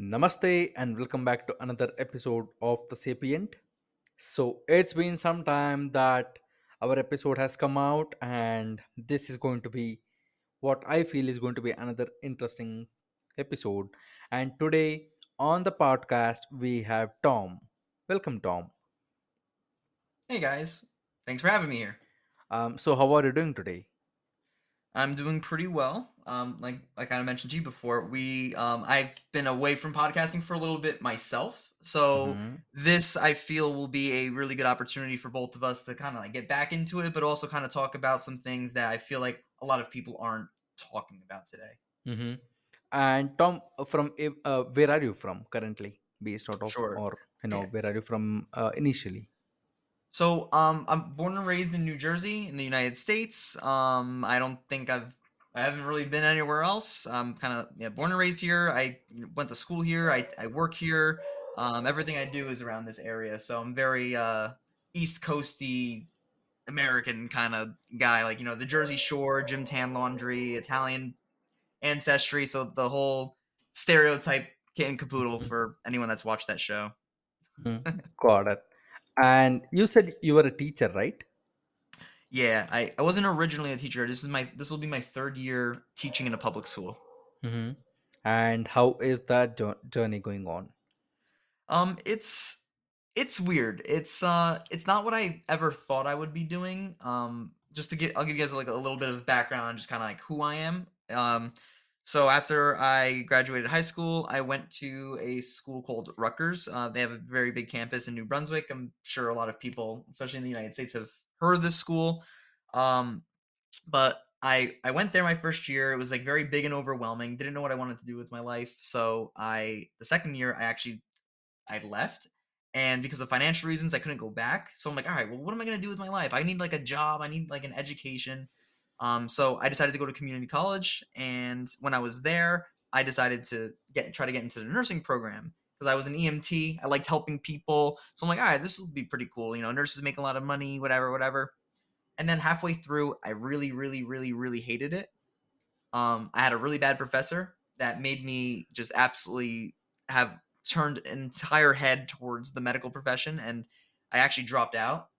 Namaste and welcome back to another episode of The Sapient. So, it's been some time that our episode has come out, and this is going to be what I feel is going to be another interesting episode. And today on the podcast, we have Tom. Welcome, Tom. Hey guys, thanks for having me here. Um, so, how are you doing today? I'm doing pretty well. Um, like like I mentioned to you before, we um, I've been away from podcasting for a little bit myself, so Mhm. this I feel will be a really good opportunity for both of us to kind of like get back into it, but also kind of talk about some things that I feel like a lot of people aren't talking about today. Mhm. And Tom, uh, from uh, uh, where are you from currently? Based out of, Sure. or you know, Yeah. where are you from uh, initially? So, um, I'm born and raised in New Jersey, in the United States. Um, I don't think I've, I haven't really been anywhere else. I'm kind of yeah, born and raised here. I went to school here. I, I work here. Um, everything I do is around this area. So I'm very uh, East Coasty American kind of guy. Like you know, the Jersey Shore, Gym Tan Laundry, Italian ancestry. So the whole stereotype kit and caboodle Mhm. for anyone that's watched that show. Mhm. Got it. And you said you were a teacher, right? Yeah, I, I wasn't originally a teacher. This is my this will be my third year teaching in a public school. hmm And how is that journey going on? Um, it's it's weird. It's uh it's not what I ever thought I would be doing. Um, just to get I'll give you guys like a little bit of background on just kind of like who I am. Um, so after I graduated high school, I went to a school called Rutgers. Uh, they have a very big campus in New Brunswick. I'm sure a lot of people, especially in the United States, have heard of this school. Um, but I I went there my first year. It was like very big and overwhelming. Didn't know what I wanted to do with my life. So I the second year I actually I left. And because of financial reasons, I couldn't go back. So I'm like, all right, well, what am I gonna do with my life? I need like a job. I need like an education. Um, so I decided to go to community college. And when I was there, I decided to get try to get into the nursing program because I was an EMT. I liked helping people. So I'm like, all right, this will be pretty cool. You know, nurses make a lot of money, whatever, whatever. And then halfway through, I really, really, really, really hated it. Um, I had a really bad professor that made me just absolutely have turned an entire head towards the medical profession, and I actually dropped out.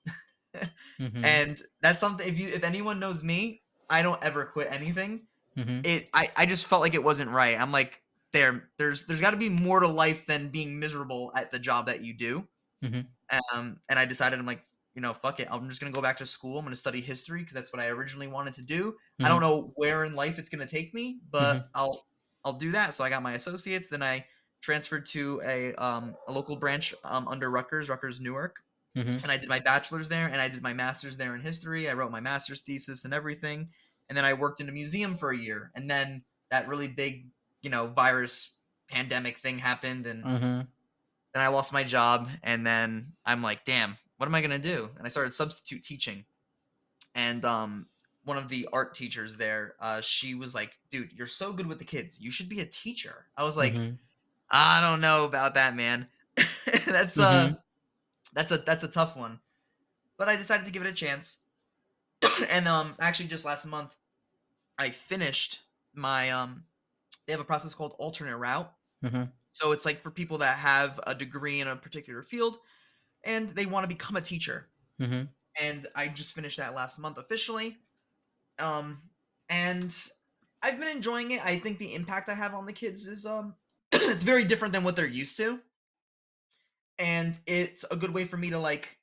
hmm And that's something. If you, if anyone knows me, I don't ever quit anything. hmm It, I, I just felt like it wasn't right. I'm like, there, there's, there's got to be more to life than being miserable at the job that you do. Mhm. Um, and I decided, I'm like, you know, fuck it. I'm just gonna go back to school. I'm gonna study history because that's what I originally wanted to do. I don't know where in life it's gonna take me, but I'll I'll do that. So I got my associates. Then I transferred to a um a local branch um under Rutgers, Rutgers Newark, hmm and I did my bachelor's there, and I did my master's there in history. I wrote my master's thesis and everything, and then I worked in a museum for a year, and then that really big you know virus pandemic thing happened, and hmm then I lost my job, and then I'm like, damn, what am I gonna do? And I started substitute teaching, and um, one of the art teachers there, uh, she was like, dude, you're so good with the kids, you should be a teacher. I was like, hmm I don't know about that, man. that's uh, that's a that's a tough one, but I decided to give it a chance, and um, actually, just last month, I finished my um, they have a process called alternate route. hmm So it's like for people that have a degree in a particular field and they want to become a teacher. hmm And I just finished that last month officially. Um and I've been enjoying it. I think the impact I have on the kids is um it's very different than what they're used to. And it's a good way for me to like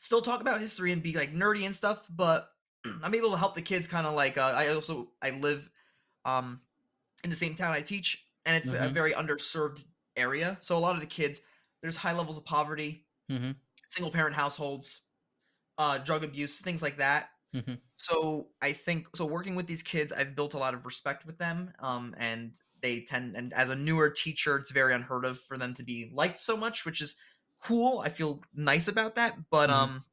still talk about history and be like nerdy and stuff, but I'm able to help the kids kind of like uh, I also I live um in the same town I teach and it's a Mhm. very underserved area. So a lot of the kids there's high levels of poverty, hmm single parent households, uh drug abuse, things like that. hmm So I think so working with these kids I've built a lot of respect with them um and they tend and as a newer teacher it's very unheard of for them to be liked so much, which is cool. I feel nice about that, but Mhm. um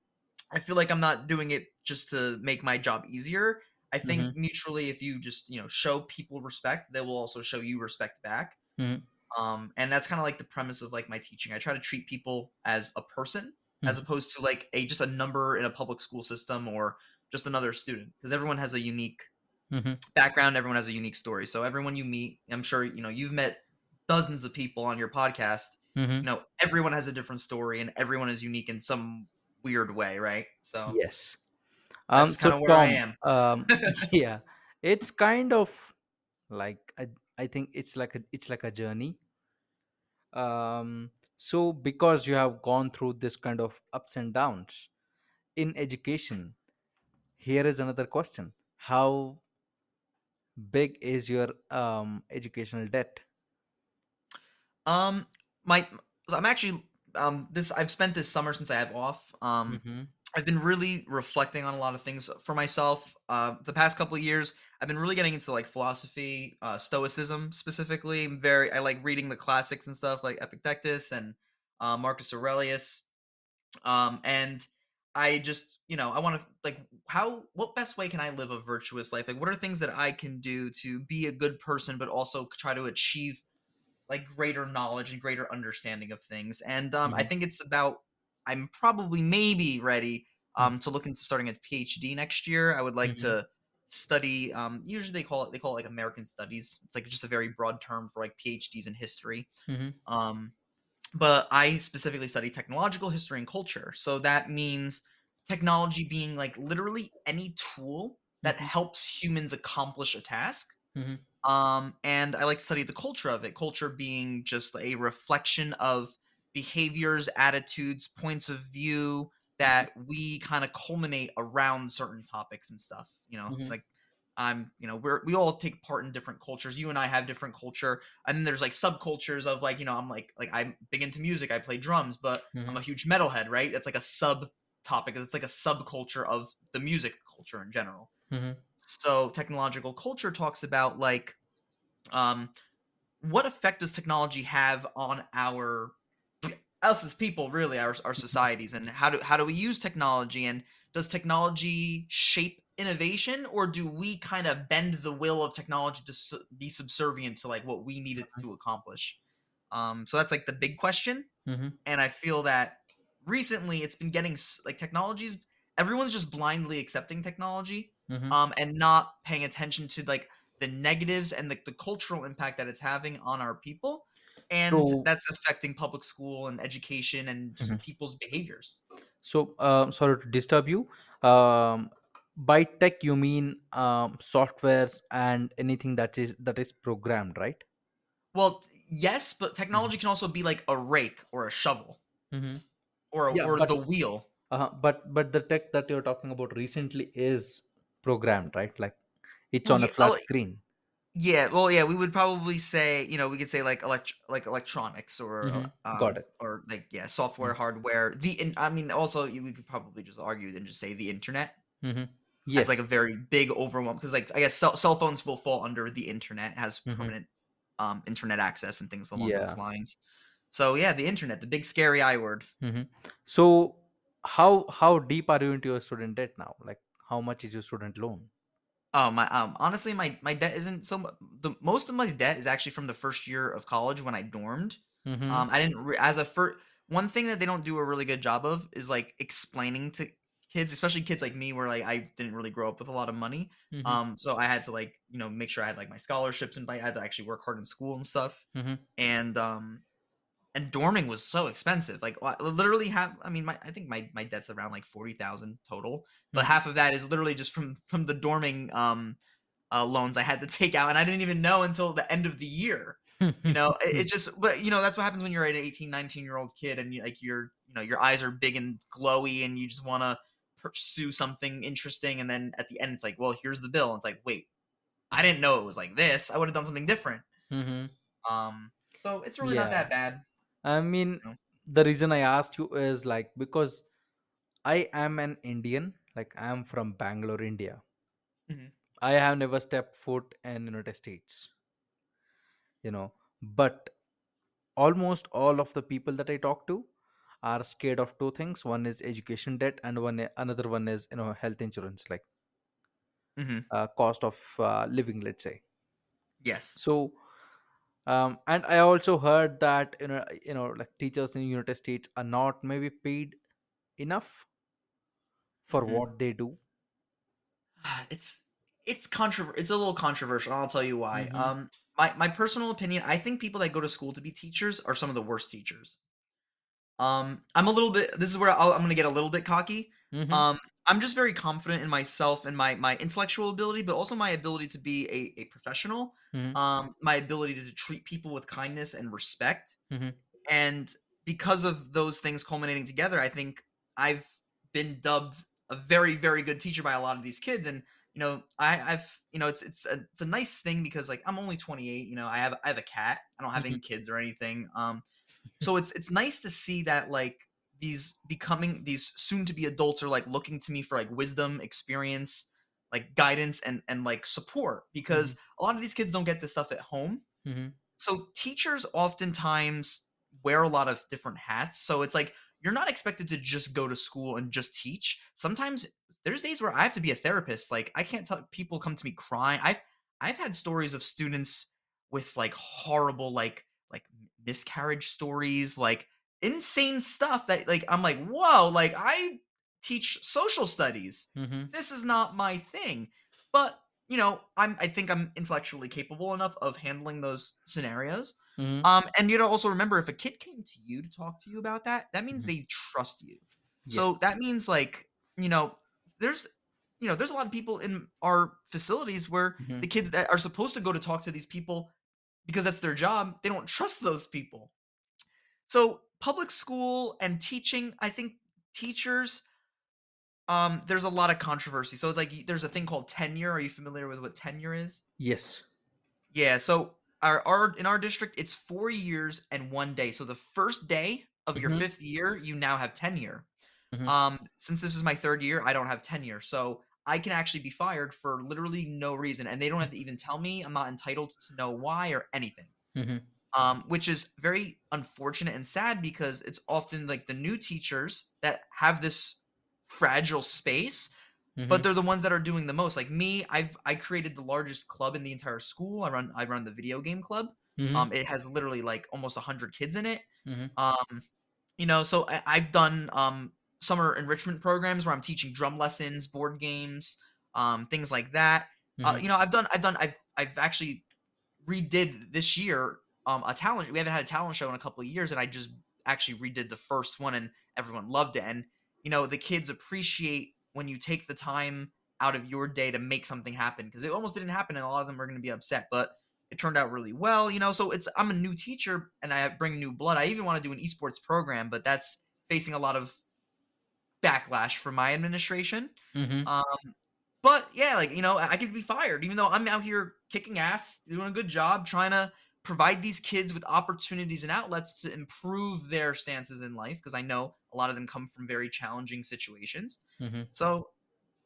I feel like I'm not doing it just to make my job easier. I think Mhm. mutually, if you just you know show people respect, they will also show you respect back. Mhm. Um, and that's kind of like the premise of like my teaching. I try to treat people as a person, as opposed to like a just a number in a public school system or just another student, because everyone has a unique hmm background. Everyone has a unique story. So everyone you meet, I'm sure you know you've met dozens of people on your podcast, hmm you know, everyone has a different story and everyone is unique in some weird way, right? So Yes. Um. that's So kind of where I am. Um. Yeah. It's kind of like I, I think it's like a it's like a journey. Um. So because you have gone through this kind of ups and downs in education, here is another question: How big is your um educational debt? Um, my so I'm actually um this I've spent this summer since I have off. Um, Mm-hmm. I've been really reflecting on a lot of things for myself. Uh, the past couple of years, I've been really getting into like philosophy, uh, Stoicism specifically. I'm very I like reading the classics and stuff like Epictetus and uh, Marcus Aurelius. Um, and I just you know I want to like how what best way can I live a virtuous life? Like what are things that I can do to be a good person, but also try to achieve like greater knowledge and greater understanding of things. And um, I Mm-hmm. think it's about I'm probably maybe ready um, to look into starting a PhD next year. I would like Mm-hmm. to study. Um, usually they call it they call it like American Studies. It's like just a very broad term for like PhDs in history. Mm-hmm. Um, but I specifically study technological history and culture. So that means technology being like literally any tool that Mhm. helps humans accomplish a task Mhm. um, and I like to study the culture of it. Culture being just a reflection of behaviors, attitudes, points of view that we kind of culminate around certain topics and stuff. You know, Mhm. like I'm, you know, we're we all take part in different cultures. You and I have different culture, and then there's like subcultures of like, you know, I'm like like I'm big into music. I play drums, but I'm Mhm. a huge metalhead, right? That's like a sub topic. It's like a subculture of the music culture in general Mhm. so technological culture talks about like um what effect does technology have on our us as people really our, our societies and how do how do we use technology and does technology shape innovation or do we kind of bend the will of technology to su- be subservient to like what we need it to accomplish um so that's like the big question Mhm. and I feel that recently it's been getting like technologies. Everyone's just blindly accepting technology, Mhm. um, and not paying attention to like the negatives and like the cultural impact that it's having on our people, and So, that's affecting public school and education and just people's behaviors. so um, sorry to disturb you. Um, by tech, you mean um, softwares and anything that is that is programmed, right? Well, yes, but Mhm. technology can also be like a rake or a shovel Mhm. or Yeah, or but the wheel. uh, but but the tech that you're talking about recently is programmed, right? Like it's Well, on a flat screen. Yeah, well, yeah, we would probably say, you know, we could say like elect like electronics or uh, Mhm. Got um it. or like yeah, software, Mhm. hardware. The in, I mean, also you, we could probably just argue and just say the internet Mhm. as like a very big overwhelm because like I guess cell, cell phones will fall under the internet has Mhm. permanent um internet access and things along those Yeah. lines. So yeah, the internet, the big scary I word. Mhm. So how how deep are you into your student debt now? Like how much is your student loan? Oh my um honestly my my debt isn't so the most of my debt is actually from the first year of college when I dormed. Mhm. Um I didn't re- as a first one thing that they don't do a really good job of is like explaining to kids, especially kids like me where like I didn't really grow up with a lot of money. Mhm. Um so I had to like, you know, make sure I had like my scholarships and I had to actually work hard in school and stuff. Mhm. And um and dorming was so expensive. Like literally half. I mean, my I think my my debt's around like forty thousand total, but Mhm. half of that is literally just from from the dorming um uh, loans I had to take out, and I didn't even know until the end of the year. You know, it, it just but you know that's what happens when you're an 18, 19 year old kid, and you like you're you know your eyes are big and glowy, and you just want to pursue something interesting, and then at the end it's like, well, here's the bill. And it's like, wait, I didn't know it was like this. I would have done something different. Mhm. Um, so it's really not that bad. I mean, know? the reason I asked you is like because I am an Indian, like I am from Bangalore, India. Mhm. I have never stepped foot in United States, you know, but almost all of the people that I talk to are scared of two things. One is education debt, and one another one is you know health insurance, like Mhm. uh, cost of uh, living, let's say. Yes. So, um, and I also heard that you know you know like teachers in United States are not maybe paid enough for Mhm. what they do. It's it's controver it's a little controversial, I'll tell you why. Mm-hmm. Um, my my personal opinion, I think people that go to school to be teachers are some of the worst teachers. Um, I'm a little bit. This is where I'll, I'm going to get a little bit cocky. Mm-hmm. Um, I'm just very confident in myself and my my intellectual ability, but also my ability to be a, a professional. Mm-hmm. Um, my ability to treat people with kindness and respect, Mm-hmm. and because of those things culminating together, I think I've been dubbed a very very good teacher by a lot of these kids. And you know, I, I've you know, it's it's a it's a nice thing because like I'm only 28. You know, I have I have a cat. I don't have Mhm. any kids or anything. Um, so it's it's nice to see that like these becoming these soon to be adults are like looking to me for like wisdom experience like guidance and and like support because a lot of these kids don't get this stuff at home. Mm-hmm. so teachers oftentimes wear a lot of different hats. So it's like you're not expected to just go to school and just teach. Sometimes there's days where i have to be a therapist. Like i can't tell people come to me crying. I've i've had stories of students with like horrible like like miscarriage stories like insane stuff that like i'm like whoa like i teach social studies Mm-hmm. this is not my thing but you know i'm i think i'm intellectually capable enough of handling those scenarios Mm-hmm. um and you gotta also remember if a kid came to you to talk to you about that that means Mhm. they trust you so that means like you know there's you know there's a lot of people in our facilities where Mhm. the kids that are supposed to go to talk to these people because that's their job they don't trust those people so public school and teaching i think teachers um there's a lot of controversy. So it's like there's a thing called tenure. Are you familiar with what tenure is? Yes. yeah so our, our in our district it's four years and one day. So the first day of your Mhm. fifth year you now have tenure. Mhm. um since this is my third year i don't have tenure. So i can actually be fired for literally no reason and they don't have to even tell me. I'm not entitled to know why or anything. Mm-hmm. Um, which is very unfortunate and sad because it's often like the new teachers that have this fragile space Mm-hmm. but they're the ones that are doing the most like me i've i created the largest club in the entire school i run i run the video game club mm-hmm. um it has literally like almost 100 kids in it Mhm. um you know so I, i've done um summer enrichment programs where i'm teaching drum lessons board games um things like that uh, Mhm. you know i've done i've done i've i've actually redid this year um a talent we haven't had a talent show in a couple of years and i just actually redid the first one and everyone loved it and you know the kids appreciate when you take the time out of your day to make something happen because it almost didn't happen and a lot of them are going to be upset but it turned out really well you know so it's i'm a new teacher and i bring new blood i even want to do an esports program but that's facing a lot of backlash from my administration Mhm. um, but yeah, like you know, I could be fired, even though I'm out here kicking ass, doing a good job, trying to provide these kids with opportunities and outlets to improve their stances in life. Because I know a lot of them come from very challenging situations. Mhm. So,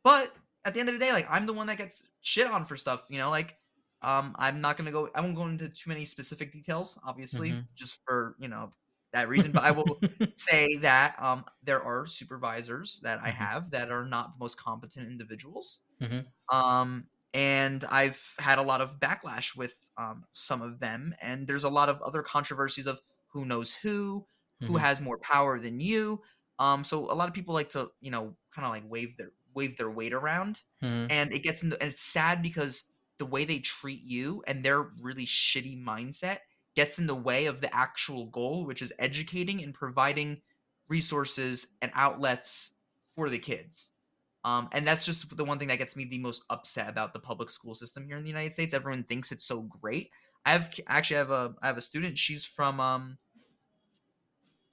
but at the end of the day, like I'm the one that gets shit on for stuff. You know, like um, I'm not gonna go. I won't go into too many specific details, obviously, Mhm. just for you know that reason. But I will say that um, there are supervisors that I Mhm. have that are not the most competent individuals. Mhm. Um, and I've had a lot of backlash with um, some of them. And there's a lot of other controversies of who knows who, who Mhm. has more power than you. Um, so a lot of people like to, you know, kind of like wave their wave their weight around, Mhm. and it gets into and it's sad because the way they treat you and their really shitty mindset gets in the way of the actual goal, which is educating and providing resources and outlets for the kids. Um, and that's just the one thing that gets me the most upset about the public school system here in the United States. Everyone thinks it's so great. I have actually I have a I have a student. She's from um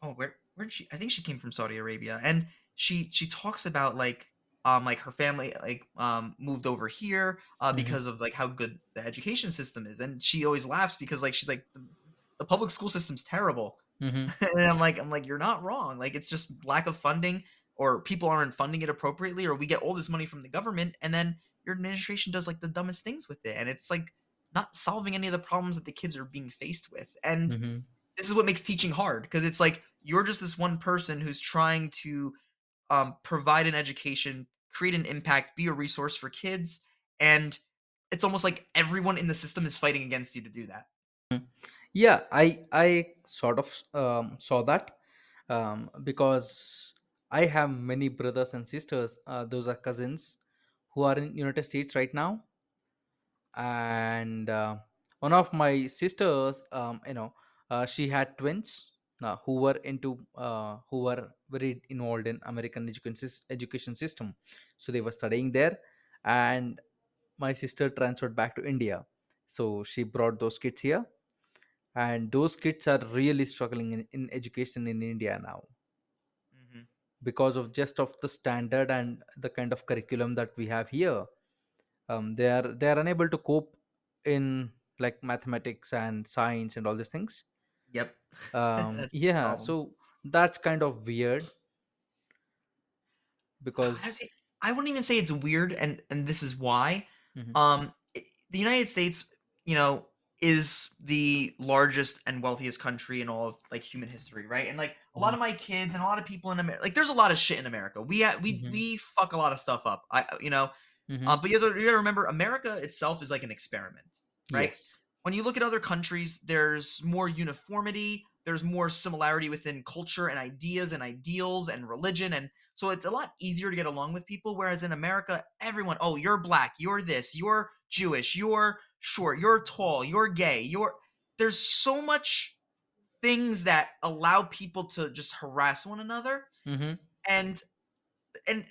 oh where where did she I think she came from Saudi Arabia and she she talks about like um like her family like um moved over here uh Mhm. because of like how good the education system is and she always laughs because like she's like the, the public school system's terrible Mhm. and I'm like I'm like you're not wrong like it's just lack of funding or people aren't funding it appropriately or we get all this money from the government and then your administration does like the dumbest things with it and it's like not solving any of the problems that the kids are being faced with and Mhm. this is what makes teaching hard because it's like you're just this one person who's trying to um, provide an education, create an impact, be a resource for kids, and it's almost like everyone in the system is fighting against you to do that. Yeah, I I sort of um, saw that um, because I have many brothers and sisters. Uh, those are cousins who are in United States right now, and uh, one of my sisters um, you know uh, she had twins uh, who were into uh, who were very involved in american education, system. So they were studying there and my sister transferred back to india. So she brought those kids here. And those kids are really struggling in, in education in india now because of just of the standard and the kind of curriculum that we have here um, they are they are unable to cope in like mathematics and science and all these things. Yep, um, yeah so that's kind of weird I because say I wouldn't even say it's weird, and and this is why. Mhm, Um, the United States, you know, is the largest and wealthiest country in all of like human history, right? And like a lot of my kids and a lot of people in America, like there's a lot of shit in America. We ha- we mhm, we fuck a lot of stuff up. I you know, mhm. uh, but you have, to, you to remember, America itself is like an experiment, right? yes when you look at other countries, there's more uniformity, there's more similarity within culture and ideas and ideals and religion. And so it's a lot easier to get along with people. Whereas in America, everyone, oh, you're black, you're this, you're Jewish, you're short, you're tall, you're gay, you're. There's so much things that allow people to just harass one another. hmm And and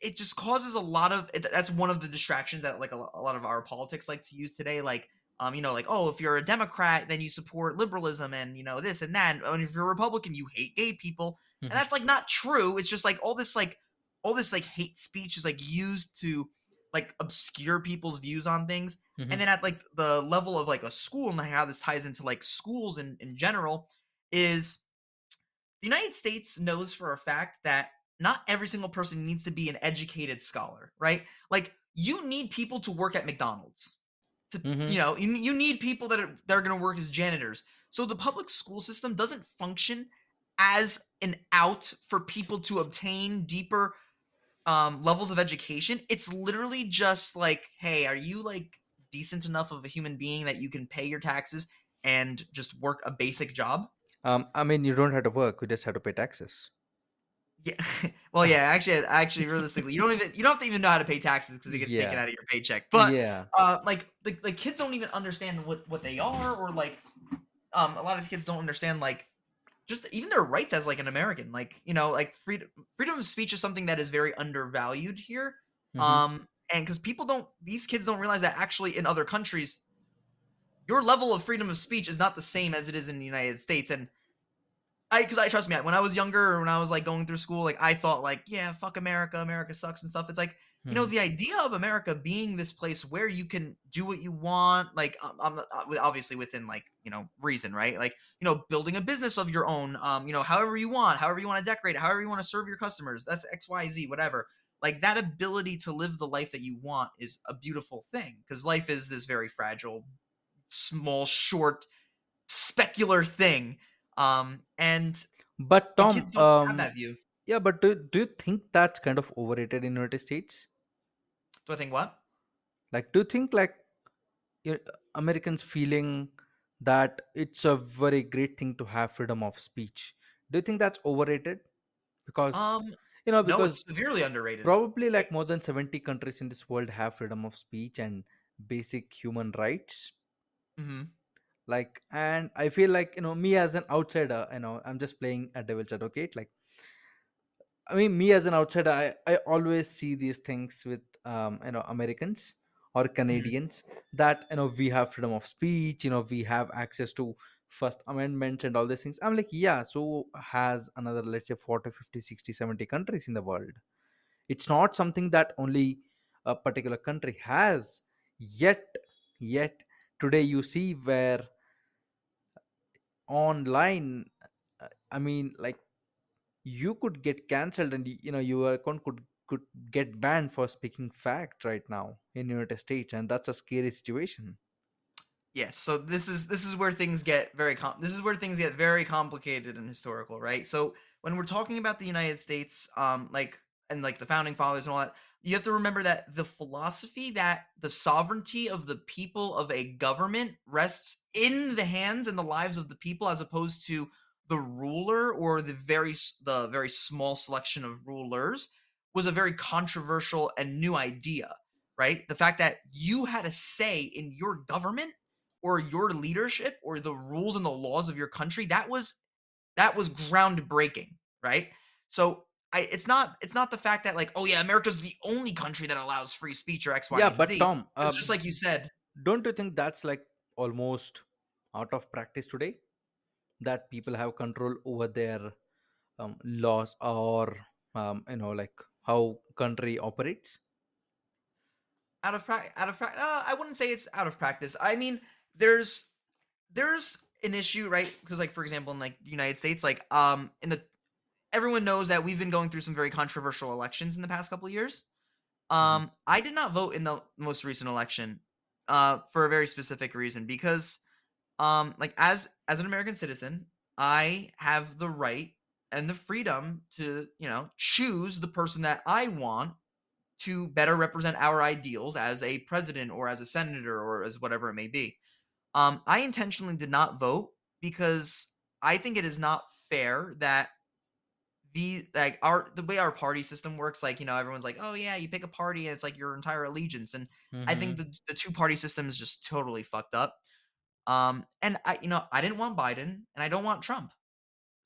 it just causes a lot of it, that's one of the distractions that like a, a lot of our politics like to use today like um you know like oh if you're a democrat then you support liberalism and you know this and that and if you're a republican you hate gay people and hmm that's like not true it's just like all this like all this like hate speech is like used to like obscure people's views on things hmm and then at like the level of like a school and like how this ties into like schools in in general is the United States knows for a fact that not every single person needs to be an educated scholar, right? Like you need people to work at McDonald's. To hmm you know, you, you need people that are that are going to work as janitors. So the public school system doesn't function as an out for people to obtain deeper um levels of education. It's literally just like, hey, are you like decent enough of a human being that you can pay your taxes and just work a basic job? um, i mean you don't have to work you just have to pay taxes Yeah. Well, yeah, actually actually realistically, you don't even you don't have to even know how to pay taxes because it gets taken out of your paycheck. But yeah uh like the, the kids don't even understand what what they are or like um a lot of kids don't understand like just even their rights as like an American. Like, you know, like freedom freedom of speech is something that is very undervalued here. hmm Um and because people don't these kids don't realize that actually in other countries your level of freedom of speech is not the same as it is in the United States. And I because I trust me, when I was younger or when I was like going through school, like I thought like, yeah, fuck America, America sucks and stuff. It's like, you know, hmm the idea of America being this place where you can do what you want, like um, um, uh, obviously within like you know reason, right? Like you know, building a business of your own, um, you know, however you want, however you want to decorate, it, however you want to serve your customers. That's X, Y, Z, whatever. Like that ability to live the life that you want is a beautiful thing because life is this very fragile, small, short, specular thing. Um, and but tom kids don't have um that view. yeah but do, do you think that's kind of overrated in united states Do I think what? like do you think like you- americans feeling that it's a very great thing to have freedom of speech do you think that's overrated because Um, you know no, because it's severely underrated. probably Like, like more than 70 countries in this world have freedom of speech and basic human rights mhm. like and i feel like you know me as an outsider you know i'm just playing a devil's advocate like I mean, me as an outsider, I, I always see these things with um, you know Americans or Mhm. Canadians that you know we have freedom of speech, you know we have access to First Amendments and all these things. I'm like, yeah, so has another let's say 40, 50, 60, 70 countries in the world. It's not something that only a particular country has. Yet, yet today you see where online, uh, I mean, like you could get cancelled and you know your account could could get banned for speaking fact right now in united states and that's a scary situation Yes, so this is this is where things get very com- this is where things get very complicated and historical, right? So when we're talking about the United States, um, like and like the founding fathers and all that, you have to remember that the philosophy that the sovereignty of the people of a government rests in the hands and the lives of the people, as opposed to the ruler or the very the very small selection of rulers, was a very controversial and new idea, right? The fact that you had a say in your government or your leadership or the rules and the laws of your country, that was that was groundbreaking, right? So I, it's not it's not the fact that like oh yeah America's the only country that allows free speech or X Y Yeah, but Z. Tom, It's um, just like you said. don't you think that's like almost out of practice today? That people have control over their um, laws or um, you know like how country operates? out of practice out of practice uh, i wouldn't say it's out of practice i mean there's there's an issue right because like for example in like the united states like um in the everyone knows that we've been going through some very controversial elections in the past couple of years Mhm. um i did not vote in the most recent election uh for a very specific reason because um like as as an american citizen i have the right and the freedom to you know choose the person that i want to better represent our ideals as a president or as a senator or as whatever it may be. Um, I intentionally did not vote because I think it is not fair that the like our the way our party system works, like you know, everyone's like, oh yeah, you pick a party and it's like your entire allegiance, and I think Mhm. the the two party system is just totally fucked up. Um, and I you know I didn't want Biden and I don't want Trump,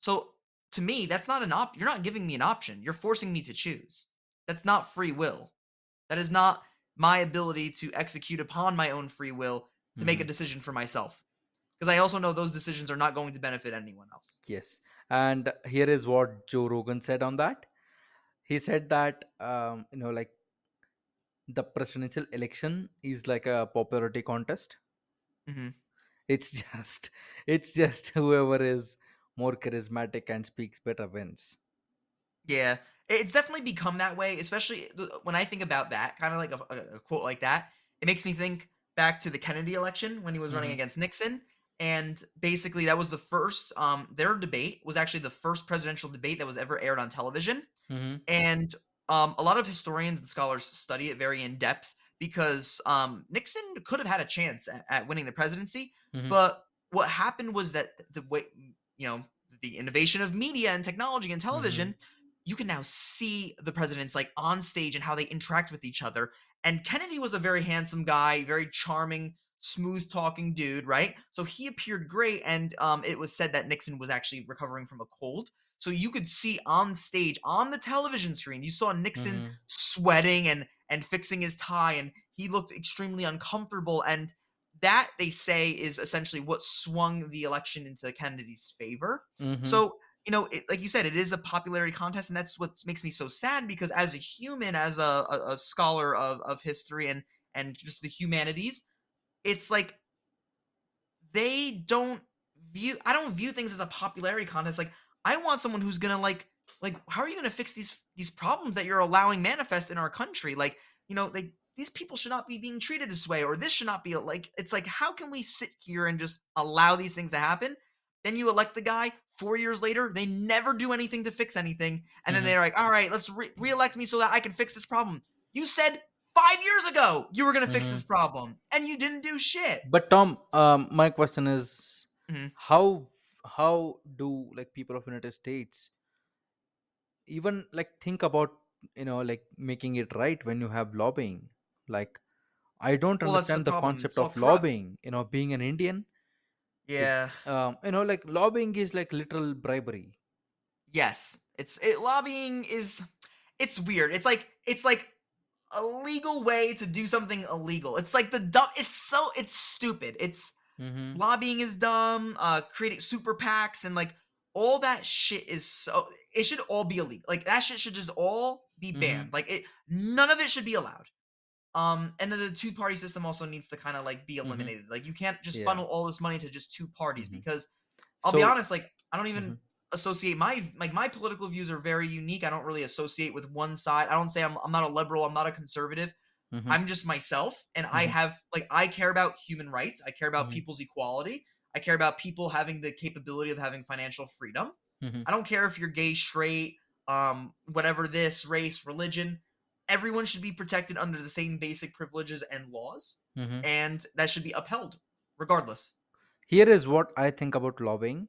so to me that's not an op. You're not giving me an option. You're forcing me to choose. That's not free will. That is not my ability to execute upon my own free will to make a Mhm. decision for myself. Because I also know those decisions are not going to benefit anyone else. Yes. And here is what Joe Rogan said on that. He said that um, you know like the presidential election is like a popularity contest. hmm It's just it's just whoever is more charismatic and speaks better wins. Yeah, it's definitely become that way, especially when I think about that, kind of like a, a- quote like that. It makes me think back to the Kennedy election when he was running Mhm. against Nixon. And basically, that was the first, um, their debate was actually the first presidential debate that was ever aired on television. hmm and um, a lot of historians and scholars study it very in depth because um, Nixon could have had a chance at, at winning the presidency, hmm but what happened was that the way you know the innovation of media and technology and television, you can now see the presidents like on stage and how they interact with each other. And Kennedy was a very handsome guy, very charming, smooth talking dude, right? So he appeared great, and um, it was said that Nixon was actually recovering from a cold. So you could see on stage, on the television screen, you saw Nixon hmm sweating and and fixing his tie, and he looked extremely uncomfortable. And that they say is essentially what swung the election into Kennedy's favor. hmm So you know, it, like you said, it is a popularity contest, and that's what makes me so sad because as a human, as a, a, a scholar of of history and and just the humanities, it's like they don't view I don't view things as a popularity contest. Like I want someone who's gonna like like how are you gonna fix these these problems that you're allowing manifest in our country? Like, you know, like these people should not be being treated this way, or this should not be like it's like how can we sit here and just allow these things to happen? Then you elect the guy. Four years later, they never do anything to fix anything, and then Mhm. they're like, "All right, let's re- elect me so that I can fix this problem." You said five years ago you were gonna fix Mhm. this problem, and you didn't do shit. But Tom, um, my question is, Mhm. how how do like people of United States even like think about you know like making it right when you have lobbying? Like I don't Well, that's the understand the problem. concept It's all of corrupt. lobbying. You know, being an Indian, it Yeah. um, you know like lobbying is like literal bribery. Yes. It's it lobbying is it's weird. It's like it's like a legal way to do something illegal. It's like the dumb it's so it's stupid. It's Mm-hmm. lobbying is dumb, uh creating super PACs and like all that shit is so it should all be illegal. Like that shit should just all be Mm-hmm. banned. Like it none of it should be allowed. Um, and then the two party system also needs to kind of like be Mhm. eliminated. Like you can't just Yeah. funnel all this money to just two parties Mhm. because I'll be honest, like I don't even Mhm. associate my like my political views are very unique. I don't really associate with one side. I don't say I'm I'm not a liberal, I'm not a conservative. Mhm. I'm just myself and I Mhm. have like I care about human rights. I care about people's equality. I care about people having the capability of having financial freedom. I don't care if you're gay, straight, um, whatever this, race, religion. Everyone should be protected under the same basic privileges and laws, Mhm. and that should be upheld regardless. here is what I think about lobbying.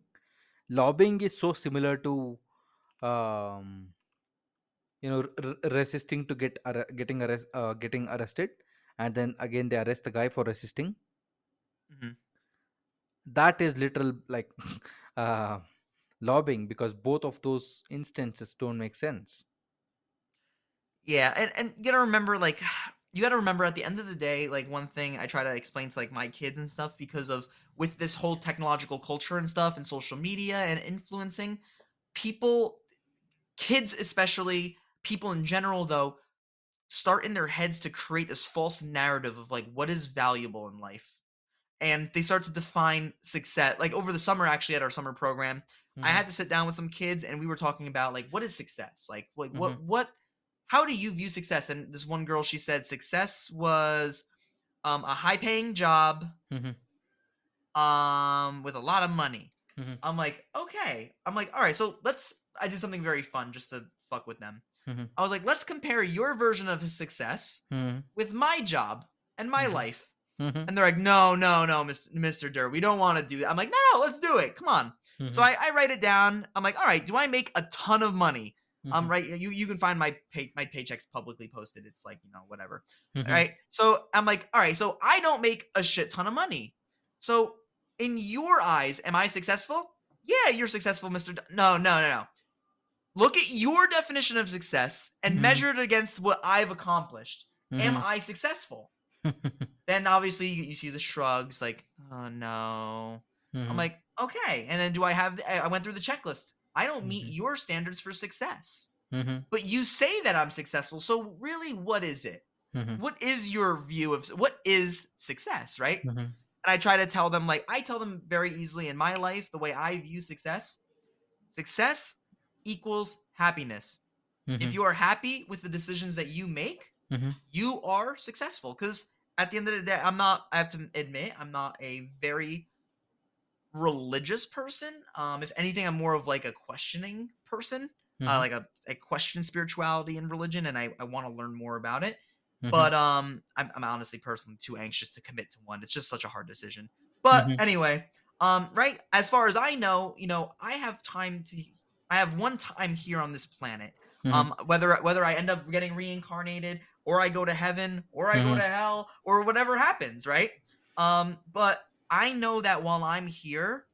Lobbying is so similar to um, you know r- resisting to get arre- getting arrest uh, getting arrested and then again they arrest the guy for resisting Mhm. that is literal like uh, lobbying because both of those instances don't make sense. Yeah, and and you gotta remember, like, you gotta remember at the end of the day, like one thing I try to explain to like my kids and stuff because of with this whole technological culture and stuff and social media and influencing people, kids especially, people in general though, start in their heads to create this false narrative of like what is valuable in life. And they start to define success. Like over the summer, actually, at our summer program, I Mhm, had to sit down with some kids and we were talking about like what is success? Like like what mhm, what how do you view success? And this one girl she said success was um a high paying job mhm, um with a lot of money. mhm, I'm like, "Okay." I'm like, "All right, so let's I did something very fun just to fuck with them. mhm, I was like, "Let's compare your version of success mhm, with my job and my mhm, life." mhm, And they're like, "No, no, no, Mr. Durr, we don't want to do that." I'm like, "No, no, let's do it. Come on." So I, I write it down. I'm like, all right, do I make a ton of money? Um, mhm, right. You you can find my pay my paychecks publicly posted. It's like, you know, whatever. All mhm, right. So I'm like, all right, so I don't make a shit ton of money. So in your eyes, am I successful? Yeah, you're successful, Mr. D- no, no, no, no. Look at your definition of success and mhm, measure it against what I've accomplished. Am mhm, I successful? Then obviously you, you see the shrugs, like, oh no. I'm mhm, like, okay. And then do I have? I went through the checklist. I don't meet mhm, your standards for success, mhm, but you say that I'm successful. So really, what is it? mhm, What is your view of what is success, right? mhm, And I try to tell them, like, I tell them very easily in my life, the way I view success success equals happiness. If mhm, you are happy with the decisions that you make, mhm, you are successful. Because at the end of the day, I'm not, I have to admit, I'm not a very religious person. Um, if anything, I'm more of like a questioning person. Uh, mhm, like a, I question spirituality and religion, and I, I want to learn more about it. mhm, But um, I'm, I'm honestly personally too anxious to commit to one. It's just such a hard decision. But mhm, anyway, um, right as far as I know, you know, I have time to. I have one time here on this planet. mhm, Um, whether whether I end up getting reincarnated, or I go to heaven, or I go mhm, to hell, or whatever happens, right? Um, but I know that while I'm here,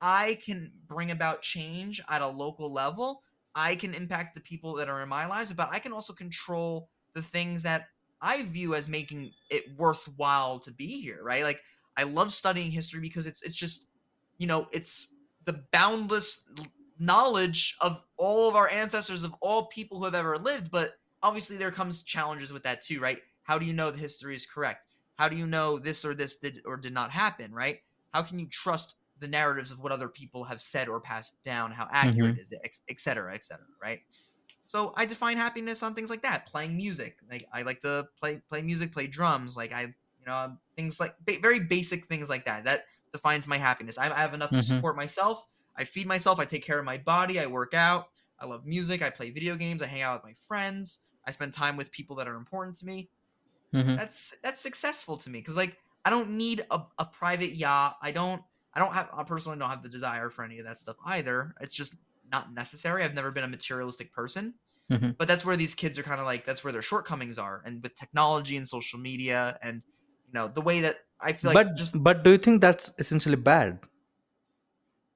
I can bring about change at a local level. I can impact the people that are in my lives, but I can also control the things that I view as making it worthwhile to be here, right? Like I love studying history because it's it's just, you know, it's the boundless knowledge of all of our ancestors of all people who have ever lived, but obviously there comes challenges with that too, right? How do you know the history is correct? How do you know this or this did or did not happen, right? How can you trust the narratives of what other people have said or passed down, how accurate mhm, is it, et cetera, et cetera, right? So I define happiness on things like that, playing music. Like I like to play play music, play drums. Like I, you know, things like ba- very basic things like that. That defines my happiness. I, I have enough to mhm, support myself. I feed myself. I take care of my body. I work out. I love music. I play video games. I hang out with my friends. I spend time with people that are important to me mhm, that's that's successful to me because like I don't need a, a private yacht. I don't I don't have I personally don't have the desire for any of that stuff either. It's just not necessary. I've never been a materialistic person. mhm. But that's where these kids are kind of like that's where their shortcomings are. And with technology and social media and you know the way that I feel like But just but do you think that's essentially bad?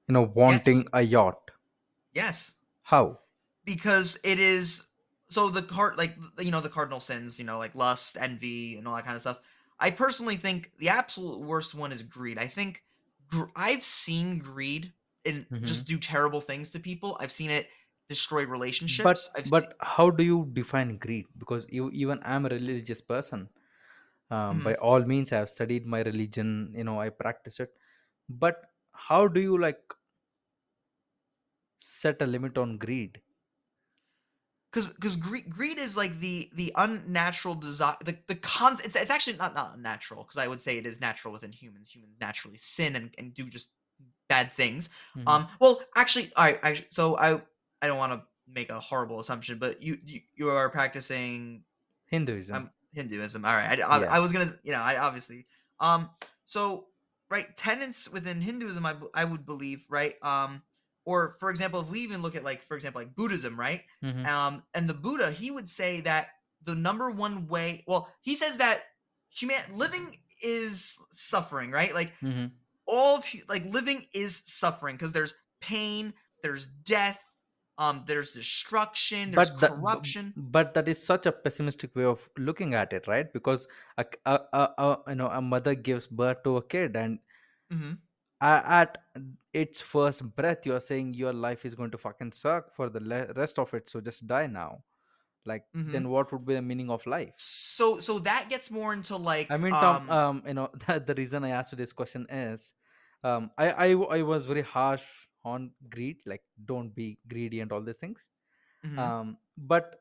You know, yes, wanting a yacht. yes, How? because it is so the card like you know the cardinal sins you know like lust envy and all that kind of stuff i personally think the absolute worst one is greed i think gr- i've seen greed and Mhm. just do terrible things to people i've seen it destroy But relationships i've seen but how do you define greed? Because you, even I'm a religious person. Um, by Mhm. all means, I have studied my religion. You know, I practice it. But how do you like set a limit on greed? Because because greed, greed is like the the unnatural desire the the con it's, it's actually not not unnatural because i would say it is natural within humans humans naturally sin and, and do just bad things Mhm. um well actually all right actually, so i i don't want to make a horrible assumption but you you, you are practicing Hinduism. um hinduism all right I, I, Yeah. I was gonna you know i obviously um so right tenets within hinduism i, I would believe right um or for example if we even look at like for example like buddhism right Mhm. um, and the Buddha, he would say that the number one way, well, he says that human living is suffering, right? Like Mhm. all of like living is suffering because there's pain, there's death, um, there's destruction, there's but that corruption. but that is such a pessimistic way of looking at it right because a, a, a, a you know a mother gives birth to a kid and hmm a- at its first breath you're saying your life is going to fucking suck for the le- rest of it so just die now. Like hmm then what would be the meaning of life? So so that gets more into like i mean tom um um you know that the reason i asked you this question is um I, I i was very harsh on greed like don't be greedy and all these things. Mhm, um but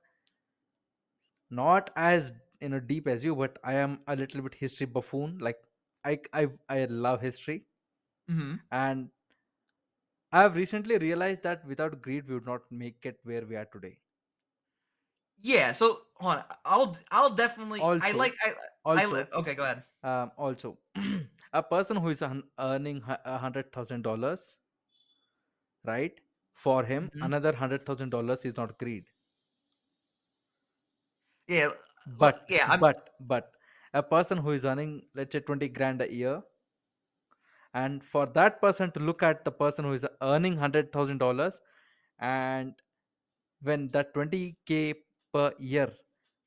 not as you know deep as you but i am a little bit history buffoon. Like i i, I love history. Mhm. and i've recently realized that without greed we would not make it where we are today yeah. So hold on, I'll I'll definitely I also like I I li- also okay. Go ahead. um, also a person who is earn- earning hu- a hundred thousand dollars right for him Mhm. another hundred thousand dollars is not greed Yeah, l- but yeah. I'm but but a person who is earning let's say 20 grand a year and for that person to look at the person who is earning $100000 and when that 20k per year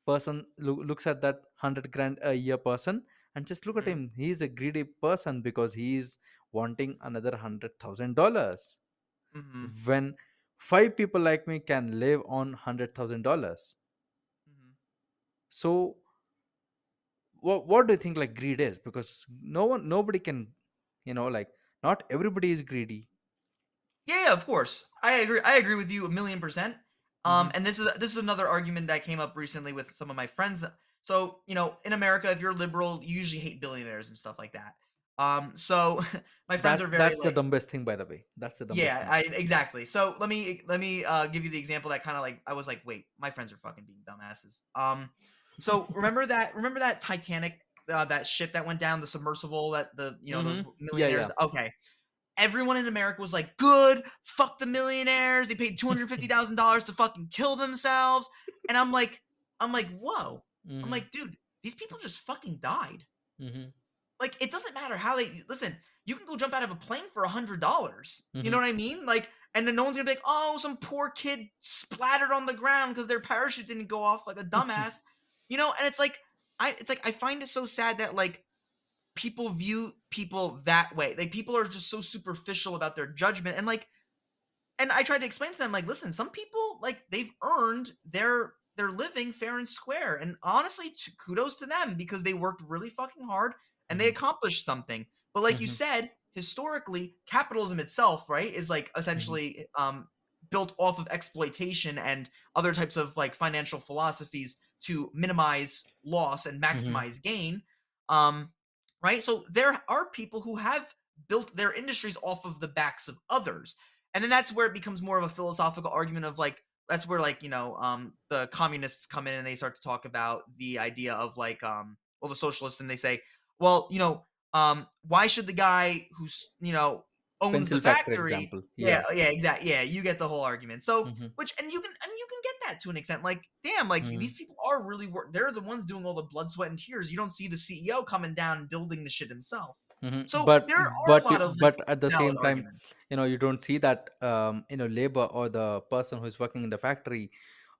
person loo- looks at that 100 grand a year person and just look at mhm, him he's a greedy person because he's wanting another $100000 mhm, when five people like me can live on $100000 mhm. so what, what do you think like greed is? Because no one nobody can you know like not everybody is greedy Yeah, yeah, of course. I agree. I agree with you a million percent. Um, hmm and this is this is another argument that came up recently with some of my friends. So you know, in America, if you're liberal, you usually hate billionaires and stuff like that. Um, so my friends are very that's the dumbest thing, by the way. That's the dumbest yeah, thing. I exactly. So let me let me uh, give you the example that kind of like I was like, wait, my friends are fucking being dumbasses. Um, so remember that remember that Titanic, uh, that ship that went down, the submersible that the you know those hmm Yeah, millionaires. yeah. Okay, everyone in America was like, good, fuck the millionaires. They paid two hundred fifty thousand dollars to fucking kill themselves, and I'm like, I'm like, whoa. I'm hmm like, dude, these people just fucking died. hmm Like, it doesn't matter how they listen. You can go jump out of a plane for a hundred dollars. You know what I mean? Like, and then no one's gonna be like, oh, some poor kid splattered on the ground because their parachute didn't go off like a dumbass. You know, and it's like, I, it's like I find it so sad that like people view people that way. Like, people are just so superficial about their judgment, and like, and I tried to explain to them, like, listen, some people like they've earned their their living fair and square, and honestly, kudos to them because they worked really fucking hard and they hmm accomplished something. But like you hmm said, historically, capitalism itself, right, is like hmm essentially um built off of exploitation and other types of like financial philosophies to minimize loss and hmm maximize gain. Um, right? So there are people who have built their industries off of the backs of others. And then that's where it becomes more of a philosophical argument of like that's where like, you know, um the communists come in and they start to talk about the idea of like um well the socialists and they say, well, you know, um why should the guy who's, you know, owns the Pencil factory factory yeah, Yeah. yeah, exactly. Yeah, you get the whole argument. So, hmm which and you can and you can get that to an extent. Like, damn, like hmm these people are really work. They're the ones doing all the blood, sweat, and tears. You don't see the CEO coming down and building the shit himself. hmm So But there are a but lot you- of like but at the same time, arguments. you know, you don't see that um, you know labor or the person who is working in the factory,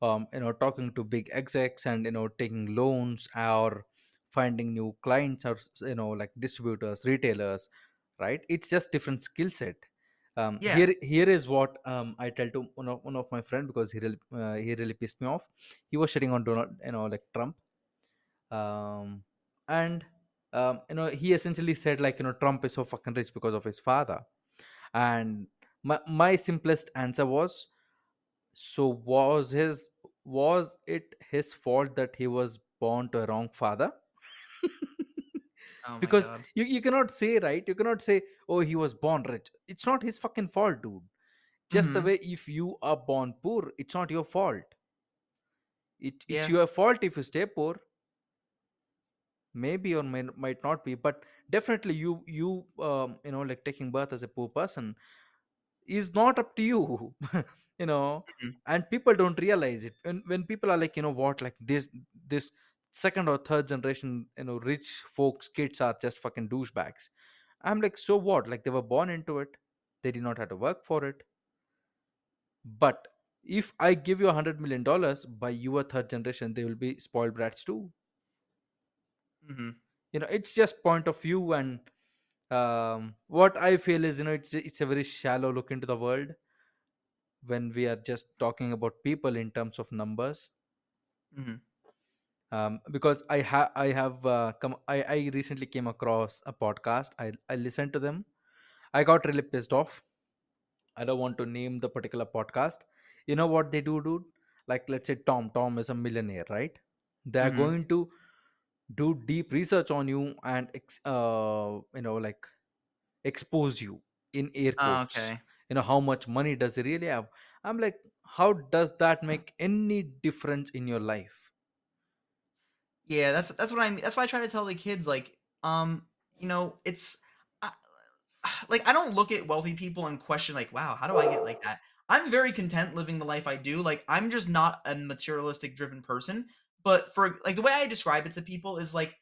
um, you know, talking to big execs and you know taking loans or finding new clients or you know like distributors, retailers, right? It's just different skill set. Um, Yeah. here here is what um, I tell to one of one of my friend because he really uh, he really pissed me off. He was shitting on Donald, you know, like Trump um, and um, you know he essentially said like you know trump is so fucking rich because of his father and my, my simplest answer was so was his was it his fault that he was born to a wrong father Oh my because god. you, you cannot say right? You cannot say oh he was born rich. It's not his fucking fault dude. Just the Mm-hmm. way if you are born poor it's not your fault. It, it's Yeah. your fault if you stay poor. Maybe or may, might not be but definitely you you um, you know like taking birth as a poor person is not up to you you know? Mhm, and people don't realize it. When when people are like you know what like this this second or third generation you know rich folks kids are just fucking douchebags I'm like, so what? Like they were born into it. They did not have to work for it. But if I give you a hundred million dollars by your third generation, they will be spoiled brats too. hmm You know, it's just point of view and um, what I feel is, you know, it's it's a very shallow look into the world when we are just talking about people in terms of numbers. hmm Um, because I have I have uh, come I, I recently came across a podcast. I I listened to them. I got really pissed off I don't want to name the particular podcast. You know what they do, dude? Like, let's say Tom. Tom is a millionaire, right? They are hmm going to do deep research on you and, ex- uh, you know, like expose you in air Oh, quotes. okay. You know, how much money does he really have? I'm like, how does that make any difference in your life? Yeah, that's that's what I mean. That's why I try to tell the kids, like, um, you know, it's I, like I don't look at wealthy people and question, like, wow, how do I get like that? I'm very content living the life I do. Like, I'm just not a materialistic driven person. But for like the way I describe it to people is like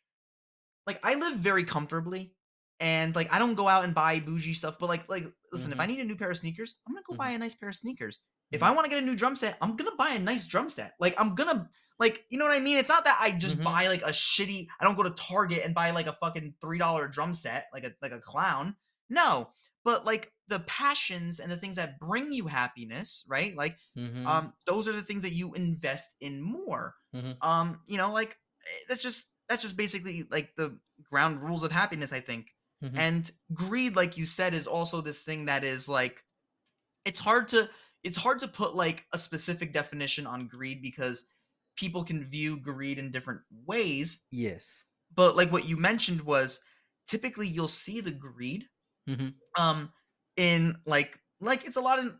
like I live very comfortably and like I don't go out and buy bougie stuff, but like like listen, if Mm-hmm, I need a new pair of sneakers, I'm gonna go mm-hmm, buy a nice pair of sneakers. If mm-hmm, I want to get a new drum set, I'm gonna buy a nice drum set. Like I'm gonna like you know what I mean? It's not that I just mm-hmm, buy like a shitty I don't go to Target and buy like a fucking $3 drum set like a like a clown. No. But like the passions and the things that bring you happiness, right? Like mm-hmm, um those are the things that you invest in more mm-hmm, um you know like eh, that's just that's just basically like the ground rules of happiness i think mm-hmm, and greed like you said is also this thing that is like it's hard to it's hard to put like a specific definition on greed because people can view greed in different ways yes. but like what you mentioned was typically you'll see the greed Mm-hmm, um in like like it's a lot in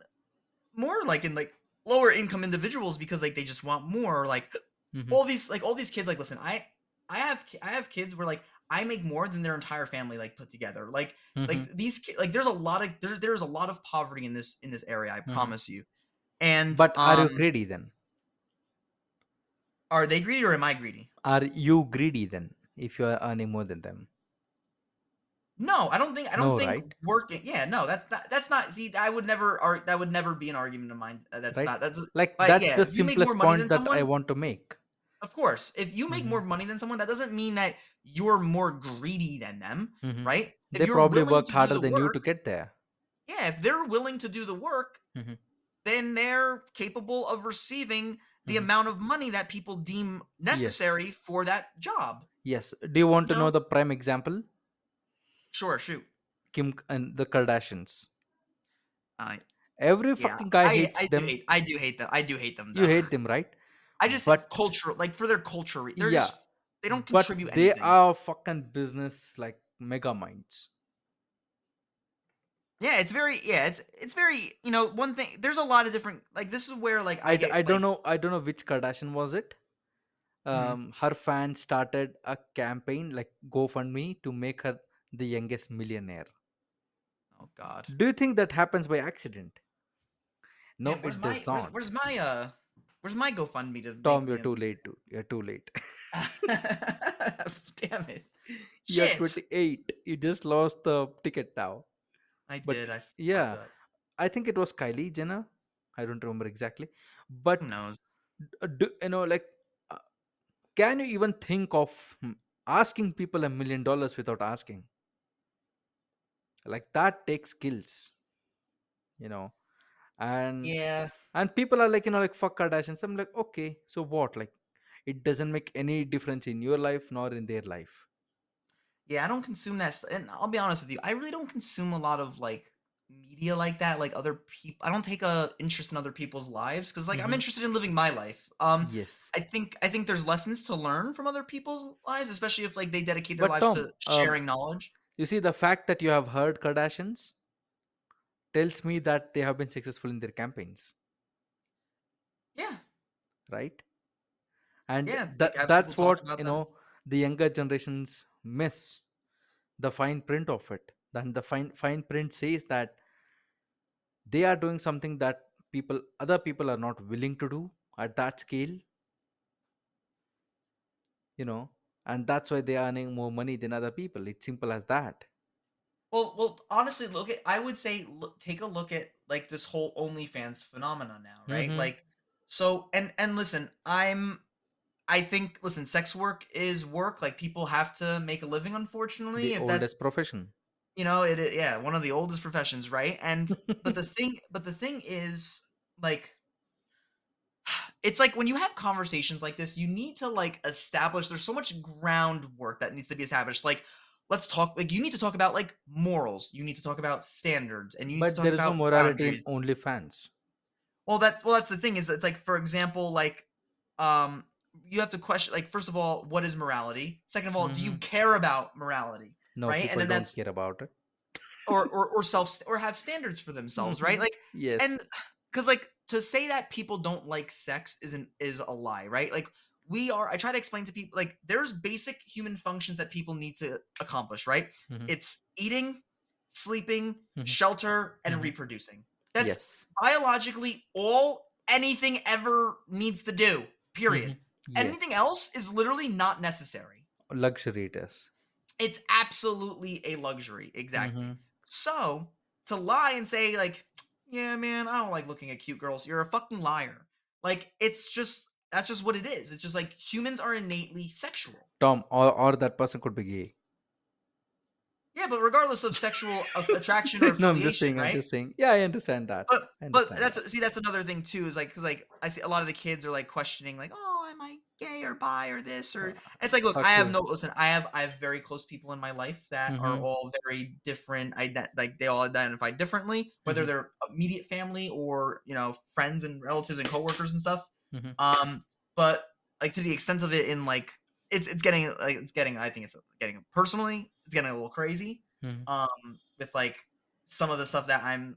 more like in like lower income individuals because like they just want more like mm-hmm, all these like all these kids like listen i i have i have kids where like i make more than their entire family like put together like mm-hmm, like these like there's a lot of there's there's a lot of poverty in this in this area i mm-hmm. promise you and But are you um greedy then? Are they greedy or am i greedy Are you greedy then if you are earning more than them? no i don't think i don't No, think right? working yeah no that's not that's not see i would never ar- that would never be an argument of mine Uh, that's Right? not that's Like like that's yeah the if you make more simplest point that I want to make. of course if you make hmm more money than someone that doesn't mean that you're more greedy than them hmm right if They probably work harder than you to get there. yeah, if they're willing to do the work, hmm then they're capable of receiving the hmm amount of money that people deem Yes. necessary for that job. Yes. Do you want You to know know? the prime example? Sure, shoot. Kim and the Kardashians. Uh, Every yeah, fucking guy I hates I do them. hate I do hate them. I do hate them You hate them, right? I just But culture like for their culture, they're yeah, just they don't but contribute they anything. are fucking business like mega minds. Yeah, it's very yeah, it's it's very you know one thing. There's a lot of different like this is where like I get don't like know I don't know which Kardashian was it. mhm. Um, her fans started a campaign like GoFundMe to make her the youngest millionaire. oh god, Do you think that happens by accident? No, where's it does my not. where's my uh where's my GoFundMe to Tom, you're too late, dude. You're too late. Damn it. you're Shit. 28. You just lost the ticket now. I But did. I yeah. I think it was Kylie Jenner. I don't remember exactly. Who But knows? uh, do, you know, like, uh, can you even think of hmm, asking people a million dollars without asking? Like that takes skills, you know. And Yeah. and people are like, you know, like fuck Kardashians. I'm like, okay, so what? Like, it doesn't make any difference in your life nor in their life. Yeah, I don't consume that st- and I'll be honest with you. I really don't consume a lot of like media like that, like other people. I don't take a interest in other people's lives cuz like I'm hmm interested in living my life. Um Yes. I think I think there's lessons to learn from other people's lives, especially if like they dedicate their But lives Tom, to um, sharing knowledge. you see, the fact that you have heard Kardashians tells me that they have been successful in their campaigns, Yeah. right? And Yeah, that that's what you them. know the younger generations miss the fine print of it. Then the fine fine print says that they are doing something that people other people are not willing to do at that scale, you know, and that's why they are earning more money than other people. It's simple as that. Well, well, honestly, look at I would say look, take a look at like this whole OnlyFans phenomenon now, right? Mm-hmm. Like, so and and listen, I'm I think listen, sex work is work. Like people have to make a living, unfortunately. The If that's oldest profession. you know, it, it yeah, one of the oldest professions, right? And but the thing, but the thing is, like, it's like when you have conversations like this, you need to like establish. There's so much groundwork that needs to be established. Like, let's talk. Like, you need to talk about like morals. You need to talk about standards, and you need to talk there is no about morality in boundaries. OnlyFans. Well, that's well, that's the thing is, it's like for example, like, um, you have to question. Like, first of all, what is morality? Second of all, do you Mhm. care about morality? No, Right, and then don't that's- care about it. or or or self or have standards for themselves, right? Mhm. Like Yes. and because like to say that people don't like sex isn't is a lie, right? Like we are. I try to explain to people like there's basic human functions that people need to accomplish, right? Mhm. It's eating, sleeping, Mhm. shelter, and Mhm. reproducing. That's yes. biologically all anything ever needs to do. Period. Yes. Anything else is literally not necessary. Luxury it is. It's absolutely a luxury. Exactly. Mhm. So to lie and say like, yeah, man, I don't like looking at cute girls. You're a fucking liar. Like it's just that's just what it is. It's just like humans are innately sexual. Tom, or, or that person could be gay. Yeah, but regardless of sexual attraction or no, I'm just saying. right? I'm just saying. Yeah, I understand that. But I but understand that's see that's another thing too is like because like I see a lot of the kids are like questioning like oh gay or bi or this or it's like look fuck I have you. no listen I have I have very close people in my life that are Mhm. all very different ident- like they all identify differently whether Mhm. they're immediate family or you know friends and relatives and coworkers and stuff Mhm. um but like to the extent of it in like it's it's getting like it's getting I think it's getting personally it's getting a little crazy Mhm. um with like some of the stuff that I'm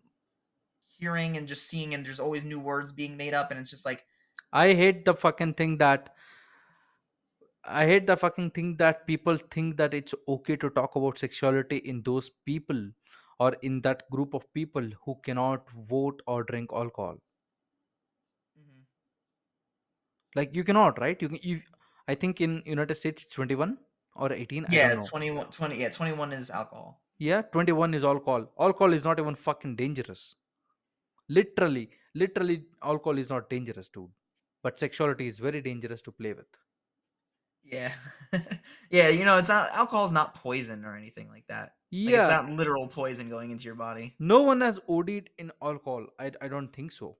hearing and just seeing and there's always new words being made up and it's just like I hate the fucking thing that I hate the fucking thing that people think that it's okay to talk about sexuality in those people or in that group of people who cannot vote or drink alcohol. mhm. Like you cannot, right? You can. You, I think in United States it's 21 or 18. I yeah don't know. 21 20 yeah 21 is alcohol Yeah, 21 is alcohol. Alcohol is not even fucking dangerous. Literally, literally, alcohol is not dangerous, dude. But sexuality is very dangerous to play with. Yeah yeah you know it's not alcohol's not poison or anything like that like Yeah, it's not literal poison going into your body no one has OD'd in alcohol. I, I don't think so.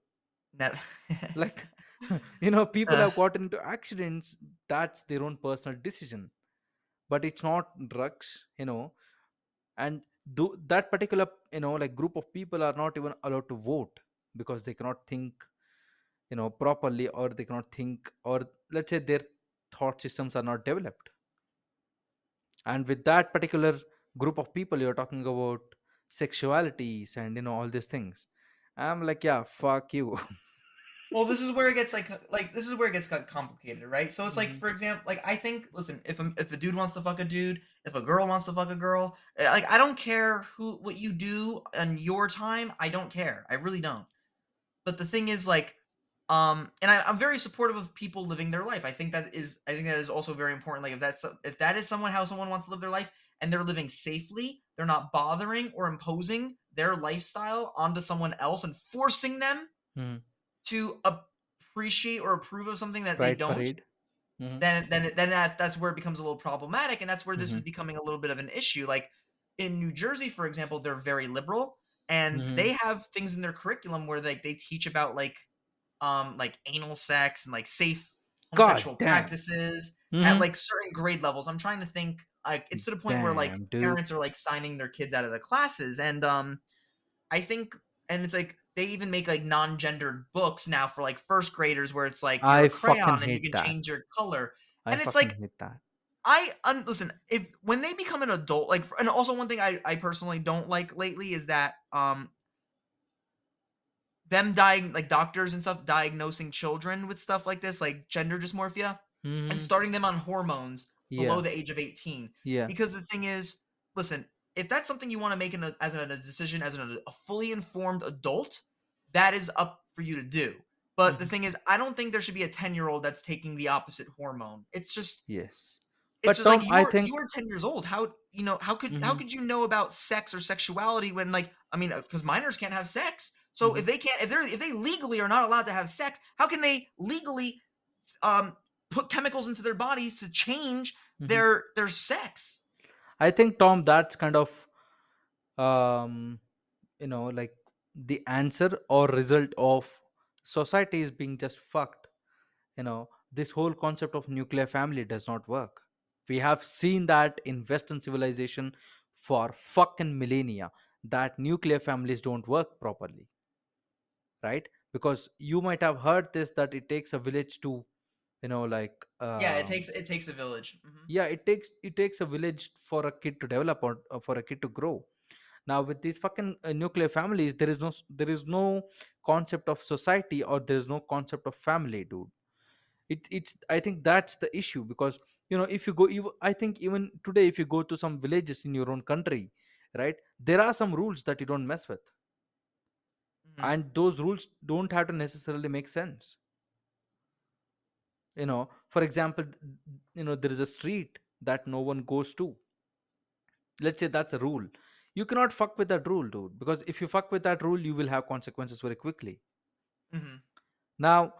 Never. Like, you know, people Uh. have gotten into accidents. That's their own personal decision. But it's not drugs, you know. And do, that particular, you know, like group of people are not even allowed to vote because they cannot think, you know, properly or they cannot think, or let's say their thought systems are not developed. And with that particular group of people, you're talking about sexualities and, you know, all these things. I'm like, yeah, fuck you. well this is where it gets like like this is where it gets got complicated right so it's like Mhm. for example like i think listen if a, if a dude wants to fuck a dude if a girl wants to fuck a girl eh, like i don't care who what you do on your time i don't care i really don't but the thing is like um and I, i'm very supportive of people living their life i think that is i think that is also very important like if that's if that is someone how someone wants to live their life and they're living safely they're not bothering or imposing their lifestyle onto someone else and forcing them Mhm. to appreciate or approve of something that they don't Farid? Mhm. then then then that that's where it becomes a little problematic and that's where this is Mhm. becoming a little bit of an issue like in New Jersey for example they're very liberal and Mhm. they have things in their curriculum where like they teach about like um like anal sex and like safe homosexual damn. practices at Mhm. like certain grade levels i'm trying to think like it's to the point where like dude. parents are like signing their kids out of the classes and um i think and it's like they even make like non-gendered books now for like first graders where it's like I crayon and you can that. change your color I and it's like-. I un- listen if when they become an adult, like, and also one thing I I personally don't like lately is that um them dying like doctors and stuff diagnosing children with stuff like this, like gender dysmorphia, Mhm. and starting them on hormones below the age of eighteen. yeah. Because the thing is, listen, if that's something you want to make in a, as a, a decision as an, a fully informed adult, that is up for you to do. But the Mhm. thing is, I don't think there should be a ten year old that's taking the opposite hormone. It's just Yes. It's But just like you I were think you were 10 years old. How you know how could how hmm could you know about sex or sexuality when like I mean because minors can't have sex. So hmm if they can't if they're if they legally are not allowed to have sex, how can they legally um put chemicals into their bodies to change hmm their their sex? I think Tom, that's kind of um, you know, like the answer or result of society is being just fucked. You know, this whole concept of nuclear family does not work. We have seen that in Western civilization for fucking millennia that nuclear families don't work properly, right? Because you might have heard this that it takes a village to, you know, like Yeah, it um, takes it takes a village. hmm yeah, it takes it takes a village for a kid to develop or, or for a kid to grow now with these fucking uh, nuclear families there is no there is no concept of society or there is no concept of family dude it, it's i think that's the issue because you know if you go even i think even today if you go to some villages in your own country right there are some rules that you don't mess with hmm and those rules don't have to necessarily make sense. You know for example you know there is a street that no one goes to. Let's say that's a rule. You cannot fuck with that rule dude because if you fuck with that rule you will have consequences very quickly. Hmm now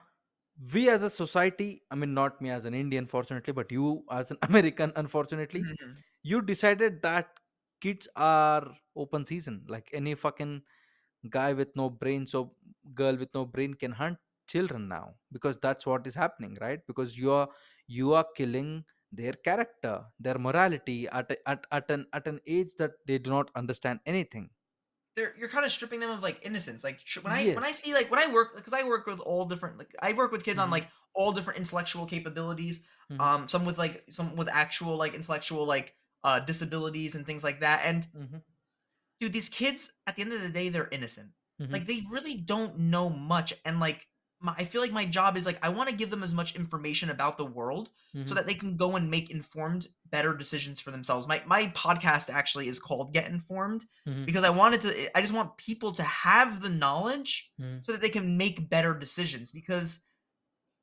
we as a society i mean not me as an indian fortunately but you as an american unfortunately hmm you decided that kids are open season like any fucking guy with no brain so girl with no brain can hunt children now because that's what is happening right because you are you are killing their character their morality at, a- at, at an at an age that they do not understand anything they're you're kind of stripping them of like innocence. Like when I when I see like when I work because I work with all different like I work with kids on hmm like all different intellectual capabilities. hmm Um, some with like some with actual like intellectual like uh disabilities and things like that. And hmm dude, these kids at the end of the day they're innocent. hmm Like they really don't know much, and like my, I feel like my job is like I want to give them as much information about the world so hmm that they can go and make informed, better decisions for themselves. My my podcast actually is called Get Informed hmm because I wanted to. I just want people to have the knowledge hmm so that they can make better decisions because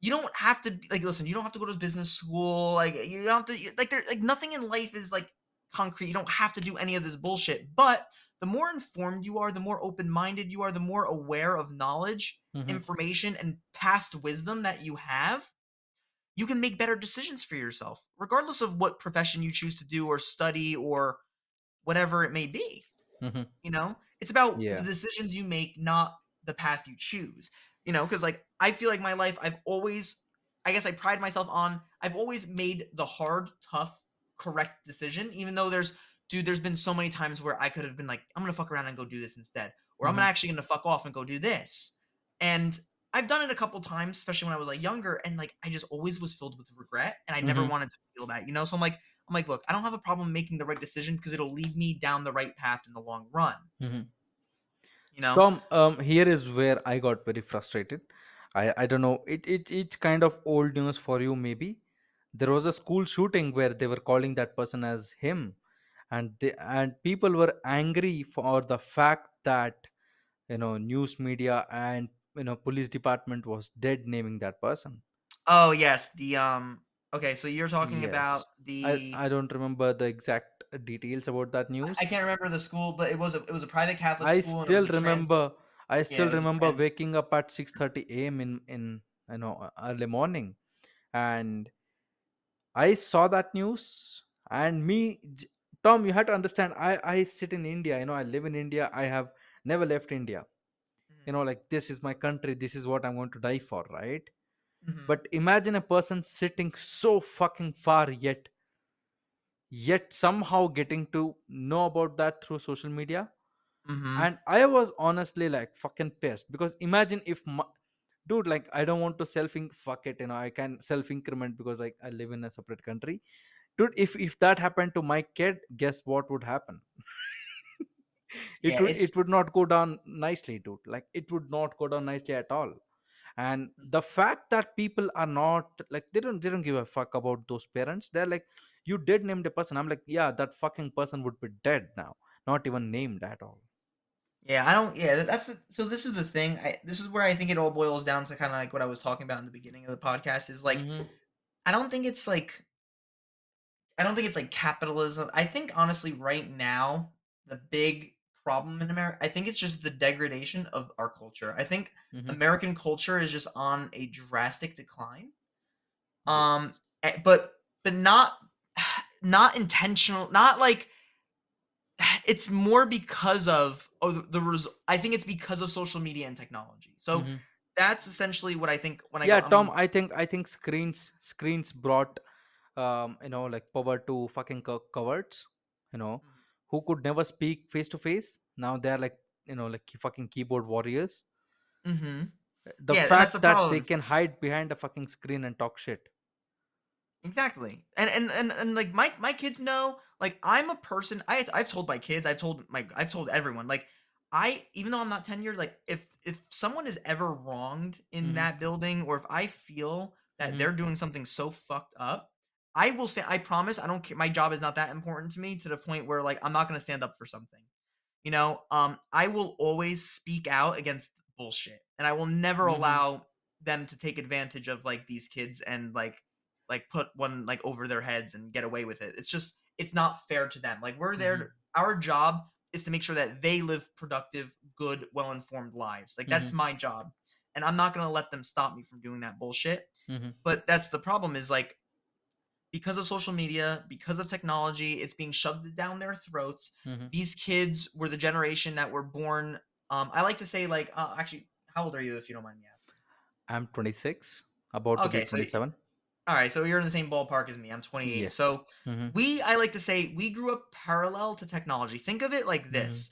you don't have to like listen you don't have to go to business school like you don't have to like there like nothing in life is like concrete you don't have to do any of this bullshit but the more informed you are the more open-minded you are the more aware of knowledge hmm information and past wisdom that you have you can make better decisions for yourself regardless of what profession you choose to do or study or whatever it may be. Hmm you know? It's about the decisions you make not the path you choose. You know? Because like i feel like my life i've always i guess i pride myself on i've always made the hard tough correct decision even though there's dude there's been so many times where i could have been like i'm gonna fuck around and go do this instead or i'm hmm actually gonna fuck off and go do this and i've done it a couple times especially when i was like younger and like i just always was filled with regret and i never hmm wanted to feel that you know so i'm like i'm like look i don't have a problem making the right decision because it'll lead me down the right path in the long run hmm you know? Tom, um, here is where I got very frustrated. I, I don't know. It, it it's kind of old news for you, maybe. There was a school shooting where they were calling that person as him, and they and people were angry for the fact that you know news media and you know police department was dead naming that person. Oh, yes, the, um okay, so you're talking about Yes, I the I don't remember the exact details about that news I can't remember the school, but it was a it was a private Catholic I school, and it was still a trans remember. I yeah, still it was a remember trans waking up at 6:30 a.m. in in you know early morning, and I saw that news. And me, J- Tom, you have to understand. I I sit in India. You know, I live in India. I have never left India. You Mhm, know, like this is my country. This is what I'm going to die for, right? mhm, But imagine a person sitting so fucking far yet yet somehow getting to know about that through social media mhm. and i was honestly like fucking pissed because imagine if my, dude like i don't want to self fuck it you know i can self increment because like i live in a separate country dude if if that happened to my kid guess what would happen? It Yeah, would it's it would not go down nicely dude. Like it would not go down nicely at all. And the fact that people are not like they don't they don't give a fuck about those parents. They're like you did name the person. I'm like yeah that fucking person would be dead now. Not even named at all. Yeah, I don't yeah, that's the so this is the thing, I this is where I think it all boils down to kinda like what I was talking about in the beginning of the podcast is, like, mm-hmm, I don't think it's, like I don't think it's like capitalism. I think honestly, right now, the big problem in America, I think it's just the degradation of our culture. I think Mhm. American culture is just on a drastic decline. Um, eh, but but not not intentional. Not like it's more because of oh the, the res- I think it's because of social media and technology. So Mhm. that's essentially what I think when I Yeah, go. Tom. Um, I think I think screens screens brought um you know like power to fucking co- cowards. You know who could never speak face to face. Now they're like you know like fucking keyboard warriors. mm-hmm. The Yeah, fact the that they can hide behind a fucking screen and talk shit. Exactly. And and and and like my my kids know, like I'm a person I I've told my kids, I've told my I've told everyone like I even though I'm not tenured, like if if someone is ever wronged in Mhm. that building or if I feel that Mhm. they're doing something so fucked up, I will say I promise I don't care my job is not that important to me to the point where like I'm not going to stand up for something. You know, um I will always speak out against bullshit and I will never Mhm. allow them to take advantage of like these kids and like like put one like over their heads and get away with it. It's just it's not fair to them. Like we're there to, Mhm. our job is to make sure that they live productive, good, well-informed lives. Like that's Mhm. my job. And I'm not going to let them stop me from doing that bullshit. Mhm. But that's the problem is like because of social media, because of technology, it's being shoved down their throats. Mhm. These kids were the generation that were born um I like to say like uh, actually how old are you if you don't mind me asking? I'm 26, about to be Okay, so 27. All right, so you're in the same ballpark as me. I'm 28. Yes. So Mhm. we, I like to say, we grew up parallel to technology. Think of it like Mhm. this: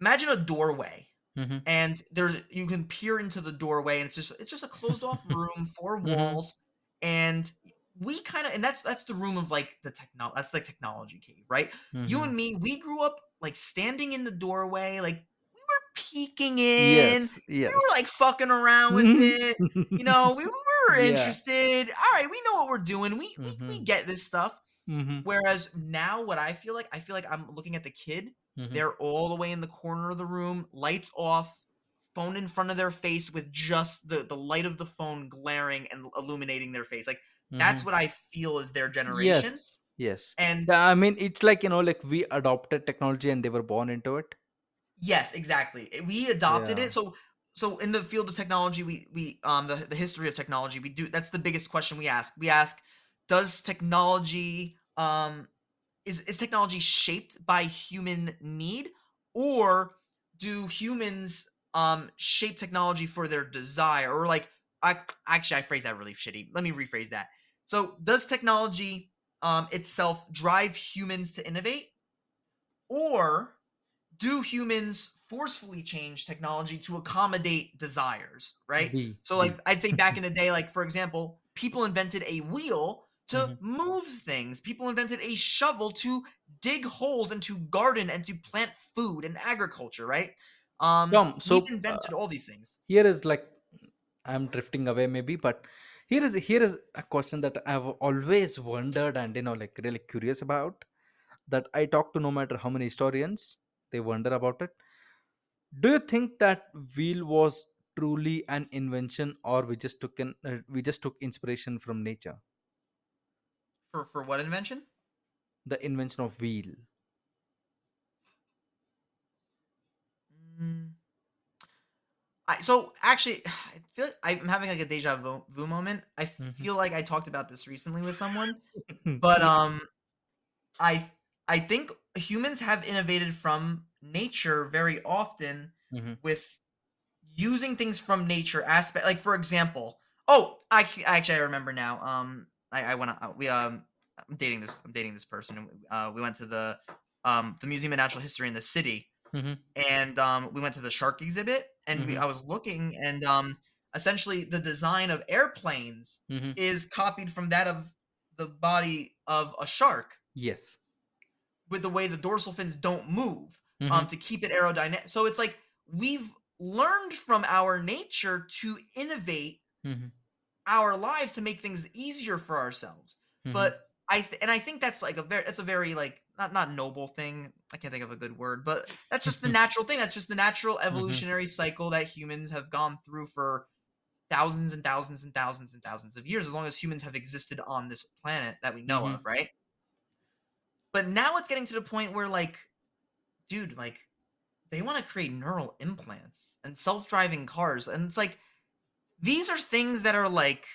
Imagine a doorway, Mhm. and there's you can peer into the doorway, and it's just it's just a closed off room, four Mhm. walls, and we kind of and that's that's the room of like the techno that's the technology cave, right? You Mhm. and me, we grew up like standing in the doorway, like we were peeking in, Yes. we were like fucking around with it you know, we, we were Yeah. interested. All right, we know what we're doing. We, we we Mhm. get this stuff. Mhm. Whereas now, what I feel like, I feel like I'm looking at the kid. Mhm. They're all the way in the corner of the room, lights off, phone in front of their face with just the the light of the phone glaring and illuminating their face. Like that's Mhm. what I feel is their generation. Yes. Yes. And I mean, it's like, you know, like we adopted technology and they were born into it. Yes, exactly. Eh, We adopted Yeah. it. So so in the field of technology, we we um the, the history of technology, we do that's the biggest question we ask. We ask, does technology um is is technology shaped by human need or do humans um shape technology for their desire or like I actually I phrased that really shitty. Let me rephrase that. So does technology um itself drive humans to innovate? Or do humans forcefully change technology to accommodate desires right? B. so like i'd say back in the day like for example people invented a wheel to Mhm. move things. People invented a shovel to dig holes and to garden and to plant food and agriculture right? Um Tom, so invented uh, all these things. here is like I'm drifting away maybe, but here is here is a question that I've always wondered and you know like really curious about that I talk to no matter how many historians, they wonder about it. Do you think that wheel was truly an invention or we just took in, uh, we just took inspiration from nature? for for what invention The invention of wheel. I, so actually i feel like i'm having like a deja vu, moment i Mhm. feel like i talked about this recently with someone but um I I think humans have innovated from nature very often Mhm. with using things from nature aspect like for example oh I actually I remember now um I, I went out we um I'm dating this I'm dating this person and uh we went to the um the Museum of Natural History in the city Mhm. and um we went to the shark exhibit and we, Mhm. I was looking and um essentially the design of airplanes Mhm. is copied from that of the body of a shark Yes. with the way the dorsal fins don't move um Mhm. to keep it aerodynamic. So it's like we've learned from our nature to innovate Mhm. our lives to make things easier for ourselves. Mhm. But I th- and I think that's like a very that's a very like not not noble thing. I can't think of a good word, but that's just the natural thing. That's just the natural evolutionary cycle that humans have gone through for thousands and thousands and thousands and thousands of years as long as humans have existed on this planet that we know Mhm. of, right? But now it's getting to the point where like, dude, like they want to create neural implants and self-driving cars, and it's like these are things that are like,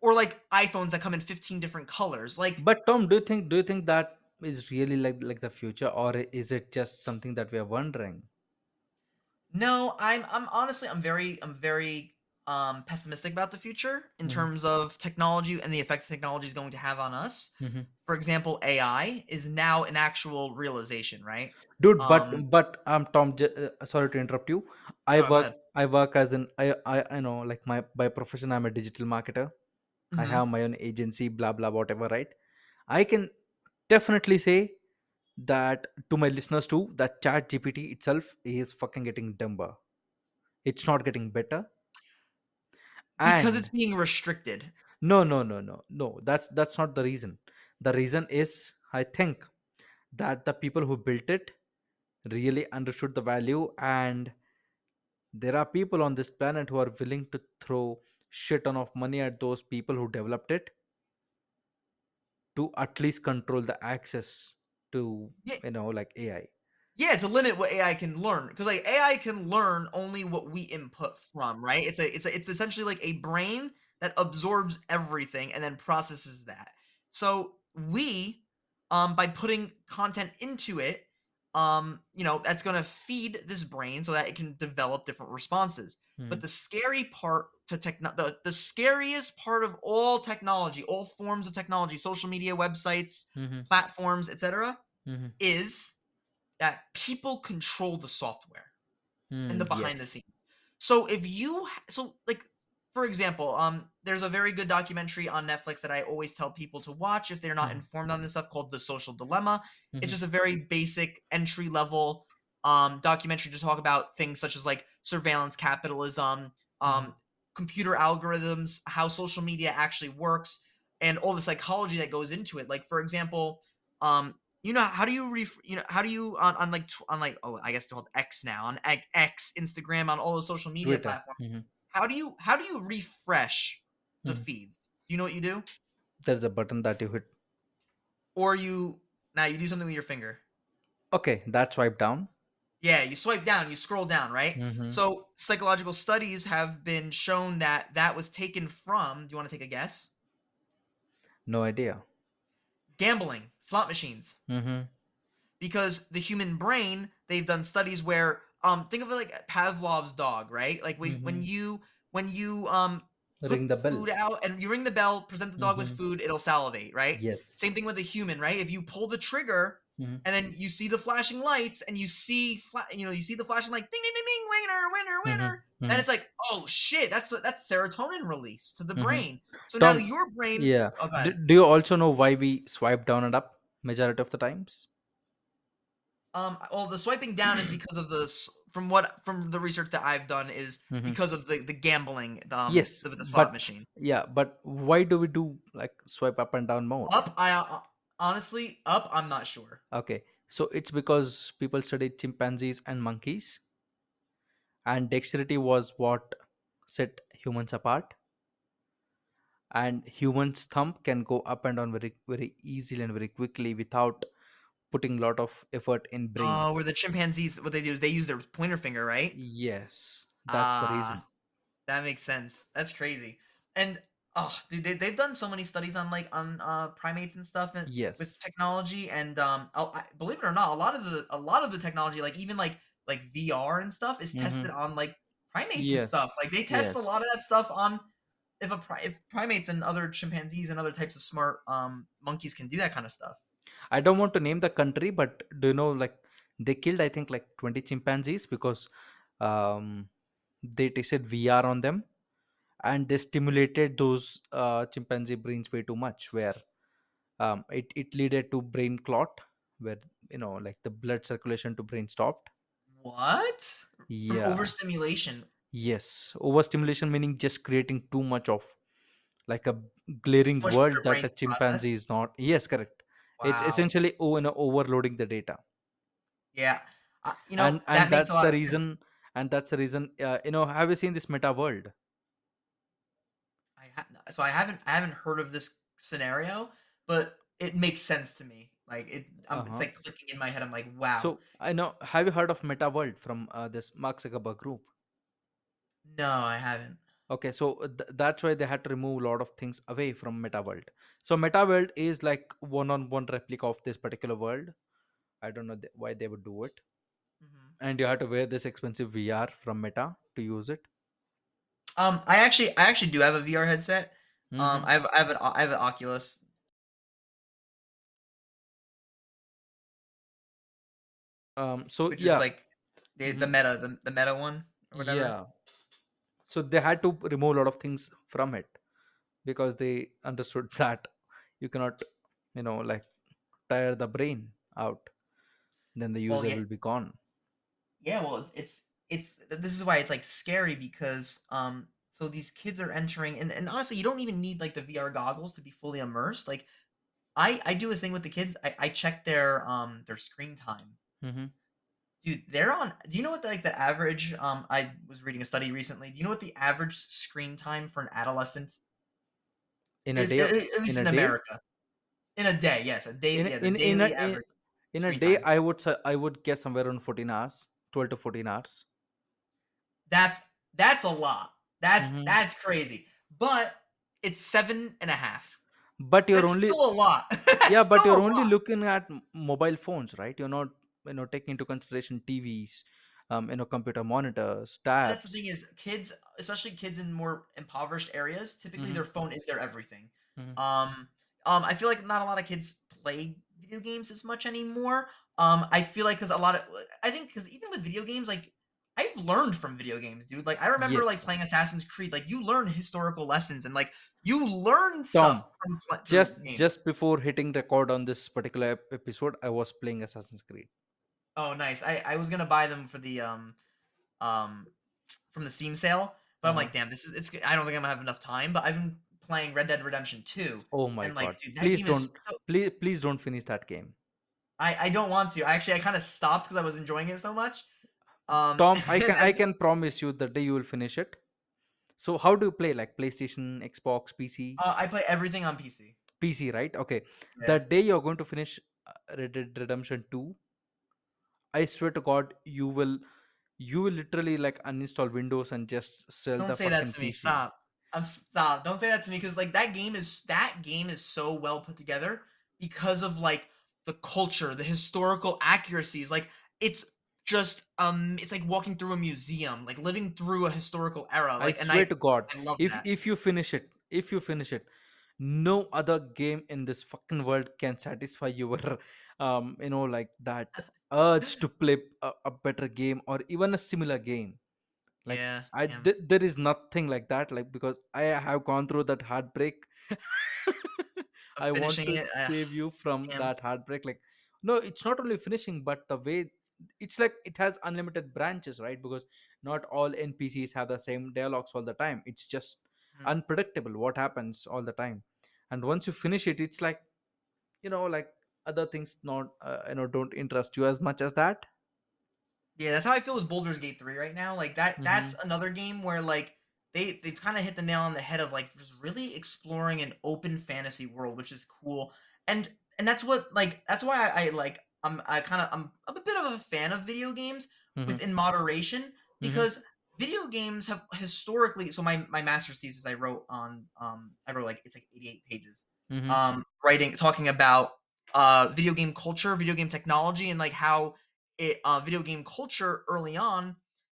or like iPhones that come in 15 different colors. Like, But Tom, do you think do you think that is really like like the future, or is it just something that we are wondering? no, I'm I'm honestly I'm very I'm very um pessimistic about the future in hmm terms of technology and the effect technology is going to have on us. hmm For example, AI is now an actual realization, right? Dude, but Um, but um, Tom, j- uh, sorry to interrupt you. I go work ahead. I work as an I I I know like my by profession I'm a digital marketer. I hmm have my own agency, blah blah whatever, right? I can definitely say that to my listeners too that chat gpt itself is fucking getting dumber. It's not getting better. Because it's being restricted. no no no no no. That's that's not the reason. The reason is i think that the people who built it really understood the value and there are people on this planet who are willing to throw shit ton of money at those people who developed it to at least control the access to Yeah, you know like ai yeah, it's a limit what AI can learn because like AI can learn only what we input from, right? It's a it's a, it's essentially like a brain that absorbs everything and then processes that. So we, um, by putting content into it, um, you know, that's gonna feed this brain so that it can develop different responses. Hmm. But the scary part to techno the, the scariest part of all technology, all forms of technology, social media, websites, Mm-hmm. platforms, etc., Mm-hmm. is that people control the software and the Mm, behind the scenes. So if you so like for example, um there's a very good documentary on Netflix that I always tell people to watch if they're not Mhm, informed on this stuff called The Social Dilemma. It's mhm, just a very basic entry level um documentary to talk about things such as like surveillance capitalism, um computer algorithms, how social media actually works and all the psychology that goes into it. Like for example, um you know how do you ref- you know how do you on, on like tw- on like oh I guess it's called X now on X, Instagram on all those social media Twitter. platforms mhm, how do you how do you refresh the mhm. feeds do you know what you do There's a button that you hit. or you now you do something with your finger Okay, that swipe down. yeah you swipe down you scroll down right hmm so psychological studies have been shown that that was taken from do you want to take a guess No idea. gambling slot machines hmm because the human brain they've done studies where um think of it like Pavlov's dog right? Like when when hmm you when you um put Ring the bell. food out and you ring the bell present the dog with hmm food it'll salivate right? Yes. same thing with a human right? If you pull the trigger hmm and then you see the flashing lights and you see fla- you know you see the flashing light ding ding ding ding winner winner winner then hmm it's like oh shit that's that's serotonin release to the hmm brain. So now your brain yeah. oh Do, do you also know why we swipe down and up majority of the times? Um, well, the swiping down is because of the from what from the research that I've done is hmm because of the the gambling um Yes, the, the slot but machine. yeah, but why do we do like swipe up and down more? Up, I uh, honestly up. I'm not sure. Okay, so it's because people studied chimpanzees and monkeys, and dexterity was what set humans apart. and human's thumb can go up and down very very easily and very quickly without putting a lot of effort in brain Oh, where the chimpanzees, what they do is they use their pointer finger, right? yes that's the reason Ah, that makes sense. That's crazy. And oh, dude, they, they've done so many studies on like on uh primates and stuff and yes, with technology and um, I, believe it or not, a lot of the a lot of the technology, like even like like VR and stuff, is mm-hmm. tested on like primates and stuff. Like they test a lot of that stuff on if a pri- if primates and other chimpanzees and other types of smart um monkeys can do that kind of stuff. I don't want to name the country but do you know like they killed i think like 20 chimpanzees because um they tested vr on them and they stimulated those uh, chimpanzee brains way too much where um, it, it led to brain clot where you know like the blood circulation to brain stopped What? From yeah overstimulation. Yes, overstimulation meaning just creating too much of like a glaring world that a to process. chimpanzee is not. Yes, correct. It's Wow. essentially you know, overloading the data, Yeah. Uh, you know and and that makes a that's lot the of sense. reason. And that's the reason. Uh, you know, have you seen this meta world? I ha- so I haven't I haven't heard of this scenario, but it makes sense to me. Like it, um, it's Uh-huh. like clicking in my head. I'm like, wow. So I know. Have you heard of Meta World from uh, this Mark Zuckerberg group? No, I haven't. Okay, so uh, th- that's why they had to remove a lot of things away from Meta World. So Meta World is like one-on-one replica of this particular world. I don't know th- why they would do it. Mhm. And you have to wear this expensive VR from Meta to use it. Um, I actually, I actually do have a VR headset. Um, Mhm. I have, I have an, I have an Oculus. Um. So which yeah. is like the the mhm, meta the, the meta one or whatever. Yeah. So they had to remove a lot of things from it because they understood that you cannot, you know, like tire the brain out. Then the Well, user yeah, will be gone. yeah. Well, it's it's it's this is why it's like scary because um so these kids are entering and, and honestly you don't even need like the VR goggles to be fully immersed. Like I I do a thing with the kids. I I check their um their screen time. hmm Dude, they're on. Do you know what the, like the average? Um, I was reading a study recently. Do you know what the average screen time for an adolescent In a is? day, At least in in day, America, in a day. Yes, a day. in a, Yeah, the in in a in, in a day, time. I would say I would guess somewhere around fourteen hours, twelve to fourteen hours. That's that's a lot. That's hmm that's crazy. But it's seven and a half. But you're That's only still a lot. yeah, but you're only lot. looking at mobile phones, right? You're not, you know, taking into consideration TVs, um, you know, computer monitors, But that's the thing is kids, especially kids in more impoverished areas, typically hmm their phone is their everything. hmm Um, um, I feel like not a lot of kids play video games as much anymore. Um, I feel like because a lot of, I think because even with video games, like I've learned from video games, dude. Like I remember like playing Assassin's Creed. Like you learn historical lessons and like you learn Tom. stuff from through Just just before hitting record on this particular episode, I was playing Assassin's Creed. Oh, nice. I I was gonna buy them for the um um from the Steam sale, but I'm Uh-huh. like, damn, this is it's. I don't think I'm gonna have enough time. But I've been playing Red Dead Redemption 2, Oh my like, god! dude, Please don't, So, please please don't finish that game. I I don't want to. I actually I kind of stopped because I was enjoying it so much. Um, Tom, I can I can promise you the day you will finish it. So how do you play? Like PlayStation, Xbox, PC, uh, I play everything on PC. PC, right? Okay. The day you're going to finish uh, Red Dead Redemption 2, I swear to God, you will you will literally like uninstall Windows and just sell Don't the say that to me. PC. Stop. I'm stop. Don't say that to me because like that game is that game is so well put together because of like the culture, the historical accuracies. Like it's just um it's like walking through a museum, like living through a historical era. I Like and swear I to God, I love if that. if you finish it, if you finish it, no other game in this fucking world can satisfy your um you know like that urge to play a, a better game or even a similar game like Yeah, i damn. th- there is nothing like that like because i have gone through that heartbreak i want to it, uh, save you from damn. that heartbreak like no it's not only finishing but the way it's like it has unlimited branches right because not all npcs have the same dialogues all the time it's just Mhm. unpredictable what happens all the time and once you finish it it's like you know like other things not uh, you know don't interest you as much as that Yeah, that's how I feel with Baldur's Gate 3 right now. Like that mm-hmm, that's another game where like they they've kind of hit the nail on the head of like just really exploring an open fantasy world, which is cool. And and that's what like that's why I, I like I'm I kind of I'm, I'm a bit of a fan of video games mm-hmm, within moderation mm-hmm, because video games have historically so my my master's thesis I wrote on um I wrote like it's like 88 pages mm-hmm, um, writing talking about uh, video game culture, video game technology, and like how it uh, video game culture early on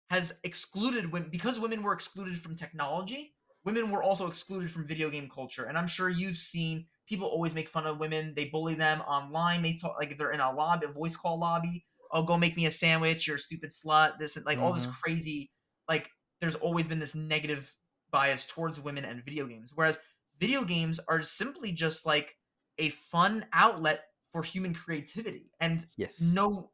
has excluded women because women were excluded from technology. Women were also excluded from video game culture, and I'm sure you've seen people always make fun of women. They bully them online. They talk like if they're in a lobby, a voice call lobby. Oh, go make me a sandwich. You're a stupid slut. This and like all this mm-hmm. crazy. Like there's always been this negative bias towards women and video games, whereas video games are simply just like a fun outlet for human creativity and yes. no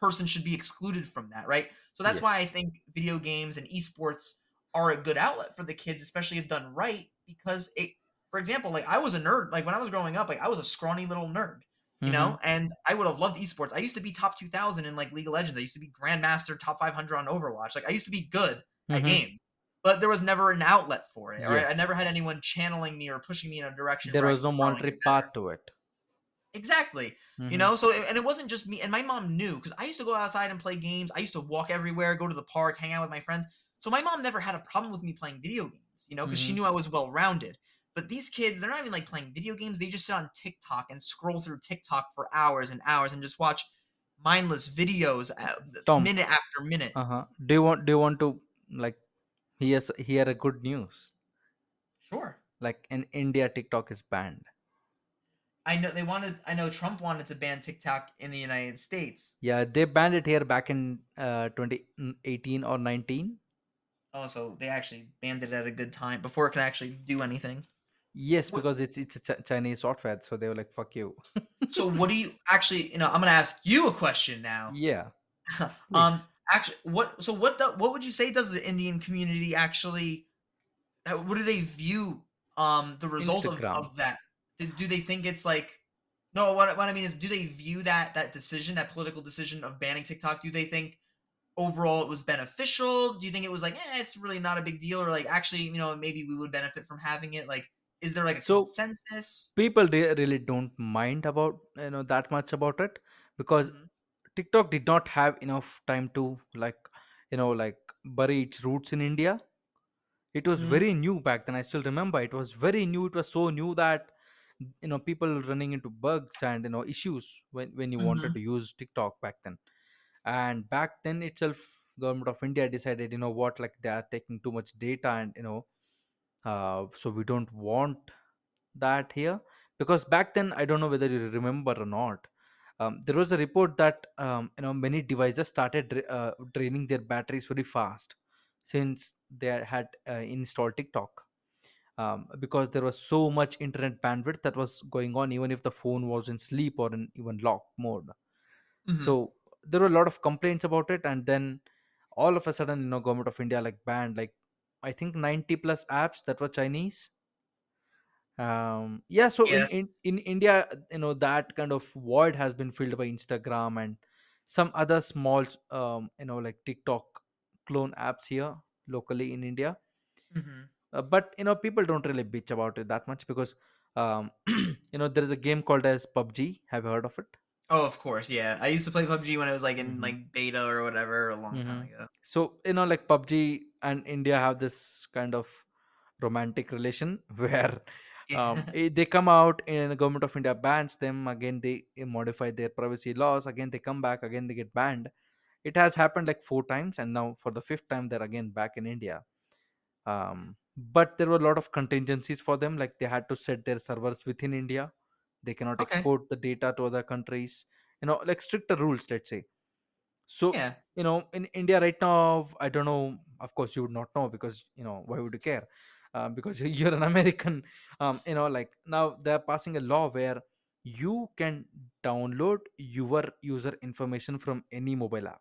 person should be excluded from that right? So that's why i think video games and esports are a good outlet for the kids especially if done right because it for example like i was a nerd like when i was growing up like i was a scrawny little nerd you mm-hmm, know and i would have loved esports. I used to be top 2000 in like league of legends. I used to be grandmaster top 500 on overwatch. Like i used to be good at mm-hmm. games but there was never an outlet for it. Or I never had anyone channeling me or pushing me in a direction there was no monetary part to it Exactly. You hmm know, so and it wasn't just me and my mom knew because I used to go outside and play games. I used to walk everywhere, go to the park, hang out with my friends. So my mom never had a problem with me playing video games, you know, because she hmm knew I was well-rounded. But these kids, they're not even like playing video games. They just sit on TikTok and scroll through TikTok for hours and hours and just watch mindless videos uh, Tom, minute after minute. uh-huh. Do you want do you want to like hear s- hear a good news? Sure. Like in India, TikTok is banned. I know they wanted I know Trump wanted to ban TikTok in the United States. Yeah, they banned it here back in uh 2018 or 19. Oh, so they actually banned it at a good time before it can actually do anything. Yes, What because it's it's a Ch- Chinese software, so they were like, "Fuck you." so what do you actually, you know, I'm going to ask you a question now. Yeah, um. Actually what so what the, what would you say does the Indian community actually what do they view um the result of of that? Do, do they think it's like no, what what I mean is do they view that that decision, that political decision of banning TikTok, do they think overall it was beneficial? Do you think it was like, eh, it's really not a big deal, or like actually, you know, maybe we would benefit from having it? Like, is there like a So consensus? people really don't mind about you know that much about it because hmm TikTok did not have enough time to like you know like bury its roots in India. It was hmm very new back then. I still remember it was very new. It was so new that you know people running into bugs and you know issues when when you wanted hmm to use TikTok back then. And back then itself, government of India decided you know what like they are taking too much data and you know uh, so we don't want that here because back then I don't know whether you remember or not. Um, there was a report that um, you know many devices started dra- uh, draining their batteries very fast since they had uh, installed TikTok. Um, because there was so much internet bandwidth that was going on even if the phone was in sleep or in even lock mode. hmm So there were a lot of complaints about it, and then all of a sudden, you know, government of India like banned like I think 90 plus apps that were Chinese um yeah so in, Yes. in in india you know that kind of void has been filled by instagram and some other small um you know like tiktok clone apps here locally in india hmm uh, but you know people don't really bitch about it that much because um you know there is a game called as pubg have you heard of it Oh, of course, yeah. I used to play PUBG when it was like in mm-hmm. like beta or whatever a long time Mm-hmm. ago. so you know like pubg and india have this kind of romantic relation where um, eh, they come out and the government of india bans them. Again they eh, modify their privacy laws. Again they come back. Again they get banned. It has happened like four times and now for the fifth time they're again back in india. Um, but there were a lot of contingencies for them. Like they had to set their servers within india. They cannot Okay. export the data to other countries. You know like stricter rules let's say. So Yeah. you know in india right now i don't know. Of course you would not know because you know why would you care uh, because you're an american um, you know like now they're passing a law where you can download your user information from any mobile app.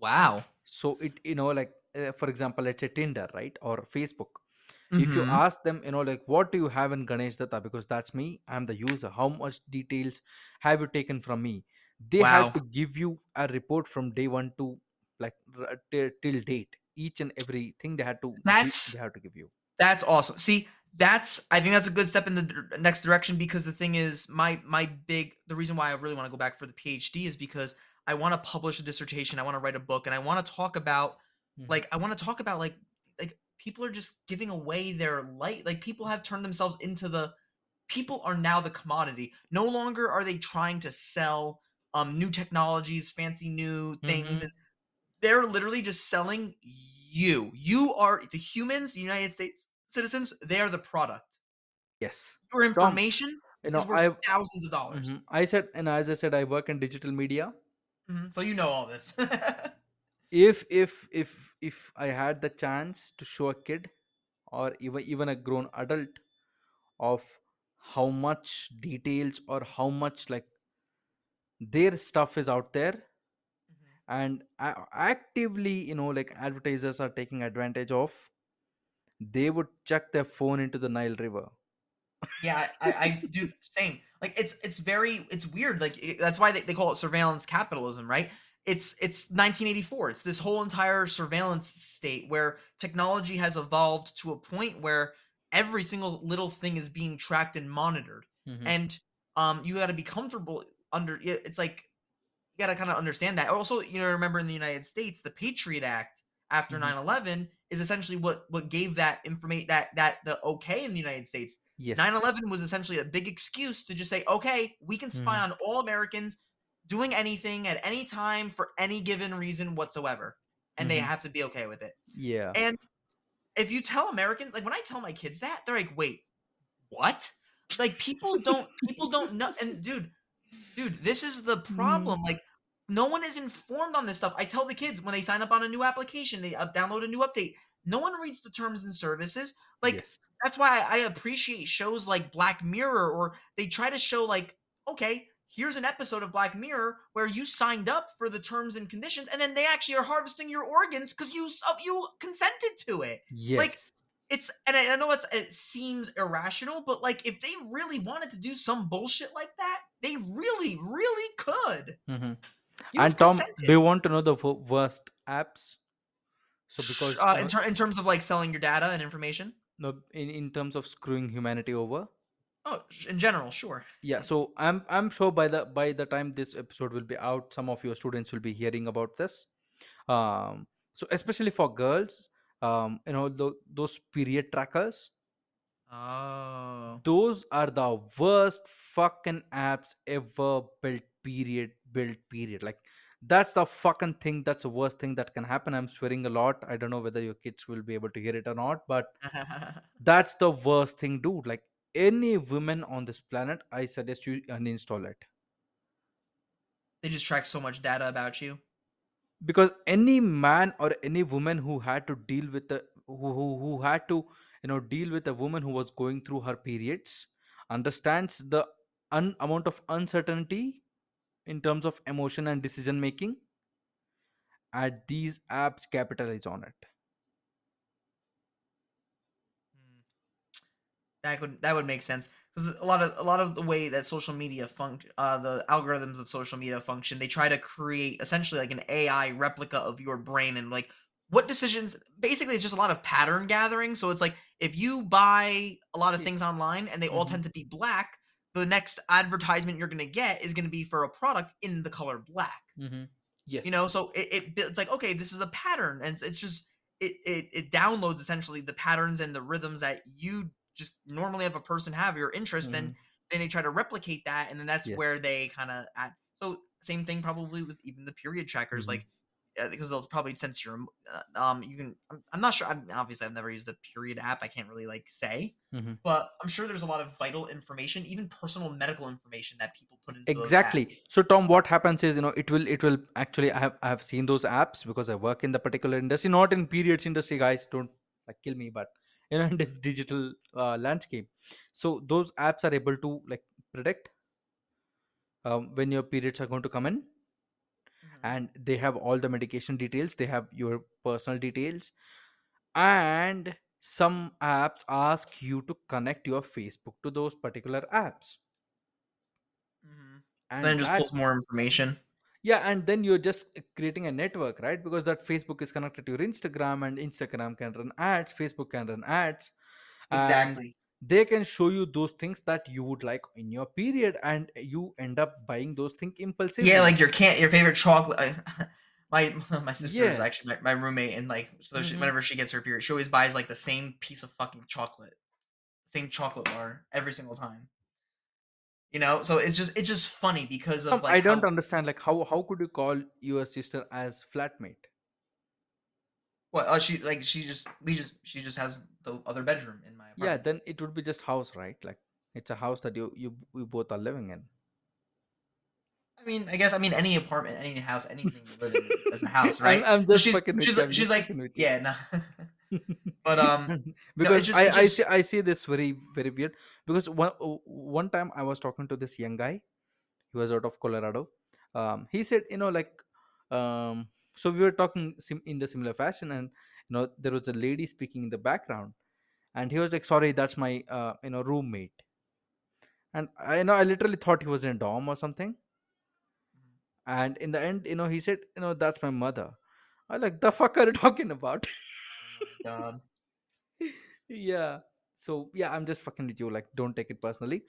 Wow. so it you know like uh, for example let's say tinder right or facebook. If you Mhm. ask them you know like what do you have in ganesh data because that's me. I'm the user. How much details have you taken from me? They Wow. to give you a report from day one to like r- till till date each and everything they had to give they That's have to give you that's awesome. See, that's I think that's a good step in the next direction because the thing is my my big the reason why I really want to go back for the PhD is because I want to publish a dissertation, I want to write a book and I want to talk about Mhm. like I want to talk about like like people are just giving away their light like people have turned themselves into the people are now the commodity. No longer are they trying to sell um new technologies, fancy new things Mhm. and they're literally just selling you. You are the humans, the United States citizens, they are the product. yes Your tom information you know is worth i've thousands of dollars. mhm, i said and as i said i work in digital media Mhm, So you know all this. if if if if i had the chance to show a kid or even even a grown adult of how much details or how much like their stuff is out there. And a- actively you know like advertisers are taking advantage of they would chuck their phone into the nile river Yeah, I, I, do same. Like it's it's very it's weird. Like it, that's why they, they call it surveillance capitalism, right? It's it's 1984. It's this whole entire surveillance state where technology has evolved to a point where every single little thing is being tracked and monitored. Mhm. and um, you got to be comfortable under. It's like you got to kind of understand that. Also, you know, remember in the United States, the Patriot Act after Mhm. nine eleven is essentially what what gave that information that that the okay in the United States. Yes. 9/11 was essentially a big excuse to just say, "Okay, we can spy Mhm. on all Americans doing anything at any time for any given reason whatsoever." And they Mhm. have to be okay with it. Yeah. And if you tell Americans, like when I tell my kids that, they're like, "Wait, what?" Like people don't people don't know and dude, dude, this is the Mm. problem. Like no one is informed on this stuff. I tell the kids when they sign up on a new application, they uh, download a new update. No one reads the terms and services. Like Yes. that's why I, I appreciate shows like Black Mirror, or they try to show like, okay, here's an episode of Black Mirror where you signed up for the terms and conditions, and then they actually are harvesting your organs because you you consented to it. Like Yes. It's and I, I know it's it seems irrational, but like if they really wanted to do some bullshit like that, they really, really could. Mhm. And Tom, do you want to know the worst apps? So because uh, in, ter- in terms of like selling your data and information. no, in in terms of screwing humanity over. Oh, in general, sure. Yeah. So I'm I'm sure by the by the time this episode will be out, some of your students will be hearing about this. Um. So especially for girls, um, you know, tho- those period trackers. Oh. those are the worst fucking apps ever built period built period like that's the fucking thing that's the worst thing that can happen i'm swearing a lot i don't know whether your kids will be able to hear it or not but that's the worst thing dude like any woman on this planet i suggest you uninstall it they just track so much data about you. Because any man or any woman who had to deal with the who, who who had to you know deal with a woman who was going through her periods understands the un- amount of uncertainty in terms of emotion and decision making and these apps capitalize on it Hmm. That would that would make sense because a lot of a lot of the way that social media func uh, the algorithms of social media function, they try to create essentially like an AI replica of your brain and like what decisions. Basically, it's just a lot of pattern gathering. So it's like if you buy a lot of things online and they all mhm, tend to be black, the next advertisement you're going to get is going to be for a product in the color black. mhm. You know, so it, it it's like okay, this is a pattern, and it's, it's just it, it it downloads essentially the patterns and the rhythms that you just normally have a person have your interest in. Mhm, Then they try to replicate that, and then that's where they kind of add. So same thing probably with even the period trackers, Mhm, like uh, because they'll probably sense your uh, um. You can. I'm, I'm not sure. I'm, obviously, I've never used the period app. I can't really like say, mhm. but I'm sure there's a lot of vital information, even personal medical information that people put into apps. exactly so tom what happens is you know it will it will actually i have i have seen those apps because i work in the particular industry not in periods industry guys don't like kill me but you know in this digital uh, landscape so those apps are able to like predict um, when your periods are going to come in Mhm. and they have all the medication details they have your personal details and some apps ask you to connect your facebook to those particular apps Mhm. So then just pulls more information. Yeah and then you're just creating a network right because that facebook is connected to your instagram and instagram can run ads facebook can run ads and Exactly. they can show you those things that you would like in your period and you end up buying those things impulsively. Yeah, like your can't your favorite chocolate. My my sister is yes actually my, my roommate, and like so she, hmm whenever she gets her period, she always buys like the same piece of fucking chocolate, same chocolate bar every single time. You know, so it's just it's just funny because of like I don't how understand. Like, how how could you call your sister as flatmate? what uh, she like she just we just she just has the other bedroom in my apartment. Yeah, then it would be just house, right? Like, it's a house that you you we both are living in. I mean, I guess I mean any apartment, any house, anything you live in as a house, I'm right? I'm just she's fucking with she's you. like she's like with yeah, no. but um no, because just I it I see just I see this very very weird. Because one one time I was talking to this young guy. He was out of Colorado. Um, he said, you know, like, um, so we were talking sim- in the similar fashion, and you know, there was a lady speaking in the background, and he was like, sorry, that's my uh, you know roommate. And I you know I literally thought he was in a dorm or something. And in the end, you know, he said, you know, that's my mother. I like the fuck are you talking about? God. yeah. So yeah, I'm just fucking with you. Like, don't take it personally.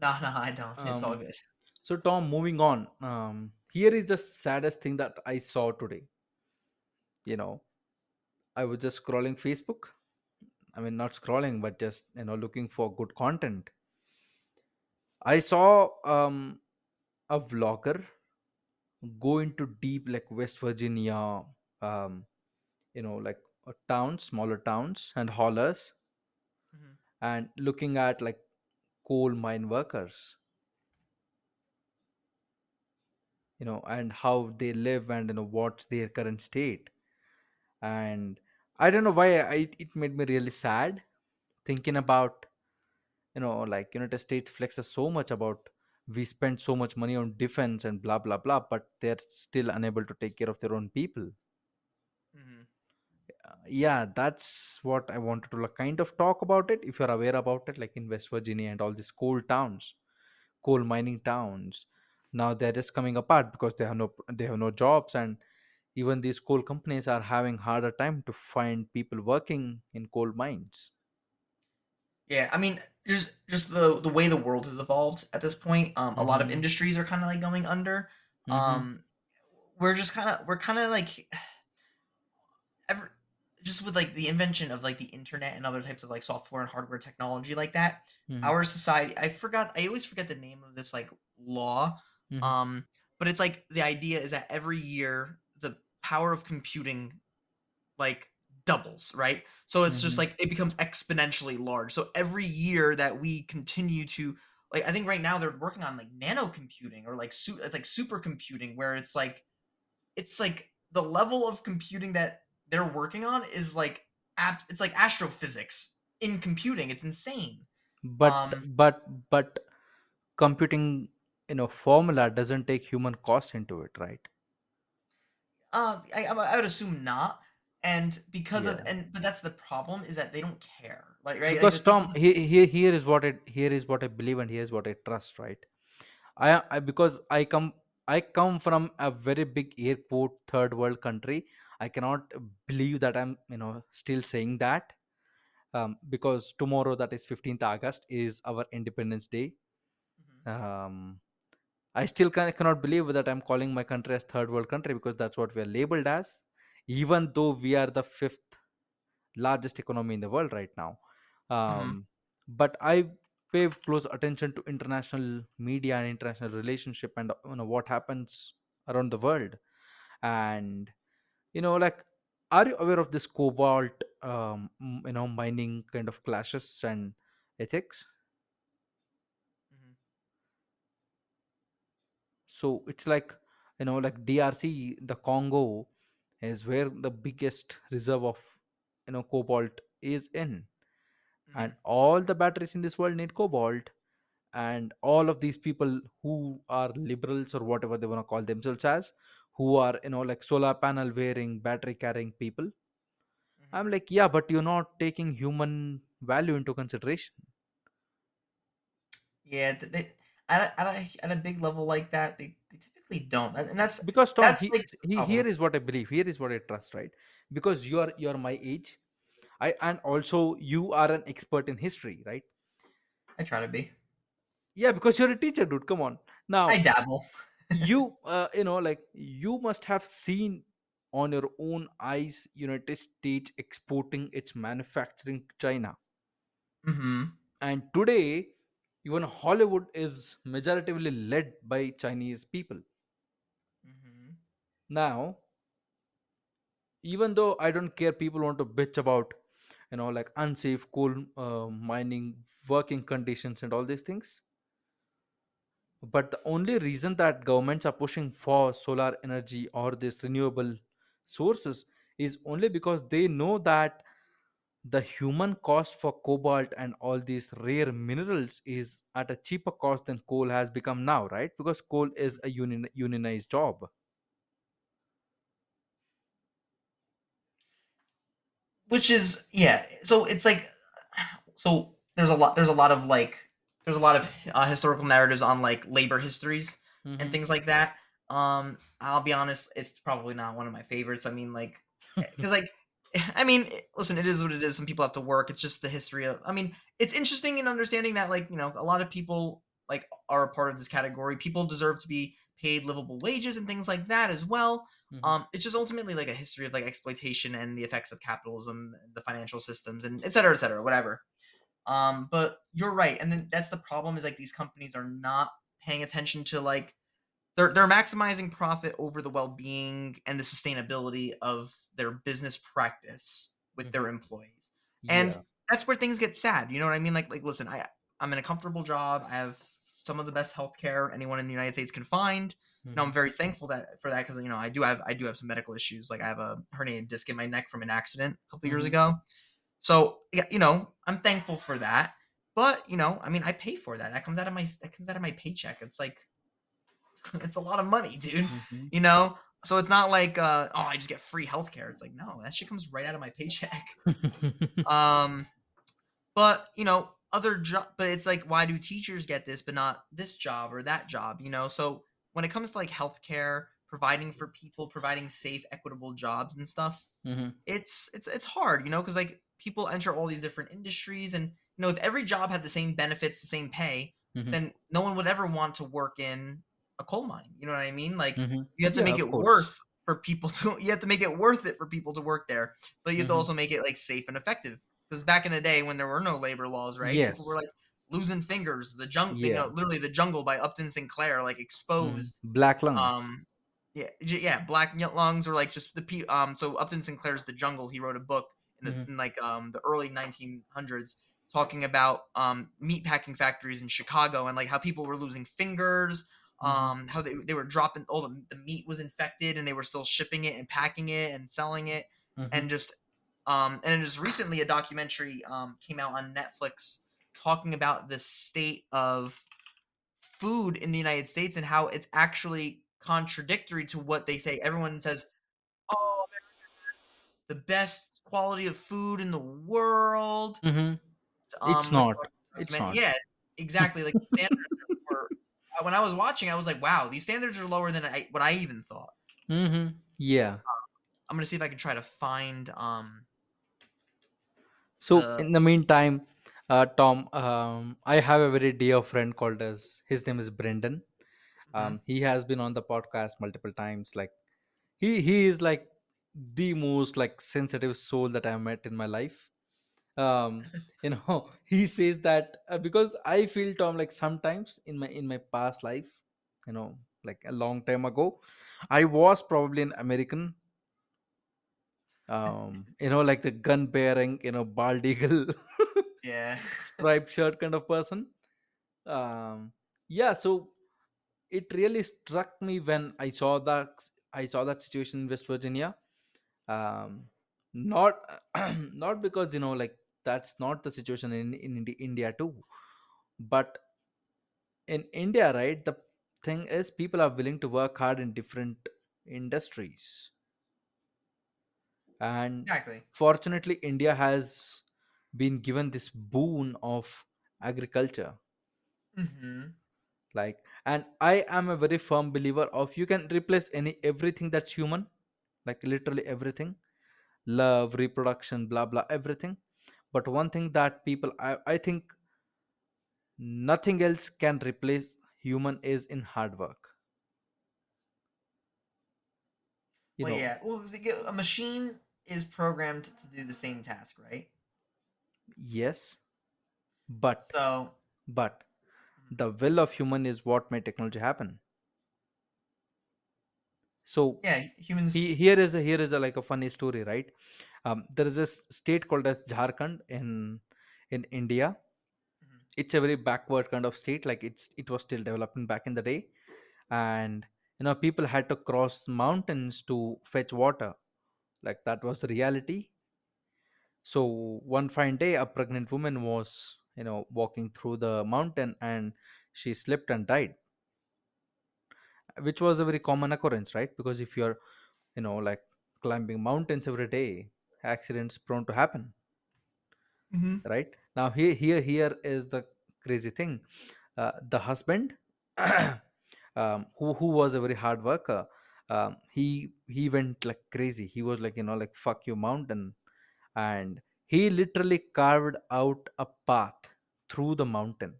No, no, I don't. It's all Um, good. so Tom, moving on. Um, here is the saddest thing that I saw today. You know, I was just scrolling Facebook. I mean, not scrolling, but just you know, looking for good content. I saw um, a vlogger go into deep like West Virginia, um, you know, like uh, towns, smaller towns, and hollers, Mhm, and looking at like coal mine workers, you know, and how they live and you know what's their current state. And I don't know why I, it made me really sad thinking about you know like united states flexes so much about we spend so much money on defense and blah blah blah but they're still unable to take care of their own people yeah that's what i wanted to like, kind of talk about it if you're aware about it like in west virginia and all these coal towns coal mining towns. Now they're just coming apart because they have no they have no jobs and even these coal companies are having harder time to find people working in coal mines. Yeah, I mean, just just the the way the world has evolved at this point, um, a lot of mm-hmm, industries are kinda, like, going under. mm-hmm, Um, we're just kinda we're kinda, like, ever just with, like, the invention of, like, the internet and other types of, like, software and hardware technology like that, mm-hmm, our society I forgot I always forget the name of this, like, law, mm-hmm, um, but it's, like, the idea is that every year, the power of computing like doubles, right? So it's just mm-hmm. like it becomes exponentially large. So every year that we continue to like I think right now they're working on like nano computing or like su- it's like supercomputing where it's like it's like the level of computing that they're working on is like abs- it's like astrophysics in computing. It's insane. but Um but but computing you know formula doesn't take human cost into it right uh I, I would assume not and because of and but that's the problem is that they don't care. Like right because people tom here, here here is what it here is what i believe and here's what i trust right i, I because i come i come from a very big airport third world country i cannot believe that i'm you know still saying that um, because tomorrow that is 15th august is our independence day Mhm, um, I still can, cannot believe that I'm calling my country as third world country because that's what we are labeled as, even though we are the fifth largest economy in the world right now. mhm, Um, but I pay close attention to international media and international relationship and you know what happens around the world. And you know, like, are you aware of this cobalt, um, m- you know, mining kind of clashes and ethics? mhm, So it's like you know, like DRC, the Congo is where the biggest reserve of you know cobalt is in and mhm. all the batteries in this world need cobalt and all of these people who are liberals or whatever they want to call themselves as who are you know like solar panel wearing battery carrying people Mhm. i'm like yeah but you're not taking human value into consideration Yeah, th- they, at a, at a at a big level like that, they, they typically don't, and that's because tom that's he, like he here problem. is what i believe here is what i trust right because you are you are my age i and also you are an expert in history right I try to be. yeah because you're a teacher dude come on now I dabble. You uh, you know like you must have seen on your own eyes united states exporting its manufacturing to china. Hmm and today even hollywood is majoritively led by chinese people. Hmm now even though i don't care people want to bitch about you know like unsafe coal uh, mining working conditions and all these things but the only reason that governments are pushing for solar energy or this renewable sources is only because they know that the human cost for cobalt and all these rare minerals is at a cheaper cost than coal has become now right because coal is a union, unionized job Which is yeah. So it's like so there's a lot there's a lot of like there's a lot of uh, historical narratives on like labor histories and hmm things like that. Um, I'll be honest, it's probably not one of my favorites. I mean, like, because like, I mean, listen, it is what it is. Some people have to work. It's just the history of. I mean, it's interesting in understanding that like you know a lot of people. like are a part of this category. People deserve to be paid livable wages and things like that as well. Mhm. Um, it's just ultimately like a history of like exploitation and the effects of capitalism, and the financial systems, and et cetera, et cetera, whatever. Um, but you're right, and then that's the problem is like these companies are not paying attention to like they're they're maximizing profit over the well-being and the sustainability of their business practice with their employees. And Yeah. that's where things get sad. You know what I mean? Like like listen, I I'm in a comfortable job. I have some of the best healthcare anyone in the United States can find. You know, I'm Mhm. very thankful that for that because you know I do have I do have some medical issues. Like I have a herniated disc in my neck from an accident a couple years Mhm. ago. So yeah, you know, I'm thankful for that. But you know, I mean, I pay for that. That comes out of my that comes out of my paycheck. It's like it's a lot of money, dude. Mhm. You know, so it's not like uh, oh, I just get free healthcare. It's like no, that shit comes right out of my paycheck. Um, but you know, other job, but it's like, why do teachers get this, but not this job or that job? You know, so when it comes to like healthcare, providing for people, providing safe, equitable jobs and stuff, Mhm. it's it's it's hard, you know, because like people enter all these different industries, and you know, if every job had the same benefits, the same pay, Mhm. then no one would ever want to work in a coal mine. You know what I mean? Like Mhm. you have to Yeah, make it course. worth for people to you have to make it worth it for people to work there but you have to Mhm. also make it like safe and effective because back in the day when there were no labor laws right people were like losing fingers the jungle you Yeah. know literally the jungle by upton sinclair like Mhm. exposed Black lungs. um yeah yeah black y- lungs or like just the pe- um so upton sinclair's the jungle he wrote a book in, the, Mhm. in like um the early 1900s talking about um meat packing factories in chicago and like how people were losing fingers Mhm. um how they, they were dropping all the, the meat was infected and they were still shipping it and packing it and selling it Mhm. and just um and just recently a documentary um came out on netflix talking about the state of food in the united states and how it's actually contradictory to what they say everyone says oh the best quality of food in the world Mhm. It's um with not. It's not. yeah exactly like standards were uh, when i was watching i was like wow these standards are lower than I, what i even thought Mhm. Yeah. i'm gonna see if i can try to find um So the in the meantime, uh, Tom, um, I have a very dear friend called as his name is Brendan. mhm. Um, he has been on the podcast multiple times. Like he he is like the most like sensitive soul that I've met in my life. Um, you know, he says that uh, because I feel Tom like sometimes in my in my past life, you know, like a long time ago, I was probably an American. Um, you know, like the gun bearing, you know, bald eagle. yeah striped shirt kind of person um yeah so it really struck me when i saw that i saw that situation in west virginia um not not because you know like that's not the situation in in Indi- india too. But in india right the thing is people are willing to work hard in different industries. And exactly. fortunately india has been given this boon of agriculture. Hmm like and i am a very firm believer of you can replace any everything that's human like literally everything. Love reproduction blah blah everything. But one thing that people i, I think nothing else can replace human is in hard work. You well know? yeah. Well 'cause it get- a machine is programmed to do the same task right? Yes. But so but the will of human is what made technology happen so yeah he, humans here is a here is a like a funny story right? Um, there is a s- state called as jharkhand in in india. Mhm. it's a very backward kind of state like it's it was still developing back in the day. And you know people had to cross mountains to fetch water. Like that was the reality. So one fine day a pregnant woman was you know walking through the mountain and she slipped and died which was a very common occurrence right? Because if you're you know like climbing mountains every day accidents prone to happen Mhm. right? Now here here here is the crazy thing. Uh, the husband um, who who was a very hard worker um, he he went like crazy. He was like you know like fuck you mountain. And he literally carved out a path through the mountain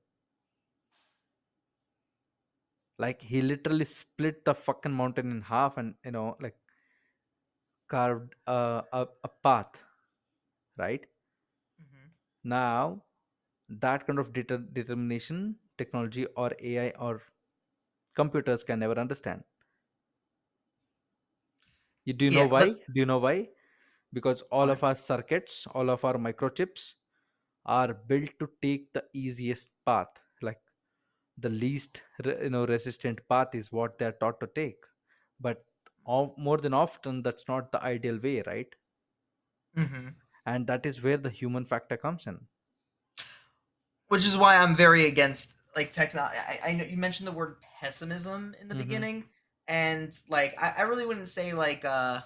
like he literally split the fucking mountain in half and you know like carved uh, a, a path right? Mhm. now that kind of deter- determination technology or ai or computers can never understand. You do you know Yeah, why? but do you know why? Because all of our circuits all of our microchips are built to take the easiest path the least you know resistant path is what they're taught to take but more than often that's not the ideal way right Mhm. and that is where the human factor comes in which is why I'm very against like technology. I, I know you mentioned the word pessimism in the mm-hmm. beginning, and like I, I really wouldn't say like uh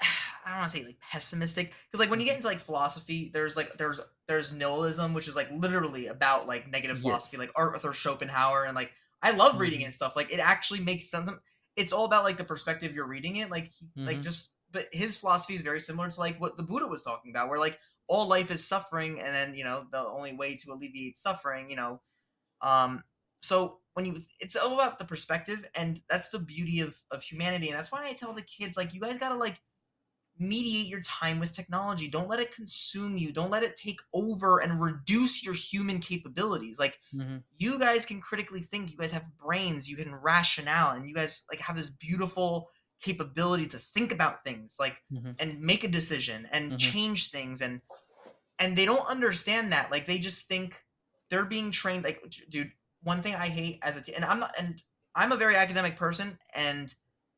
I don't want to say like pessimistic because like when you get into like philosophy, there's like there's there's nihilism, which is like literally about like negative philosophy, yes like Arthur Schopenhauer, and like I love reading it mm-hmm. and stuff. Like it actually makes sense. It's all about like the perspective you're reading it. Like he, like mm-hmm. just but his philosophy is very similar to like what the Buddha was talking about, where like all life is suffering, and then you know the only way to alleviate suffering, you know, um. So when you, it's all about the perspective, and that's the beauty of of humanity, and that's why I tell the kids like you guys gotta like mediate your time with technology. Don't let it consume you. Don't let it take over and reduce your human capabilities. Like mm-hmm. you guys can critically think. You guys have brains. You can rationale, and you guys like have this beautiful capability to think about things like mm-hmm. and make a decision and Mhm. change things and and they don't understand that like they just think they're being trained like dude one thing i hate as a t- and i'm not and i'm a very academic person and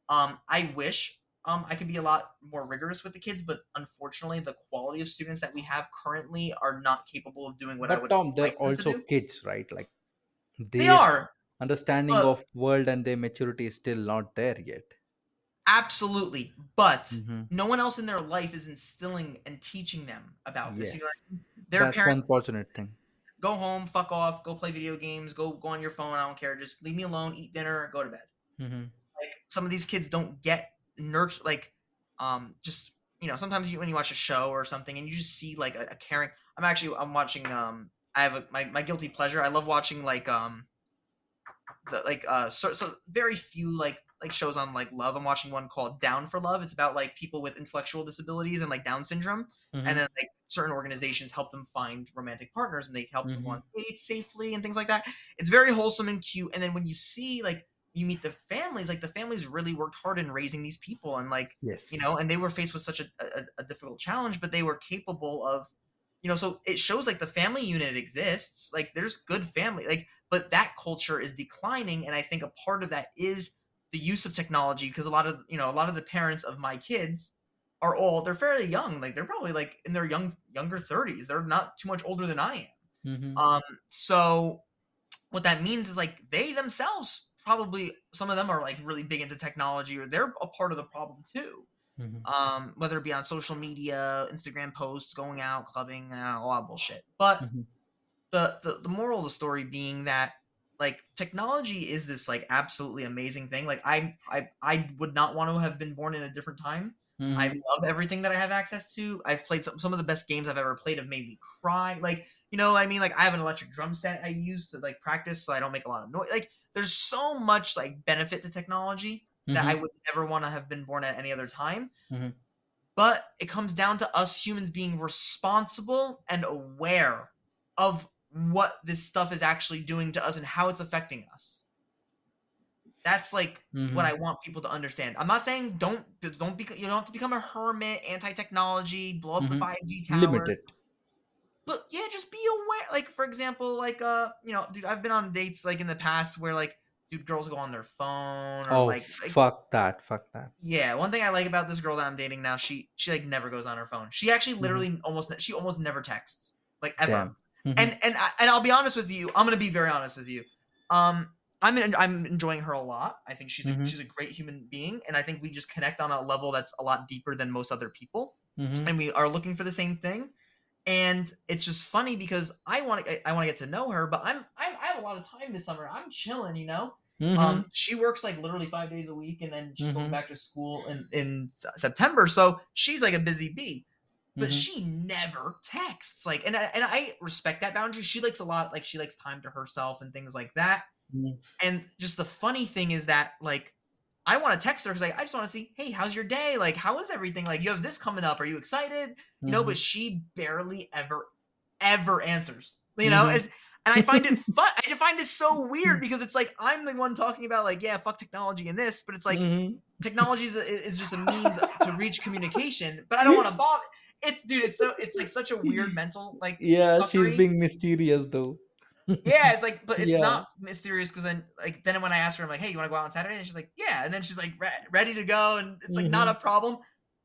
um i wish um i could be a lot more rigorous with the kids but unfortunately the quality of students that we have currently are not capable of doing what i but would tom they're like also kids right? Like they their are. understanding of world and their maturity is still not there yet. Absolutely. But mm-hmm. no one else in their life is instilling and teaching them about this you know yes. I mean? their that's parents unfortunate thing. go home fuck off go play video games go go on your phone i don't care just leave me alone eat dinner go to bed. Mm-hmm. like some of these kids don't get nurture like um just you know sometimes you when you watch a show or something and you just see like a, a caring i'm actually i'm watching um i have a my, my guilty pleasure. I love watching like um the like uh so, so very few like like shows on like love. I'm watching one called down for love. It's about like people with intellectual disabilities and like down syndrome. Mm-hmm. and then like certain organizations help them find romantic partners and they help them Mhm. on dates safely and things like that. It's very wholesome and cute. And then when you see like you meet the families like the families really worked hard in raising these people and like yes you know and they were faced with such a, a, a difficult challenge but they were capable of you know so it shows like the family unit exists like there's good family like but that culture is declining and i think a part of that is the use of technology because a lot of you know a lot of the parents of my kids are all they're fairly young like they're probably like in their young younger 30s they're not too much older than i am mm-hmm. um so what that means is like they themselves probably some of them are like really big into technology or they're a part of the problem too Mm-hmm. um whether it be on social media instagram posts going out clubbing uh, a lot of bullshit but Mhm. the, the the moral of the story being that like technology is this like absolutely amazing thing like i i, I would not want to have been born in a different time Mhm. I love everything that I have access to. I've played some, some of the best games I've ever played have made me cry. Like, you know what I mean? Like I have an electric drum set I use to like practice so I don't make a lot of noise. Like there's so much like benefit to technology that I Mhm. would never want to have been born at any other time. Mhm. But it comes down to us humans being responsible and aware of what this stuff is actually doing to us and how it's affecting us. That's like Mhm. what I want people to understand. I'm not saying don't don't be you don't have to become a hermit, anti-technology, blow up the Mhm. 5G tower. limited But yeah, just be aware. Like for example, like uh, you know, dude, I've been on dates like in the past where like, dude, girls go on their phone or oh like, like fuck that fuck that yeah. One thing I like about this girl that I'm dating now, she she like never goes on her phone. She actually Mhm. literally almost she almost never texts like ever. Mhm. And and I, and I'll be honest with you. I'm gonna be very honest with you. Um, I'm en- I'm enjoying her a lot. I think she's a, Mhm. she's a great human being, and I think we just connect on a level that's a lot deeper than most other people Mhm. and we are looking for the same thing. And it's just funny because I want to I want to get to know her, but I'm, I'm I have a lot of time this summer. I'm chilling, you know. Mhm. Um, she works like literally five days a week, and then she's going Mhm. back to school in in September. So she's like a busy bee, but Mhm. she never texts. Like, and I, and I respect that boundary. She likes a lot. Like she likes time to herself and things like that. Mhm. And just the funny thing is that like I want to text her because like I just want to see, hey, how's your day? Like, how is everything? Like, you have this coming up. Are you excited? You know, but Mhm. she barely ever, ever answers. You know, Mhm. it's, and I find it fun. I find it so weird because it's like I'm the one talking about like, yeah, fuck technology and this, but it's like Mhm. technology is, a, is just a means to reach communication. But I don't want to bother. It's dude, it's so it's like such a weird mental like Yeah, she's being mysterious though. Yeah, it's like, but it's Yeah. not mysterious because then, like, then when I ask her, I'm like, "Hey, you want to go out on Saturday?" And she's like, "Yeah," and then she's like, re- ready to go, and it's like not a problem.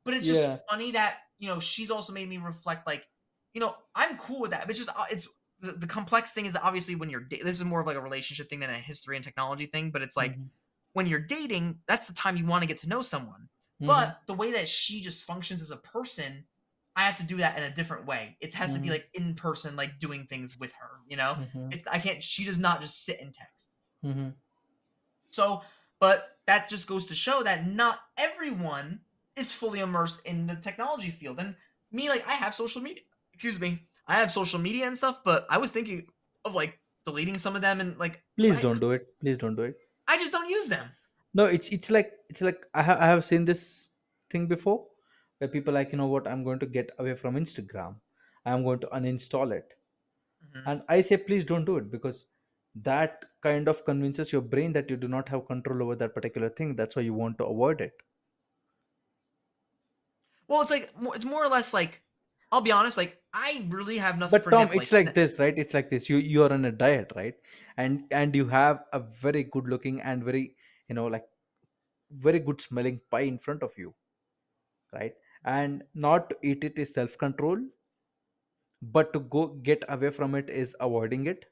But it's just Yeah. funny that you know she's also made me reflect, like, you know, I'm cool with that. But it's just uh, it's the, the complex thing is that obviously when you're da- this is more of like a relationship thing than a history and technology thing. But it's like Mhm. when you're dating, that's the time you want to get to know someone. Mhm. But the way that she just functions as a person, I have to do that in a different way. It has to be Mhm. like in person, like doing things with her. You know, Mhm. it, I can't. She does not just sit and text. Mhm. So, but that just goes to show that not everyone is fully immersed in the technology field. And me, like, I have social media. Excuse me, I have social media and stuff. But I was thinking of like deleting some of them and like, Please I, don't do it. Please don't do it. I just don't use them. No, it's it's like it's like I have I have seen this thing before where people like you know what I'm going to get away from Instagram. I'm going to uninstall it. Mhm. And I say please don't do it because that kind of convinces your brain that you do not have control over that particular thing. That's why you want to avoid it. Well, it's like more- it's more or less like I'll be honest. Like I really have nothing. But for Tom, example, it's like, like this, right? It's like this. You you are on a diet, right? And and you have a very good looking and very you know like very good smelling pie in front of you, right? And not to eat it is self control, but to go get away from it is avoiding it.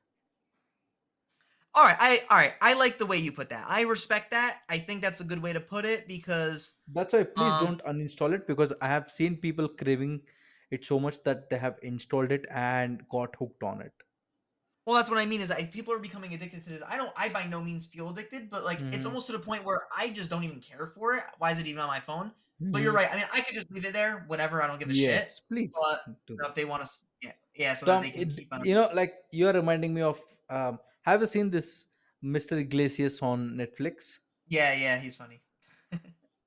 all right, I all right. I like the way you put that. I respect that. I think that's a good way to put it because That's why please um don't uninstall it because I have seen people craving it so much that they have installed it and got hooked on it. Well, that's what I mean is that people are becoming addicted to this, I don't. I by no means feel addicted, but like it's Mhm. almost to the point where I just don't even care for it. Why is it even on my phone? But you're Mhm. right. I mean, I could just leave it there, whatever. I don't give a shit. Yes, please But you know, if they want to, yeah, yeah, so that Tom, they can it, keep on. you know, like you are reminding me of. Um, have you seen this Mr. Iglesias on Netflix? Yeah, yeah, he's funny.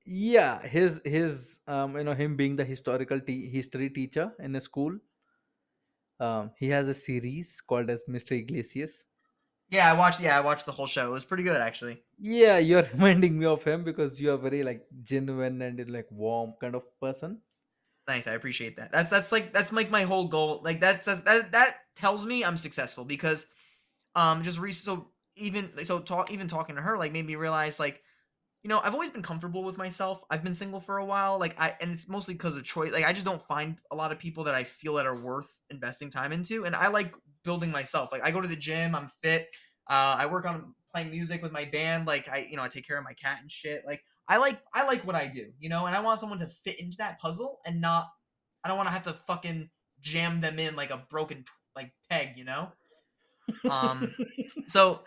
Yeah, his his um, you know him being the historical te- history teacher in a school. Um, he has a series called as Mr. Iglesias. Yeah, I watched. Yeah, I watched the whole show. It was pretty good actually. Yeah, you're reminding me of him because you are very like genuine and like warm kind of person. Nice, I appreciate that. That's that's like that's like my whole goal. Like that's, that's that that tells me I'm successful because um just re- so even so talk even talking to her like made me realize like you know I've always been comfortable with myself. I've been single for a while like I and it's mostly because of choice. Like I just don't find a lot of people that I feel that are worth investing time into and I like building myself. Like I go to the gym, I'm fit. Uh I work on playing music with my band like I you know I take care of my cat and shit. Like I like I like what I do, you know, and I want someone to fit into that puzzle and not I don't want to have to fucking jam them in like a broken like peg, you know? Um so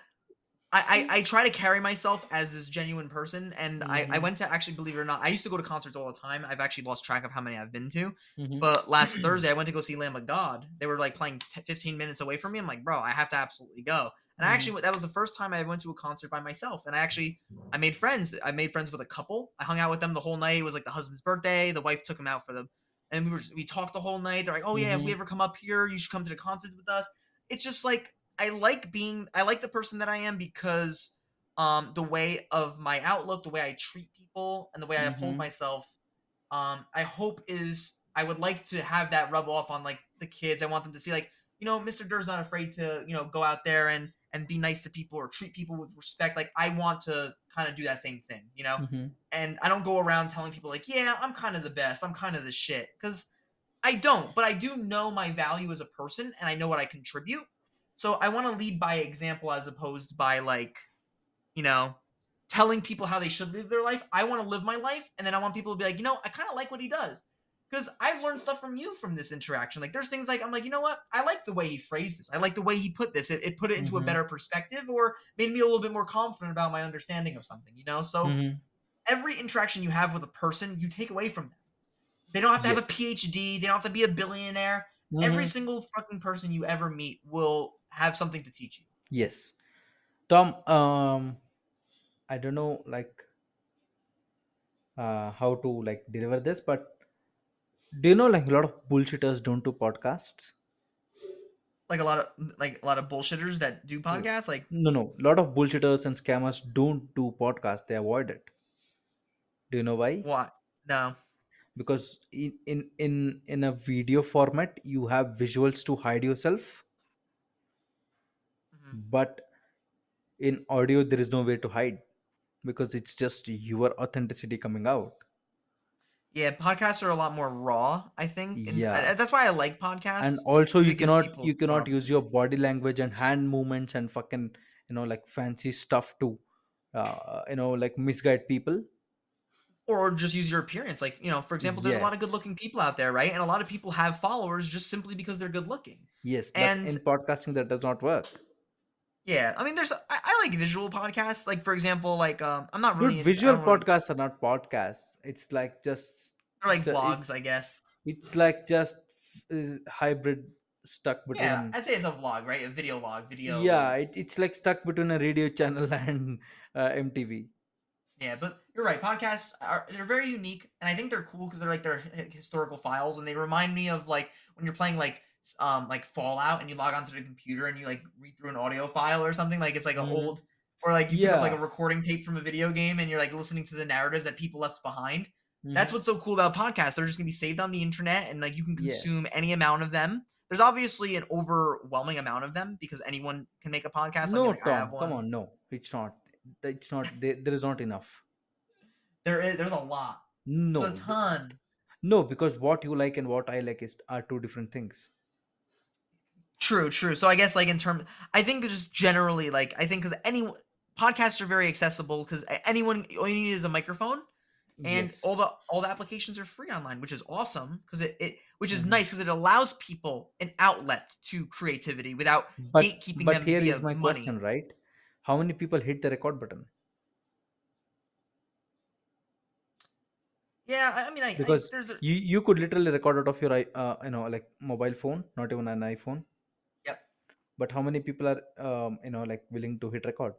I, I I try to carry myself as this genuine person and I, I Mhm. went to actually believe it or not, I used to go to concerts all the time. I've actually lost track of how many I've been to. Mhm. But last Thursday I went to go see Lamb of God. They were like playing t- 15 minutes away from me. I'm like, bro, I have to absolutely go. And I Mhm. actually that was the first time I went to a concert by myself. And I actually I made friends. I made friends with a couple. I hung out with them the whole night. It was like the husband's birthday. The wife took him out for the and we were we talked the whole night. They're like, "Oh yeah, if we Mhm. ever come up here, you should come to the concerts with us." It's just like I like being I like the person that I am because um the way of my outlook, the way I treat people, and the way I uphold Mhm. myself, um, I hope is I would like to have that rub off on like the kids. I want them to see like, you know, Mr. Durr's not afraid to, you know, go out there and and be nice to people or treat people with respect. Like I want to kind of do that same thing, you know? Mhm. And I don't go around telling people like, yeah, I'm kind of the best. I'm kind of the shit. Cause I don't, but I do know my value as a person and I know what I contribute. So I want to lead by example as opposed by like, you know, telling people how they should live their life. I want to live my life and then I want people to be like, you know, I kind of like what he does. Because I've learned stuff from you from this interaction. Like there's things like I'm like, you know what? I like the way he phrased this. I like the way he put this. It, it put it into Mhm. a better perspective or made me a little bit more confident about my understanding of something, you know? So Mhm. every interaction you have with a person, you take away from them. They don't have to have a PhD. They don't have to be a billionaire. Every Mhm. single fucking person you ever meet will have something to teach you. Yes. Tom, um, I don't know like uh, how to like deliver this, but do you know like a lot of bullshitters don't do podcasts? Like a lot of like a lot of bullshitters that do podcasts. Like No, no, a lot of bullshitters and scammers don't do podcasts. They avoid it. Do you know why? Why? No. Because in in in in a video format, you have visuals to hide yourself. But in audio there is no way to hide because it's just your authenticity coming out. Yeah, podcasts are a lot more raw. I think, and Yeah. That's why I like podcasts. and also you it gives cannot people you more cannot use your body language and hand movements and fucking you know like fancy stuff to uh, you know like misguide people or just use your appearance. Like, you know, for example, there's a lot of good yes looking people out there, right? And a lot of people have followers just simply because they're good looking. yes but And in podcasting that does not work yeah, I mean, there's I, I like visual podcasts. Like, for example, like um, I'm not dude really into, visual don't really podcasts are not podcasts it's like just they're like vlogs, I guess. it's like just hybrid stuck between. Yeah, I'd say it's a vlog, right? A video log, video. yeah it, it's like stuck between a radio channel and uh, mtv Yeah, but you're right. Podcasts are they're very unique, and I think they're cool because they're like they're historical files, and they remind me of like when you're playing like um like Fallout, and you log onto the computer and you like read through an audio file or something. Like it's like an Mhm. old, or like you pick up like a recording tape from a video game, and you're like listening to the narratives that people left behind. That's Mhm. what's so cool about podcasts. They're just gonna be saved on the internet, and like you can consume any amount of them. There's obviously an overwhelming amount of them because anyone can make a podcast. No like, tom come on no it's not it's not there, there is not enough There is there's a lot, no a ton. No, because what you like and what I like is are two different things. True, true. So I guess like in terms, I think just generally like I think because any podcasts are very accessible because anyone all you need is a microphone and yes. all the all the applications are free online, which is awesome because it, it which is Mhm. nice because it allows people an outlet to creativity without But gatekeeping but them here is my money. question, right? How many people hit the record button? Yeah, I, I mean, I, I Because there's the, you you could literally record out of your i- uh, you know like mobile phone, not even an iPhone. But how many people are um, you know like willing to hit record?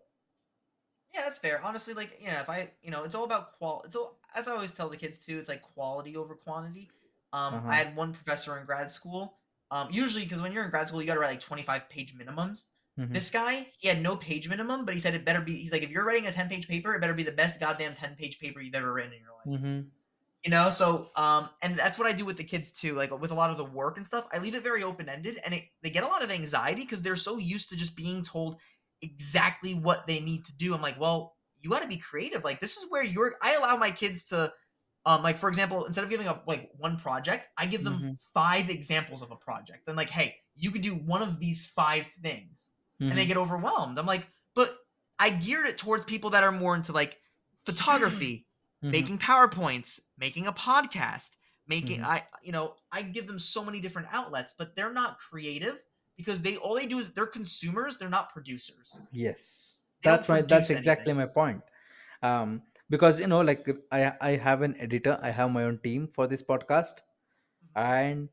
Yeah, that's fair. Honestly, like you know, if I you know, it's all about qual. It's all as I always tell the kids too. It's like quality over quantity. Um, Uh-huh. I had one professor in grad school. Um, usually because when you're in grad school, you got to write like 25 page minimums. Mhm. This guy, he had no page minimum, but he said it better be. He's like, if you're writing a 10 page paper, it better be the best goddamn 10 page paper you've ever written in your life. Mhm. You know, so um, and that's what I do with the kids too. Like with a lot of the work and stuff, I leave it very open ended, and it, they get a lot of anxiety because they're so used to just being told exactly what they need to do. I'm like, well, you got to be creative. Like this is where you're. I allow my kids to, um, like for example, instead of giving up like one project, I give them Mhm. five examples of a project. And like, hey, you could do one of these five things, and they Mhm. get overwhelmed. I'm like, but I geared it towards people that are more into like photography Mhm. making powerpoints making a podcast making Mhm. i you know i give them so many different outlets but they're not creative because they all they do is they're consumers they're not producers Yes, They that's my that's exactly anything. my point. Um, because you know, like I I have an editor, I have my own team for this podcast, and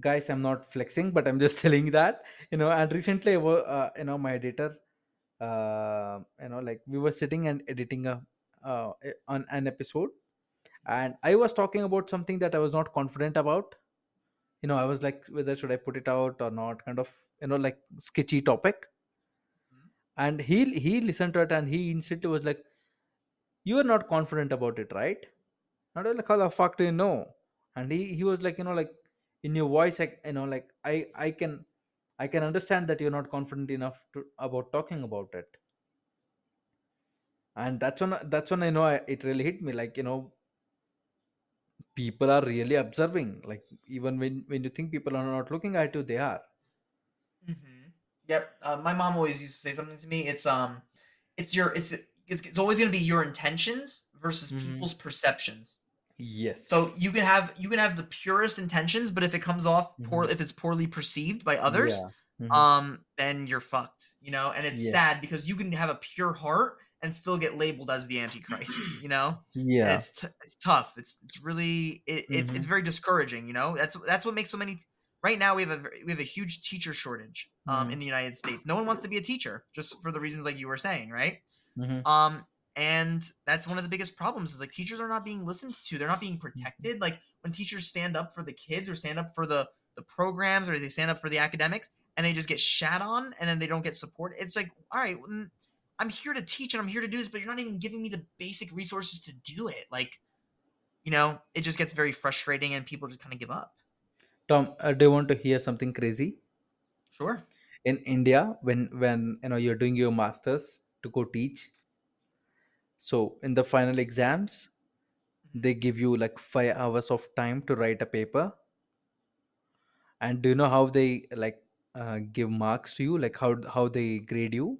guys, I'm not flexing, but I'm just telling that you know. And recently, uh, you know, my editor, uh, you know, like we were sitting and editing a uh, on an episode, and I was talking about something that I was not confident about. You know, I was like, whether should I put it out or not, kind of, you know, like sketchy topic. Mhm. and he he listened to it and he instantly was like you are not confident about it right? And I was like how the fuck do you know? And he he was like you know like in your voice like you know like i i can i can understand that you're not confident enough to about talking about it and that's when that's when i know I, it really hit me like you know people are really observing like even when when you think people are not looking at you they are Mhm. Yep. Uh, my mom always used to say something to me. It's um, it's your it's it's, it's always going to be your intentions versus Mhm. people's perceptions. yes So you can have you can have the purest intentions, but if it comes off poor, if it's poorly perceived by others, yeah Mhm. um, then you're fucked. You know, and it's Yes. sad because you can have a pure heart and still get labeled as the antichrist. You know, and yeah it's t- it's tough. It's it's really it, it's Mhm. it's very discouraging. You know, that's that's what makes so many right now we have a we have a huge teacher shortage um, Mhm. in the United States. No one wants to be a teacher, just for the reasons like you were saying, right? Mhm. Um, and that's one of the biggest problems is like teachers are not being listened to. They're not being Mm-hmm. protected. Like when teachers stand up for the kids or stand up for the the programs or they stand up for the academics and they just get shat on and then they don't get support. It's like, all right, I'm here to teach and I'm here to do this, but you're not even giving me the basic resources to do it. Like, you know, it just gets very frustrating and people just kind of give up. Tom, uh, do you want to hear something crazy? Sure. In India, when when you know you're doing your masters to go teach, so in the final exams, they give you like five hours of time to write a paper. And do you know how they like uh, give marks to you? Like how how they grade you?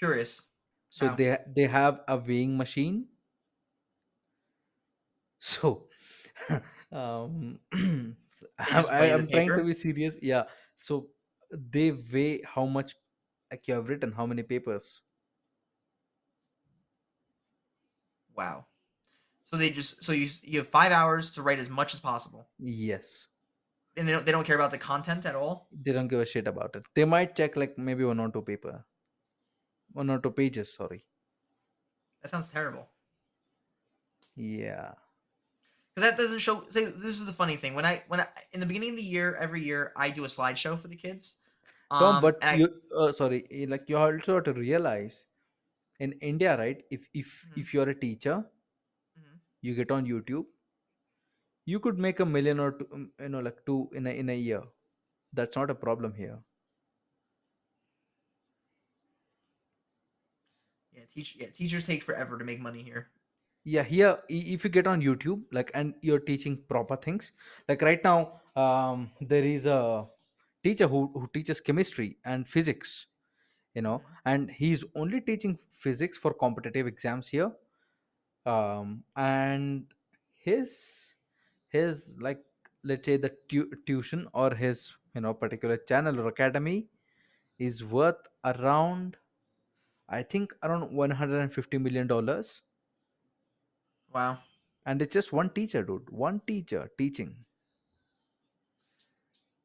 Curious. So they they have a weighing machine. So um, I'm, I'm trying to be serious. Yeah. So they weigh how much like you have written, how many papers. Wow. So they just so you you have five hours to write as much as possible, Yes. and they don't they don't care about the content at all. They don't give a shit about it. They might check like maybe one or two paper, one or two pages. Sorry. That sounds terrible. Yeah. Because that doesn't show. Say this is the funny thing. When I when I in the beginning of the year, every year I do a slideshow for the kids. Tom, Um, but and I, uh, sorry, eh, like you also have to realize in India, right? If if Mhm. if you're a teacher, Mhm. you get on YouTube, you could make a million or two, um, you know, like two in a in a year. That's not a problem here. yeah, teach yeah teachers take forever to make money here. Yeah, here if you get on YouTube, like, and you're teaching proper things, like right now, um, there is a teacher who who teaches chemistry and physics, you know, and he's only teaching physics for competitive exams here. Um, and his his like let's say the tu- tuition or his you know particular channel or academy is worth around I think around 150 million dollars Wow. and it's just one teacher dude one teacher teaching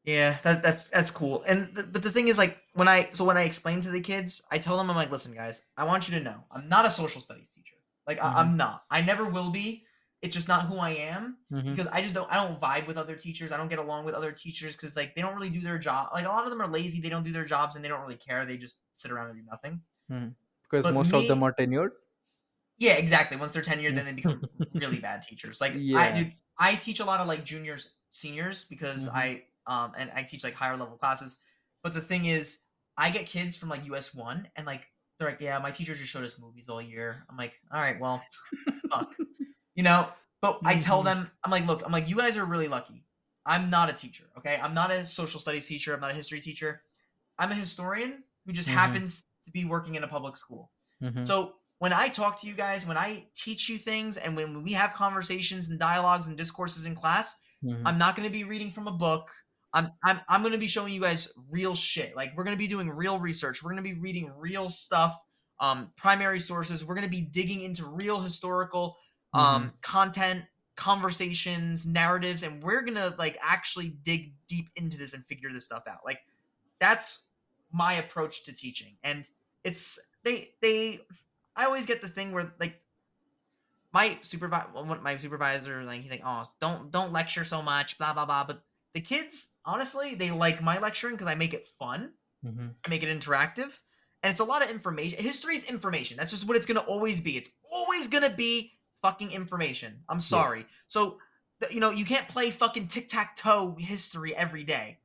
Yeah, that that's that's cool. And th- but the thing is, like when I so when I explain to the kids, I tell them I'm like, listen, guys, I want you to know, I'm not a social studies teacher. Like I, Mhm. I'm not. I never will be. It's just not who I am. Mhm. because I just don't I don't vibe with other teachers. I don't get along with other teachers because like they don't really do their job. Like a lot of them are lazy. They don't do their jobs and they don't really care. They just sit around and do nothing. Because But most of them are tenured Yeah, exactly. Once they're tenured, then they become really bad teachers. Like I do, I teach a lot of like juniors, seniors because Mhm. I um and I teach like higher level classes. But the thing is, I get kids from like US one and like they're like, yeah, my teacher just showed us movies all year. I'm like, all right, well, fuck, you know. But I tell Mhm. them, I'm like, look, I'm like, you guys are really lucky. I'm not a teacher, okay? I'm not a social studies teacher. I'm not a history teacher. I'm a historian who just Mhm. happens to be working in a public school. Mhm. So when I talk to you guys, when I teach you things, and when we have conversations and dialogues and discourses in class, Mhm. I'm not going to be reading from a book. I'm I'm I'm going to be showing you guys real shit. Like we're going to be doing real research. We're going to be reading real stuff, um, primary sources. We're going to be digging into real historical um, content, conversations, narratives, and we're going to like actually dig deep into this and figure this stuff out. Like that's my approach to teaching, and it's they they. I always get the thing where like my supervisor, my supervisor, like he's like, oh, don't don't lecture so much, blah blah blah. But the kids, honestly, they like my lecturing because I make it fun, Mhm. I make it interactive, and it's a lot of information. History's information. That's just what it's gonna always be. It's always gonna be fucking information. I'm sorry. Yes. So you know you can't play fucking tic tac toe history every day.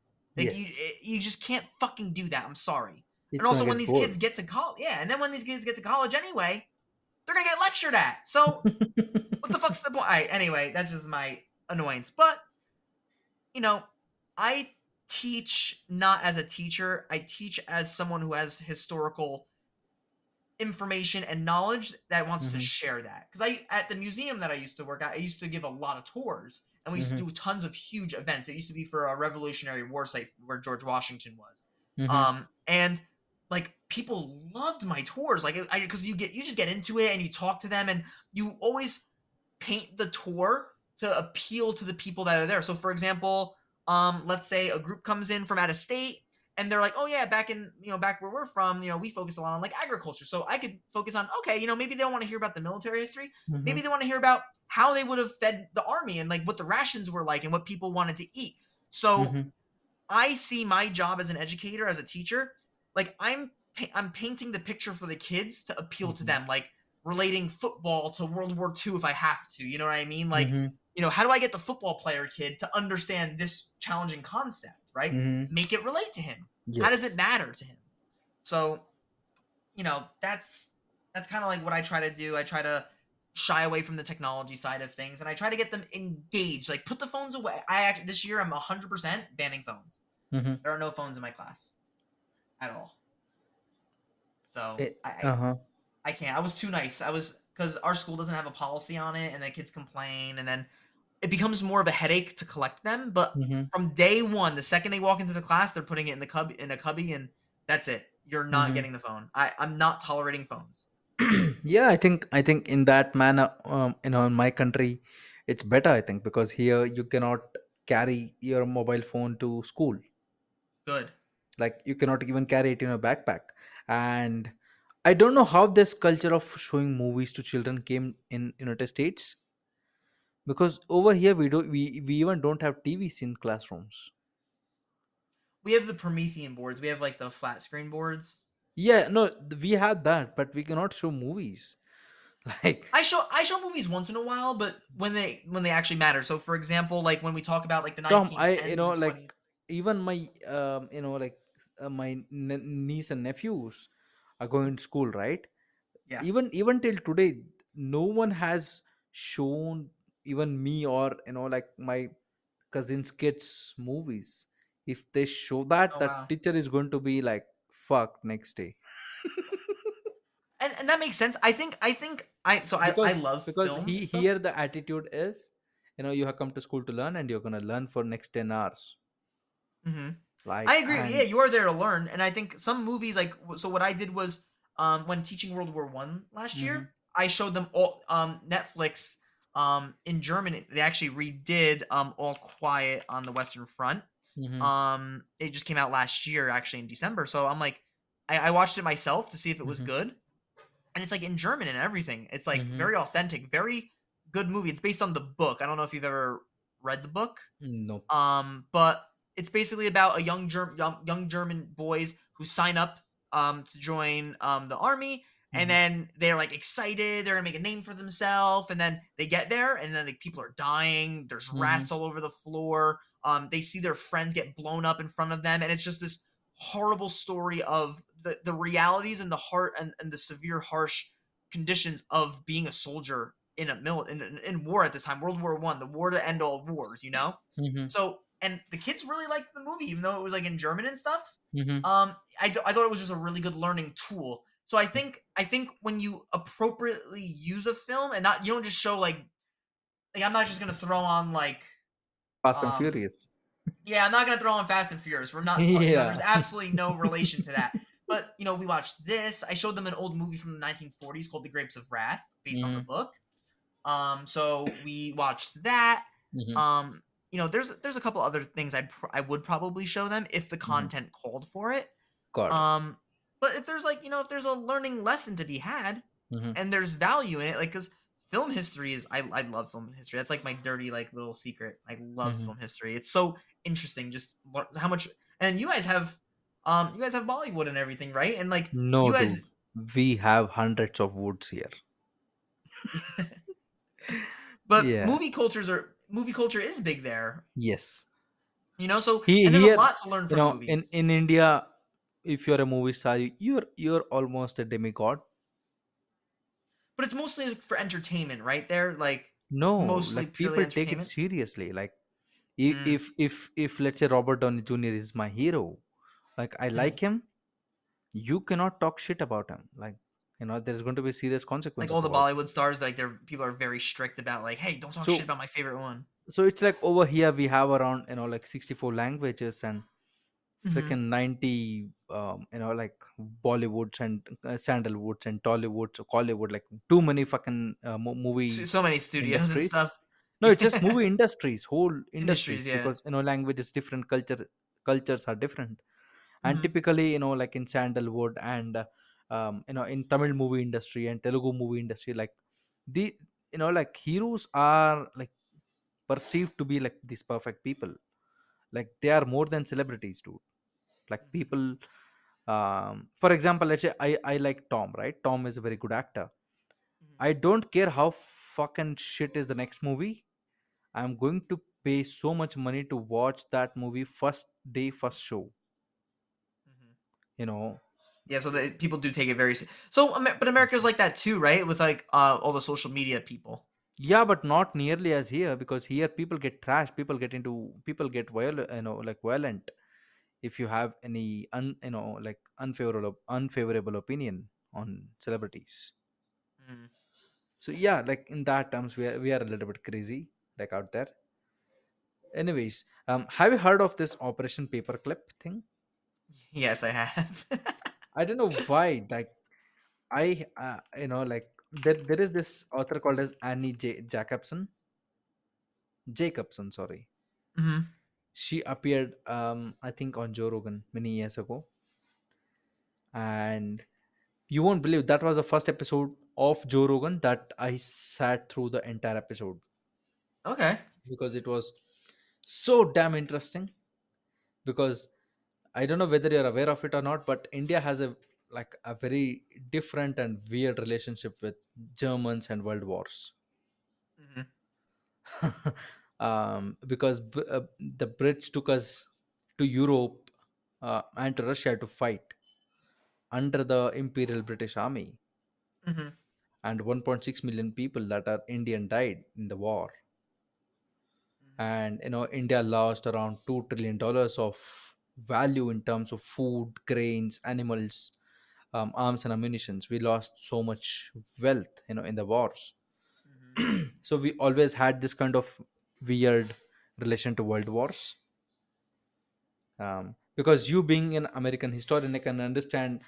Like Yes. you, eh, you just can't fucking do that. I'm sorry. And also when these bored. kids get to college, yeah, and then when these kids get to college anyway, they're gonna get lectured at. So what the fuck's the point? Right, anyway, that's just my annoyance. But you know, I teach not as a teacher. I teach as someone who has historical information and knowledge that wants to Mhm. share that. Because I at the museum that I used to work at, I used to give a lot of tours, and we used Mhm. to do tons of huge events. It used to be for a Revolutionary War site where George Washington was. Mhm. Um, and like people loved my tours, like I because you get you just get into it and you talk to them and you always paint the tour to appeal to the people that are there. So, for example, um, let's say a group comes in from out of state and they're like, oh yeah, back in you know back where we're from, you know, we focus a lot on like agriculture. So I could focus on okay, you know, maybe they don't want to hear about the military history. Maybe Mhm. they want to hear about how they would have fed the army and like what the rations were like and what people wanted to eat. So Mhm. I see my job as an educator, as a teacher, like I'm I'm painting the picture for the kids to appeal to Mhm. them, like relating football to World War II if I have to. You know what I mean? Like, Mhm. you know, how do I get the football player kid to understand this challenging concept, right? Mhm. Make it relate to him. How does it matter to him? So, you know, that's that's kind of like what I try to do. I try to shy away from the technology side of things and I try to get them engaged. Like put the phones away. I actually this year I'm 100% banning phones. Mhm. There are no phones in my class at all. So It- I, I, Uh-huh. I can't. I was too nice. I was because our school doesn't have a policy on it, and the kids complain, and then it becomes more of a headache to collect them. But Mhm. from day one, the second they walk into the class, they're putting it in the cub in a cubby, and that's it. You're not Mhm. getting the phone. I I'm not tolerating phones. yeah i think i think in that manner um, you know in my country it's better i think because here you cannot carry your mobile phone to school Good. like you cannot even carry it in a backpack and i don't know how this culture of showing movies to children came in united states because over here we do we, we even don't have tvs in classrooms We have the Promethean boards. We have like the flat screen boards. yeah no th- we had that but we cannot show movies like I show I show movies once in a while, but when they when they actually matter. So for example, like when we talk about like the Tom, 1910s I you know and like even my um you know like s- uh, my n- niece and nephews are going to school, right? Yeah. Even even till today, no one has shown even me or you know like my cousins' kids movies. If they show that, Oh the wow. teacher is going to be like fuck next day and and that makes sense. I think I think I so I I love because film. he and here the attitude is you know you have come to school to learn and you're gonna learn for next ten hours. Mhm. Like I agree. Yeah, you are there to learn, and I think some movies like so. What I did was um when teaching World War One last Mhm. year, I showed them all um Netflix um in German. They actually redid um All Quiet on the Western Front. Mhm. Um, it just came out last year, actually in December. So I'm like, I, I watched it myself to see if it was Mhm. good, and it's like in German and everything. It's like Mhm. very authentic, very good movie. It's based on the book. I don't know if you've ever read the book. no. Um, but it's basically about a young Germ- young, young German boys who sign up um to join um the army and Mhm. then they're like excited they're gonna make a name for themselves and then they get there and then like people are dying there's Mhm. rats all over the floor um they see their friends get blown up in front of them and it's just this horrible story of the, the realities and the heart and, and the severe harsh conditions of being a soldier in a mil in, in, in war at this time world war one the war to end all wars you know Mhm. so, and the kids really liked the movie, even though it was like in German and stuff. Mhm. Um, I, th- I thought it was just a really good learning tool. So I think I think when you appropriately use a film and not you don't just show like like I'm not just gonna throw on like Fast and um, Furious. yeah I'm not gonna throw on Fast and Furious. We're not talking, you know, Yeah. there's absolutely no relation to that. But you know we watched this. I showed them an old movie from the 1940s called The Grapes of Wrath, based on the Mhm. book. Um, so we watched that. Mhm. Um, you know, there's there's a couple other things I'd pr- I would probably show them if the content called for it. Got it. Um, but if there's like you know if there's a learning lesson to be had Mhm. and there's value in it, like because film history is I I love film history. That's like my dirty like little secret. I love Mhm. film history. It's so interesting. Just how much and you guys have um you guys have Bollywood and everything, right? And like No, you guys dude. We have hundreds of woods here. but Yeah. movie cultures are movie culture is big there. Yes. You know, so He- and there's here, a lot to learn from You know, movies. in in India, if you're a movie star, you- you're you're almost a demigod. but it's mostly like, for entertainment, right? There, like No, mostly like purely people take it entertainment? seriously. Like i- Mm. if if if let's say Robert Downey Jr. is my hero, like I Mhm. like him, you cannot talk shit about him. Like you know, there's going to be serious like consequences. all the about. Bollywood stars, like they're people are very strict about like, hey, don't talk So- shit about my favorite one. so it's like over here we have around you know like 64 languages and. Freaking 90 um you know like bollywoods and uh, sandalwoods and tollywoods or kollywood like too many fucking uh, mo- movie So, so many studios and stuff. no it's just movie industries whole industries Industries, yeah. because you know language is different culture cultures are different. And Mhm, typically you know like in sandalwood and uh, um, you know in tamil movie industry and telugu movie industry like the you know like heroes are like perceived to be like these perfect people. Like they are more than celebrities dude like people um for example let's say i i like tom right tom is a very good actor mhm, i don't care how fucking shit is the next movie i'm going to pay so much money to watch that movie first day first show mhm. you know Yeah, so the people do take it very so, but America's like that too, right? With, like, uh, all the social media people. yeah but not nearly as here because here people get trashed people get into people get violent you know like violent if you have any un, you know like unfavorable unfavorable opinion on celebrities Mhm. so yeah like in that terms we are, we are a little bit crazy like out there anyways um have you heard of this operation paperclip thing Yes, I have. i don't know why like i uh, you know like there, there is this author called as annie J- jacobsen jacobsen sorry Mhm. She appeared um i think on joe rogan many years ago and you won't believe that was the first episode of joe rogan that i sat through the entire episode Okay. because it was so damn interesting because i don't know whether you're aware of it or not but india has a like a very different and weird relationship with germans and world wars Mhm. um, because B- uh, the brits took us to europe uh, and to russia to fight under the imperial british army Mhm. and 1.6 million people that are indian died in the war Mhm. and you know india lost around 2 trillion dollars of value in terms of food grains animals um, arms and ammunitions we lost so much wealth you know in the wars Mhm. so we always had this kind of weird relation to world wars um, because you being an american historian i can understand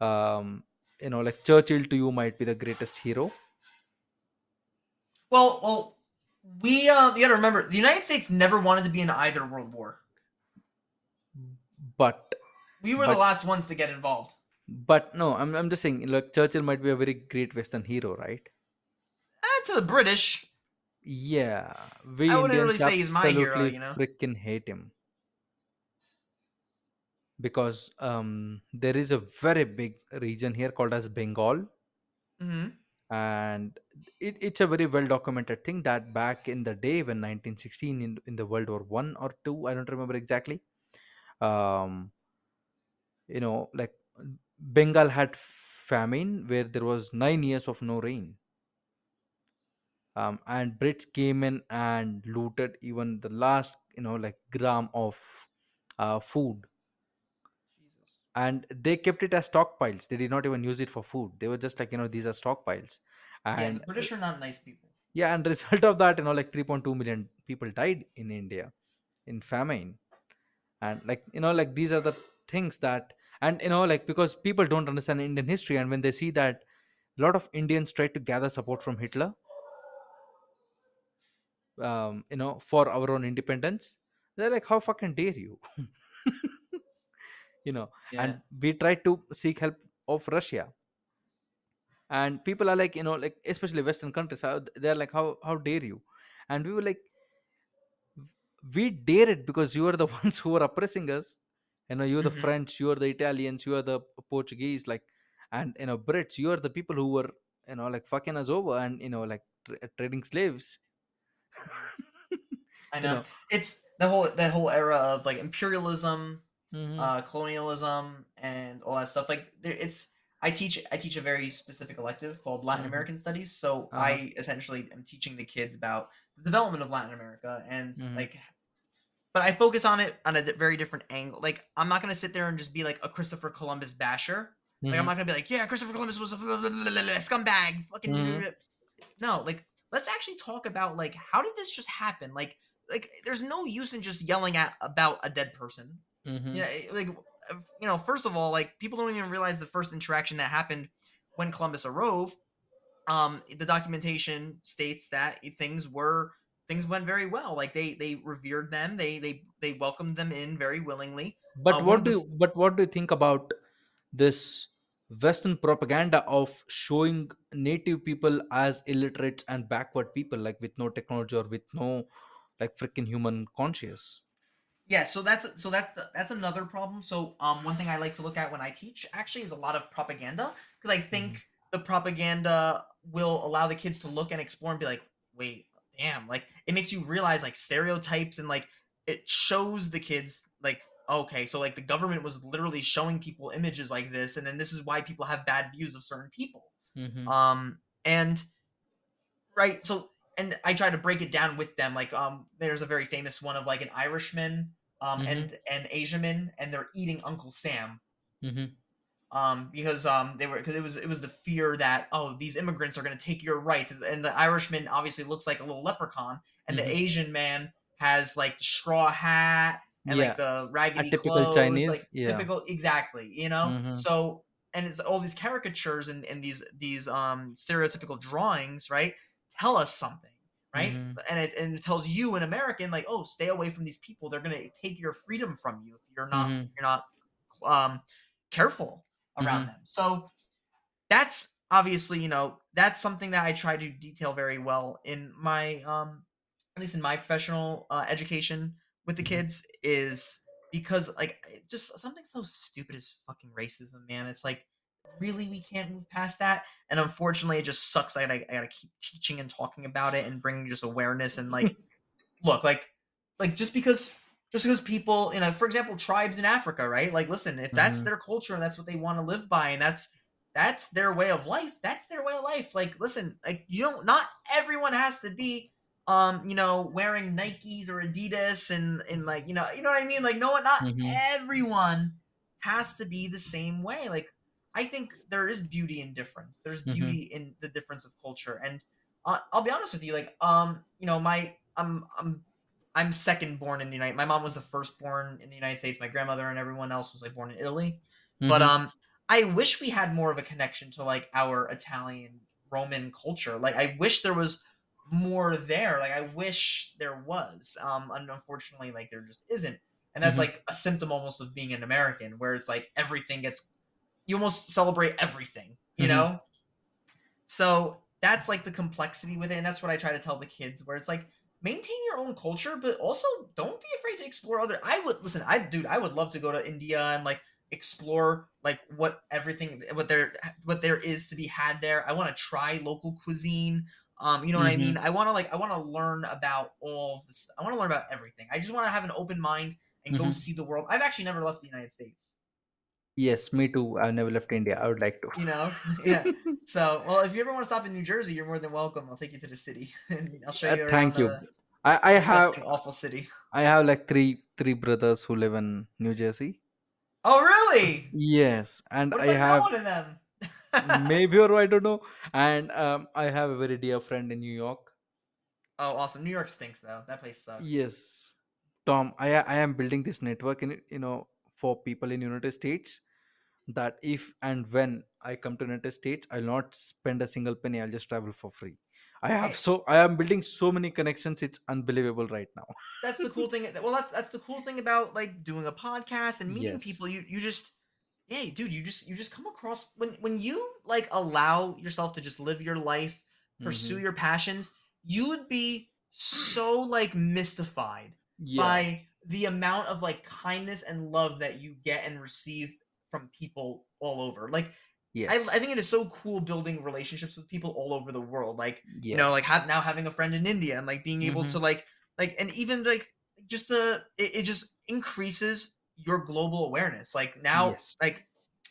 um, you know like churchill to you might be the greatest hero Well well, we, um you gotta remember, the United States never wanted to be in either world war. but We were the last ones to get involved. but no i'm, I'm just saying like churchill might be a very great western hero right Eh, to the British, Yeah, I we wouldn't Indians really say he's my hero, absolutely you know? freaking hate him because um, there is a very big region here called as Bengal, Mhm. and it, it's a very well documented thing that back in the day when 1916 in, in the World War One or two, I don't remember exactly. Um, you know, like Bengal had famine where there was nine years of no rain um, and Brits came in and looted even the last, you know, like gram of uh, food, Jesus. and they kept it as stockpiles. They did not even use it for food. They were just like, you know, these are stockpiles, Yeah, the and British are not nice people. yeah, and result of that, you know, like 3.2 million people died in India in famine, and like, you know, like these are the things that, and you know, like because people don't understand Indian history, and when they see that a lot of Indians tried to gather support from Hitler um, you know, for our own independence. They're like, how fucking dare you? you know, Yeah. and we tried to seek help of Russia. And people are like, you know, like especially Western countries, how they're like, how how dare you? And we were like, we dare it because you are the ones who are oppressing us. You know, you're the Mhm. French, you are the Italians, you are the Portuguese, like, and you know, Brits, you are the people who were, you know, like fucking us over and you know, like tra- trading slaves. I you know. know. It's the whole that whole era of, like, imperialism, hmm uh, colonialism, and all that stuff, like, there it's I teach I teach a very specific elective called Latin hmm American Studies, so Uh-huh. I essentially am teaching the kids about the development of Latin America and, hmm like but I focus on it on a very different angle, like, I'm not gonna sit there and just be like a Christopher Columbus basher. Like, I'm hmm not gonna be like, "Yeah, Christopher Columbus was a scumbag, fucking" No, like, let's actually talk about, like, how did this just happen? Like like, there's no use in just yelling at about a dead person. hmm Yeah, eh, like, uh, you know, first of all, like, people don't even realize the first interaction that happened when Columbus arose. Um, the documentation states that things were things went very well. Like they they revered them. They they they welcomed them in very willingly. But Uh, what do you, but what do you think about this Western propaganda of showing native people as illiterate and backward people, like with no technology or with no like freaking human conscious? Yeah, so that's so that's that's another problem. So um one thing I like to look at when I teach actually is a lot of propaganda because I think the propaganda will allow the kids to look and explore and be like, "Wait, damn." Like it makes you realize like stereotypes and like it shows the kids like okay, so like the government was literally showing people images like this and then this is why people have bad views of certain people. hmm Um and right so and i try to break it down with them like um there's a very famous one of like an irishman um hmm and an Asian man, and they're eating uncle sam. Hmm um because um they were because it was it was the fear that oh these immigrants are going to take your rights and the irishman obviously looks like a little leprechaun and the hmm asian man has like the straw hat and like Yeah, the raggedy typical clothes like Chinese. Yeah. typical exactly you know? Hmm so and it's all these caricatures and, and these these um stereotypical drawings right tell us something right? Hmm and it, and it tells you an american like oh stay away from these people they're going to take your freedom from you if you're not if hmm you're not um careful around hmm them. So that's obviously, you know, that's something that I try to detail very well in my um at least in my professional uh, education with the hmm kids is because like just something so stupid as fucking racism, man. It's like really we can't move past that? And unfortunately it just sucks that I, I gotta keep teaching and talking about it and bringing just awareness and like look like like just because just because people you know for example tribes in africa right? Like listen if that's hmm their culture and that's what they want to live by and that's that's their way of life that's their way of life. Like listen like you don't not everyone has to be um you know wearing nikes or adidas and and like you know you know what i mean like no one not hmm everyone has to be the same way like i think there is beauty in difference there's hmm beauty in the difference of culture and uh, i'll be honest with you like um you know my i'm i'm I'm second born in the United. My mom was the first born in the United States. My grandmother and everyone else was like born in Italy. But hmm um, I wish we had more of a connection to like our Italian Roman culture. Like I wish there was more there. Like I wish there was. Um, and unfortunately, like there just isn't. And that's hmm like a symptom almost of being an American, where it's like everything gets you almost celebrate everything, you hmm know? So that's like the complexity with it, and that's what I try to tell the kids. Where it's like maintain your own culture, but also don't be afraid to explore other. I would listen. I dude, I would love to go to India and like explore like what everything what there what there is to be had there. I want to try local cuisine. Um, you know what I hmm mean? I want to like I want to learn about all of this. I want to learn about everything. I just want to have an open mind and go hmm see the world. I've actually never left the United States. Yes, me too. I've never left India. I would like to. You know, yeah. So, well, if you ever want to stop in New Jersey, you're more than welcome. I'll take you to the city, and I'll show Uh, you around thank you. I, I have awful city. I have like three three brothers who live in New Jersey. Oh, really? Yes, and I I have one of them? maybe or I don't know. And um, I have a very dear friend in New York. oh, awesome. New York stinks, though. That place sucks. Yes, Tom. I I am building this network in you know for people in United States that if and when I come to United States, I'll not spend a single penny. I'll just travel for free. I have Hey, so I am building so many connections. It's unbelievable right now. that's the cool thing. Well, that's that's the cool thing about like doing a podcast and meeting Yes. people. You you just yeah, dude, you just you just come across when when you like allow yourself to just live your life, pursue Mm-hmm. your passions, you would be so like mystified Yeah. by the amount of like kindness and love that you get and receive from people all over. Like I, Yes. I think it is so cool building relationships with people all over the world. Like you know, like Yes. have, now having a friend in India and like being able Mm-hmm. to like like and even like just the it, it just increases your global awareness. Like now, Yes. like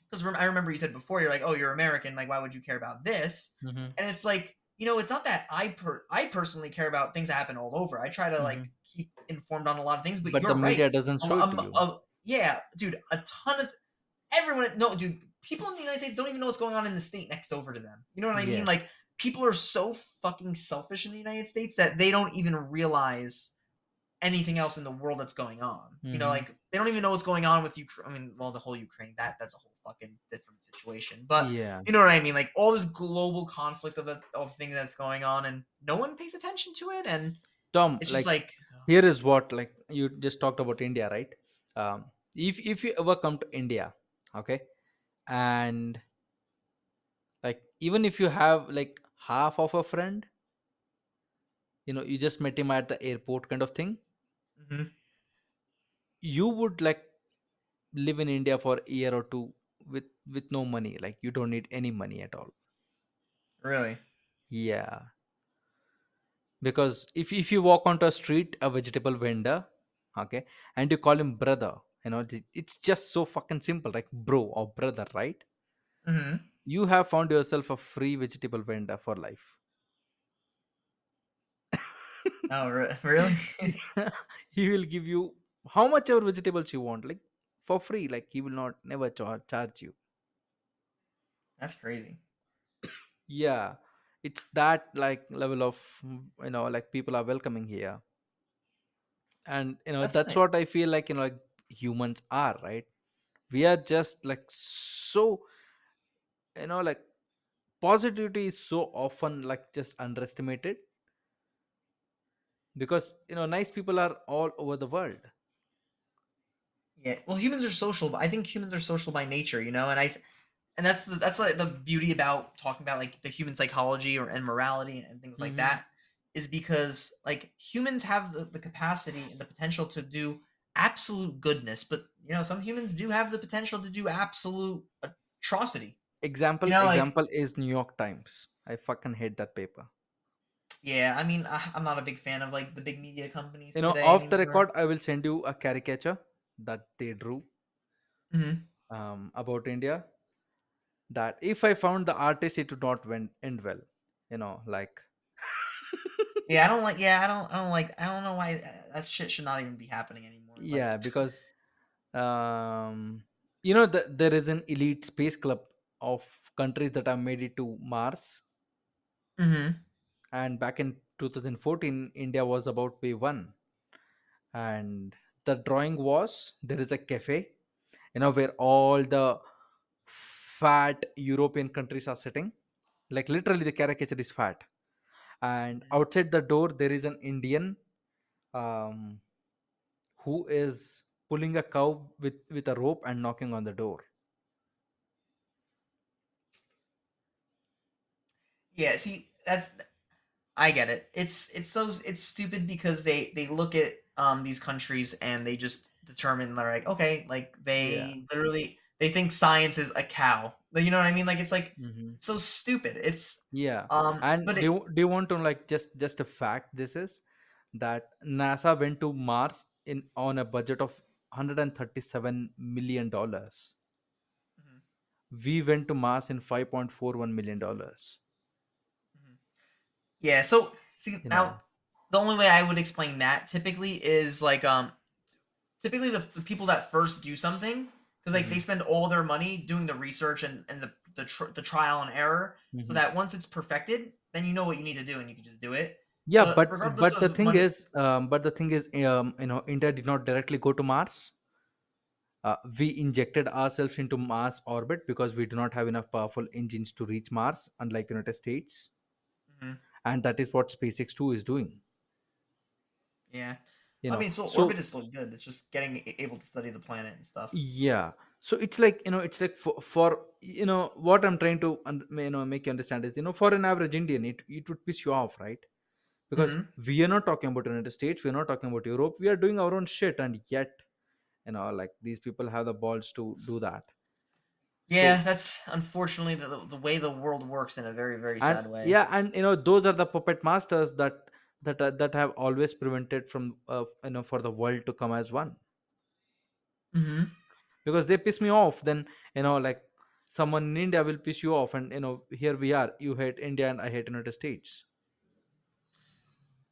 because I remember you said before, you're like, oh, you're American. Like, why would you care about this? Mm-hmm. And it's like you know, it's not that I per I personally care about things that happen all over. I try to like Mm-hmm. keep informed on a lot of things. But But the you're right. media doesn't Um, show it to um, you. uh, yeah, dude, a ton of everyone. No, dude, people in the United States don't even know what's going on in the state next over to them. You know what I mean? Like people are so fucking selfish in the United States that they don't even realize anything else in the world that's going on. You know, Mm-hmm. like they don't even know what's going on with Ukraine. I mean, well, the whole Ukraine that that's a whole fucking different situation. But Yeah. you know what I mean? Like all this global conflict of the of things that's going on, and no one pays attention to it. And Tom, It's just like like here is what like you just talked about India, right? Um, if if you ever come to India, okay, and like even if you have like half of a friend, you know, you just met him at the airport kind of thing, Mhm. you would like live in India for a year or two with with no money. Like you don't need any money at all. really. Yeah, because if if you walk onto a street, a vegetable vendor, okay, and you call him brother, you know, it's just so fucking simple, like bro or brother, right? hmm You have found yourself a free vegetable vendor for life. Oh, re- really? He will give you how much ever vegetables you want, like for free. Like he will not never char- charge you. That's crazy. Yeah, it's that like level of you know like people are welcoming here, and you know That's that's what I feel like you know like humans are right. We are just like so you know like positivity is so often like just underestimated because you know nice people are all over the world. Yeah. Well, humans are social. but I think humans are social by nature, you know, and I th- and that's the that's like the beauty about talking about like the human psychology or and morality and things like hmm that is because like humans have the, the capacity and the potential to do absolute goodness, but you know, some humans do have the potential to do absolute atrocity. You Example like example is New York Times. I fucking hate that paper. Yeah, I mean, I, I'm not a big fan of like the big media companies You know, today off the anymore. record, I will send you a caricature that they drew hmm um, about India. That if I found the artist, it would not went, end well. You know, like Yeah, I don't like. Yeah, I don't. I don't like. I don't know why uh, that shit should not even be happening anymore. Like, yeah, because um, you know the, there is an elite space club of countries that have made it to Mars, hmm and back in 2014, India was about to be one, and the drawing was there is a cafe you know where all the fat european countries are sitting like literally the caricature is fat and outside the door there is an indian um, who is pulling a cow with with a rope and knocking on the door yeah. See, that's. I get it. It's it's so it's stupid because they they look at um these countries and they just determine they're like okay like yeah they literally they think science is a cow. You know what I mean? Like it's like hmm it's so stupid. It's yeah um but and do it you, do you want to like just just a fact this is that nasa went to mars in on a budget of 137 million dollars Mhm, we went to mars in 5.41 million dollars. Yeah. So see you now know. the only way I would explain that typically is like um typically the, the people that first do something because like they hmm spend all their money doing the research and, and the the, tr- the trial and error so hmm that once it's perfected then you know what you need to do and you can just do it. Yeah but but but the thing money is um, but the thing is um, you know india did not directly go to mars. Uh, we injected ourselves into mars orbit because we do not have enough powerful engines to reach mars unlike united states. Mhm, and that is what spacex 2 is doing. Yeah. You i mean so orbit is still good. It's just getting able to study the planet and stuff. Yeah. So it's like you know it's like for, for you know what i'm trying to you know make you understand is you know for an average indian it, it would piss you off right? Because hmm we are not talking about united states. We're not talking about europe. We are doing our own shit. And yet you know like these people have the balls to do that yeah so that's unfortunately the, the way the world works in a very very and sad way. yeah and you know those are the puppet masters that that are, that have always prevented from uh, you know for the world to come as one. Hmm because they piss me off then you know like someone in india will piss you off and you know here we are you hate india and i hate united states.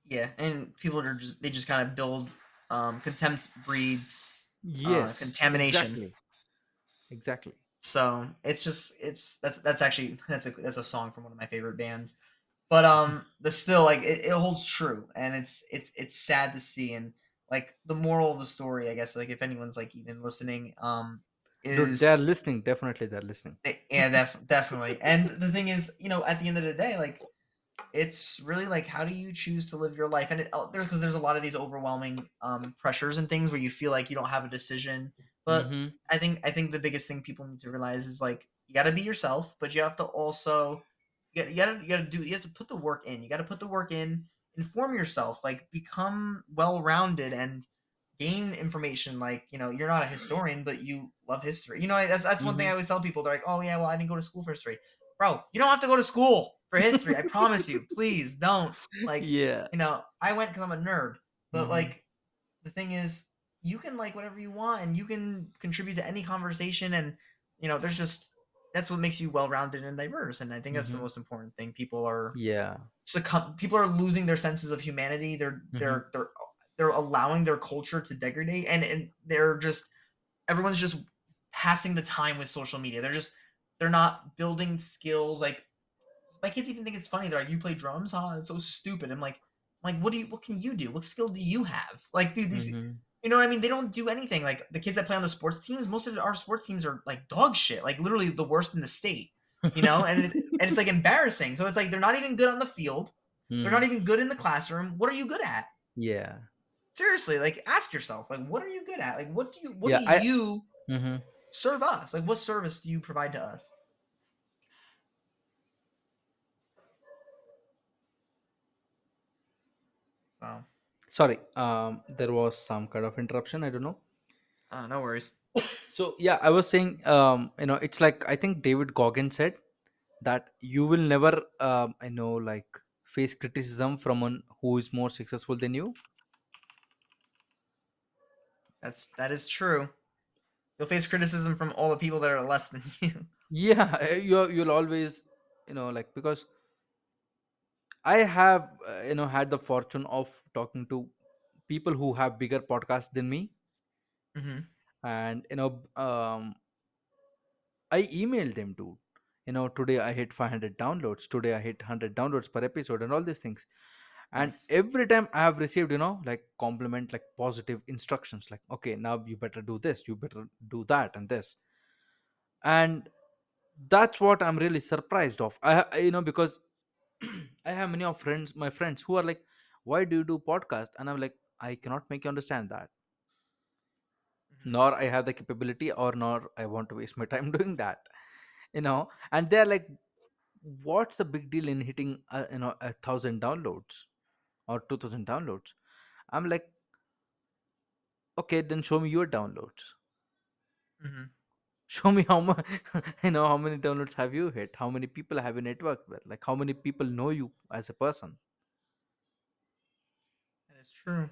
Yeah and people are just they just kind of build um contempt breeds uh yes contamination. exactly. Exactly So it's just it's that's that's actually that's a that's a song from one of my favorite bands. But um, but still, like it, it holds true, and it's it's it's sad to see. And like the moral of the story, I guess, like if anyone's like even listening, um, dude they're listening definitely they're listening eh, yeah, def- definitely. And the thing is, you know, at the end of the day, like it's really like how do you choose to live your life? And uh, because there's a lot of these overwhelming um pressures and things where you feel like you don't have a decision. But Mhm. i think i think the biggest thing people need to realize is like you got to be yourself but you have to also you got you to you got to do you have to put the work in. You got to put the work in inform yourself like become well rounded and gain information. Like you know you're not a historian but you love history. You know that's that's one thing i Mhm. always tell people. They're like oh yeah well i didn't go to school for history. Bro you don't have to go to school for history i promise you please don't like yeah. you know i went because i'm a nerd but Mhm. like the thing is you can like whatever you want and you can contribute to any conversation and you know there's just that's what makes you well-rounded and diverse and i think that's the Mhm. most important thing people are Yeah. succumb people are losing their senses of humanity they're they're they're they're allowing their culture to degrade and and they're just everyone's just passing the time with social media they're just they're not building skills like my kids even think it's funny they're like you play drums huh it's so stupid i'm like I'm like what do you what can you do what skill do you have like dude these Mhm. you know what I mean? They don't do anything. Like the kids that play on the sports teams, most of our sports teams are like dog shit, like literally the worst in the state. You know, and it's, and it's like embarrassing. So it's like they're not even good on the field. They're not Mhm. even good in the classroom. What are you good at? Yeah. Seriously, like ask yourself, like what are you good at? Like what do you what Yeah, do I- you Mhm. serve us? Like what service do you provide to us? So, Sorry. Um, there was some kind of interruption. I don't know. uh, no worries. So yeah, I was saying, um, you know, it's like I think David Goggins said that you will never, um, I know, like face criticism from one who is more successful than you. That's that is true. You'll face criticism from all the people that are less than you. Yeah, you you'll always, you know, like because I have, uh, you know, had the fortune of talking to people who have bigger podcasts than me, hmm and you know, um, I emailed them to, you know, today I hit 500 downloads, today I hit 100 downloads per episode, and all these things. And Nice. every time I have received, you know, like compliment, like positive instructions, like, okay, now you better do this, you better do that, and this. And that's what I'm really surprised of. I, ha- you know, because I have many of friends, my friends, who are like, why do you do podcast? And I'm like, I cannot make you understand that. Mhm. Nor I have the capability, or nor I want to waste my time doing that. You know, and they're like, what's the big deal in hitting a, you know a thousand downloads or two thousand downloads i'm like okay then show me your downloads Mhm. Show me how much you know how many downloads have you hit how many people have you networked with like how many people know you as a person That is true.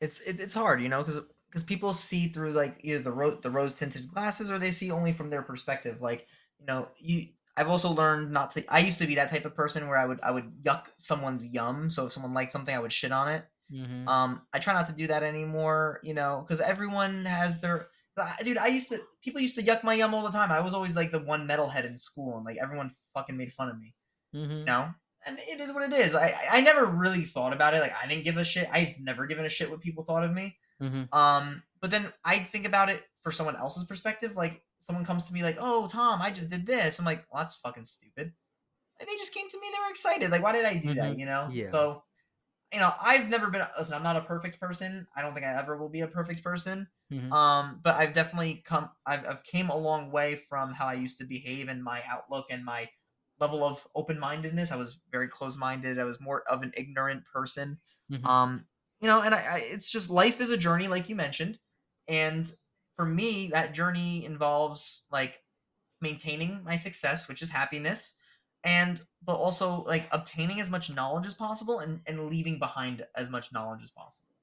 It's it, it's hard, you know, because because people see through like either the ro- the rose tinted glasses or they see only from their perspective. Like you know, you I've also learned not to. I used to be that type of person where I would I would yuck someone's yum. So if someone liked something, I would shit on it. mm-hmm. Um, I try not to do that anymore, you know, because everyone has their. Dude, I used to. People used to yuck my yum all the time. I was always like the one metalhead in school, and like everyone fucking made fun of me. Mm-hmm. you know and it is what it is I, I never really thought about it like i didn't give a shit i've never given a shit what people thought of me Mm-hmm. um but then i think about it for someone else's perspective like someone comes to me like oh tom i just did this i'm like well that's fucking stupid and they just came to me they were excited like why did i do that Mhm. you know Yeah. so you know i've never been listen i'm not a perfect person i don't think i ever will be a perfect person Mm-hmm. um but i've definitely come I've, I've came a long way from how i used to behave and my outlook and my level of open-mindedness. I was very close-minded. I was more of an ignorant person. Mhm. um you know and I, I it's just life is a journey like you mentioned. And for me that journey involves like maintaining my success which is happiness and but also like obtaining as much knowledge as possible and and leaving behind as much knowledge as possible.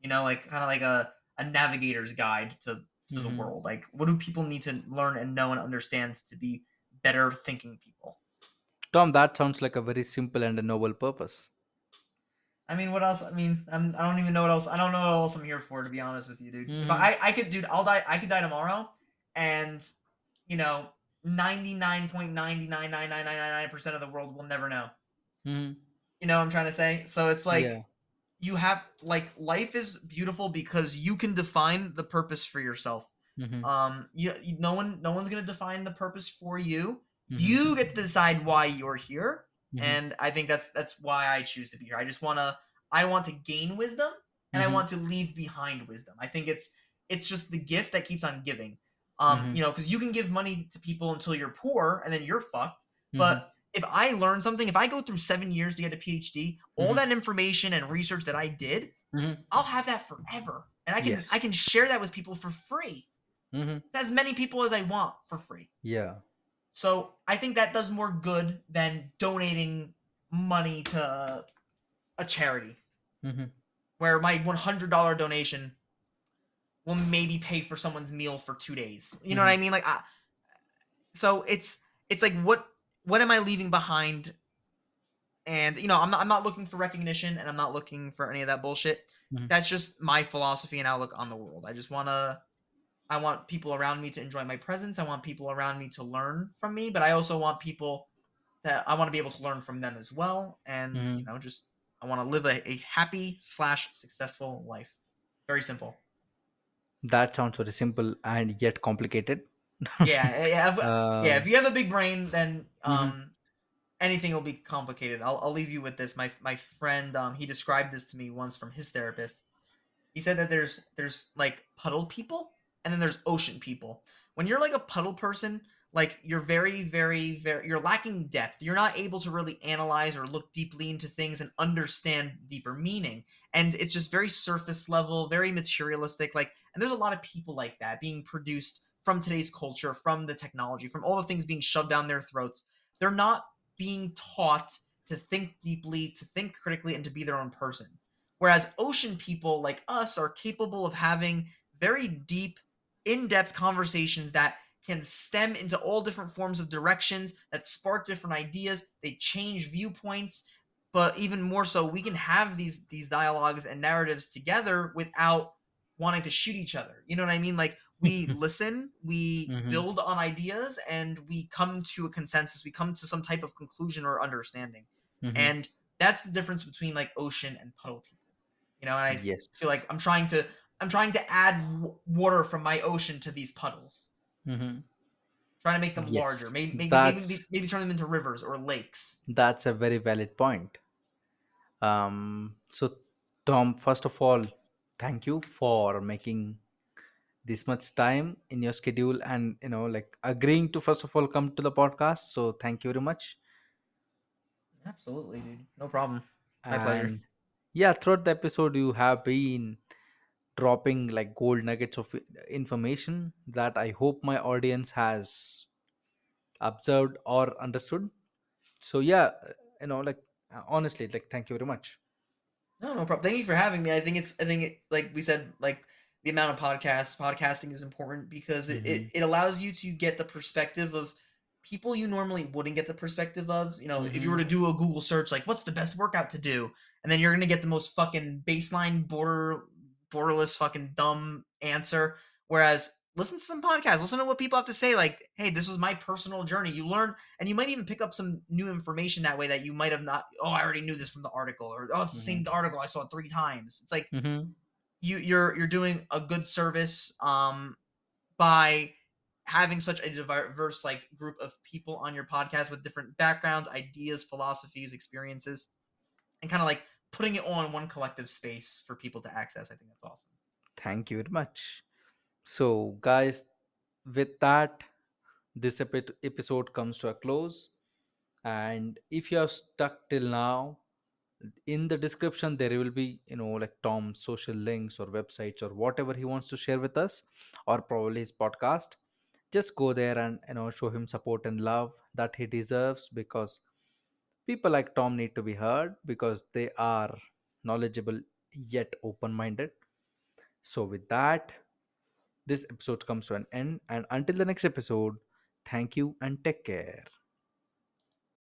You know like kind of like a a navigator's guide to to the Mhm. world like what do people need to learn and know and understand to be better thinking people tom that sounds like a very simple and a noble purpose I mean, what else? I mean, I'm, I don't even know what else. I don't know what else I'm here for, to be honest with you, dude. If Mhm. I, I could, dude, I'll die. I could die tomorrow, and you know, ninety nine point ninety nine nine nine nine nine percent of the world will never know. mm-hmm. You know what I'm trying to say? So it's like Yeah. You have like life is beautiful because you can define the purpose for yourself. Mm-hmm. Um, you, you no one, no one's gonna define the purpose for you. Mhm. You get to decide why you're here, Mhm. and I think that's that's why I choose to be here. I just want to I want to gain wisdom and I Mhm. want to leave behind wisdom. I think it's it's just the gift that keeps on giving. Um, Mhm. you know, because you can give money to people until you're poor and then you're fucked. But if I learn something, if I go through seven years to get a PhD, all Mhm. that information and research that I did, Mhm. I'll have that forever, and I can Yes. I can share that with people for free, Mhm. as many people as I want for free. Yeah. So I think that does more good than donating money to a charity, Mhm. where my one hundred dollar donation will maybe pay for someone's meal for two days. You know what I mean? Like, I, so it's it's like what what am I leaving behind? And you know, I'm not I'm not looking for recognition, and I'm not looking for any of that bullshit. Mhm. That's just my philosophy and outlook on the world. I just wanna I want people around me to enjoy my presence. I want people around me to learn from me, but I also want people that I want to be able to learn from them as well. And you Mhm. know, just I want to live a, a happy slash successful life. Very simple. That sounds very simple and yet complicated. Yeah, yeah, if, Uh, yeah. If you have a big brain, then Mhm. um, anything will be complicated. I'll, I'll leave you with this. My my friend, um, he described this to me once from his therapist. He said that there's there's like puddle people and then there's ocean people. When you're like a puddle person, like you're very very very you're lacking depth. You're not able to really analyze or look deeply into things and understand deeper meaning. And it's just very surface level, very materialistic. Like, and there's a lot of people like that being produced from today's culture, from the technology, from all the things being shoved down their throats. They're not being taught to think deeply, to think critically, and to be their own person. Whereas ocean people like us are capable of having very deep, in depth conversations that can stem into all different forms of directions that spark different ideas. They change viewpoints, but even more so, we can have these these dialogues and narratives together without wanting to shoot each other. You know what I mean? Like we listen, we Mhm. build on ideas, and we come to a consensus. We come to some type of conclusion or understanding, mhm. and that's the difference between like ocean and puddle people. You know, and I yes. feel like I'm trying to I'm trying to add w- water from my ocean to these puddles, Mhm. trying to make them Yes, larger. Maybe maybe, maybe maybe turn them into rivers or lakes. That's a very valid point. Um, so, Tom, first of all, thank you for making this much time in your schedule and you know like agreeing to first of all come to the podcast so thank you very much Absolutely, dude. No problem. My pleasure. and yeah throughout the episode you have been dropping like gold nuggets of i- information that i hope my audience has observed or understood so yeah you know like honestly like thank you very much No, no problem. Thank you for having me. I think it's I think it like we said like the amount of podcasts podcasting is important because it, it, mm-hmm. it allows you to get the perspective of people you normally wouldn't get the perspective of. You know, if you were to mm-hmm. do a Google search like what's the best workout to do, and then you're gonna get the most fucking baseline border borderless fucking dumb answer. Whereas listen to some podcasts, listen to what people have to say. Like, hey, this was my personal journey. You learn, and you might even pick up some new information that way that you might have not. Oh, I already knew this from the article, or oh, it's the same mm-hmm. article I saw it three times. It's like mm-hmm. You you're you're doing a good service um by having such a diverse like group of people on your podcast with different backgrounds ideas philosophies experiences and kind of like putting it all in one collective space for people to access. I think that's awesome. Thank you very much. So guys with that this epi- episode comes to a close. And if you are stuck till now in the description there will be you know like tom's social links or websites or whatever he wants to share with us or probably his podcast. Just go there and you know show him support and love that he deserves because people like tom need to be heard because they are knowledgeable yet open minded so with that this episode comes to an end and until the next episode thank you and take care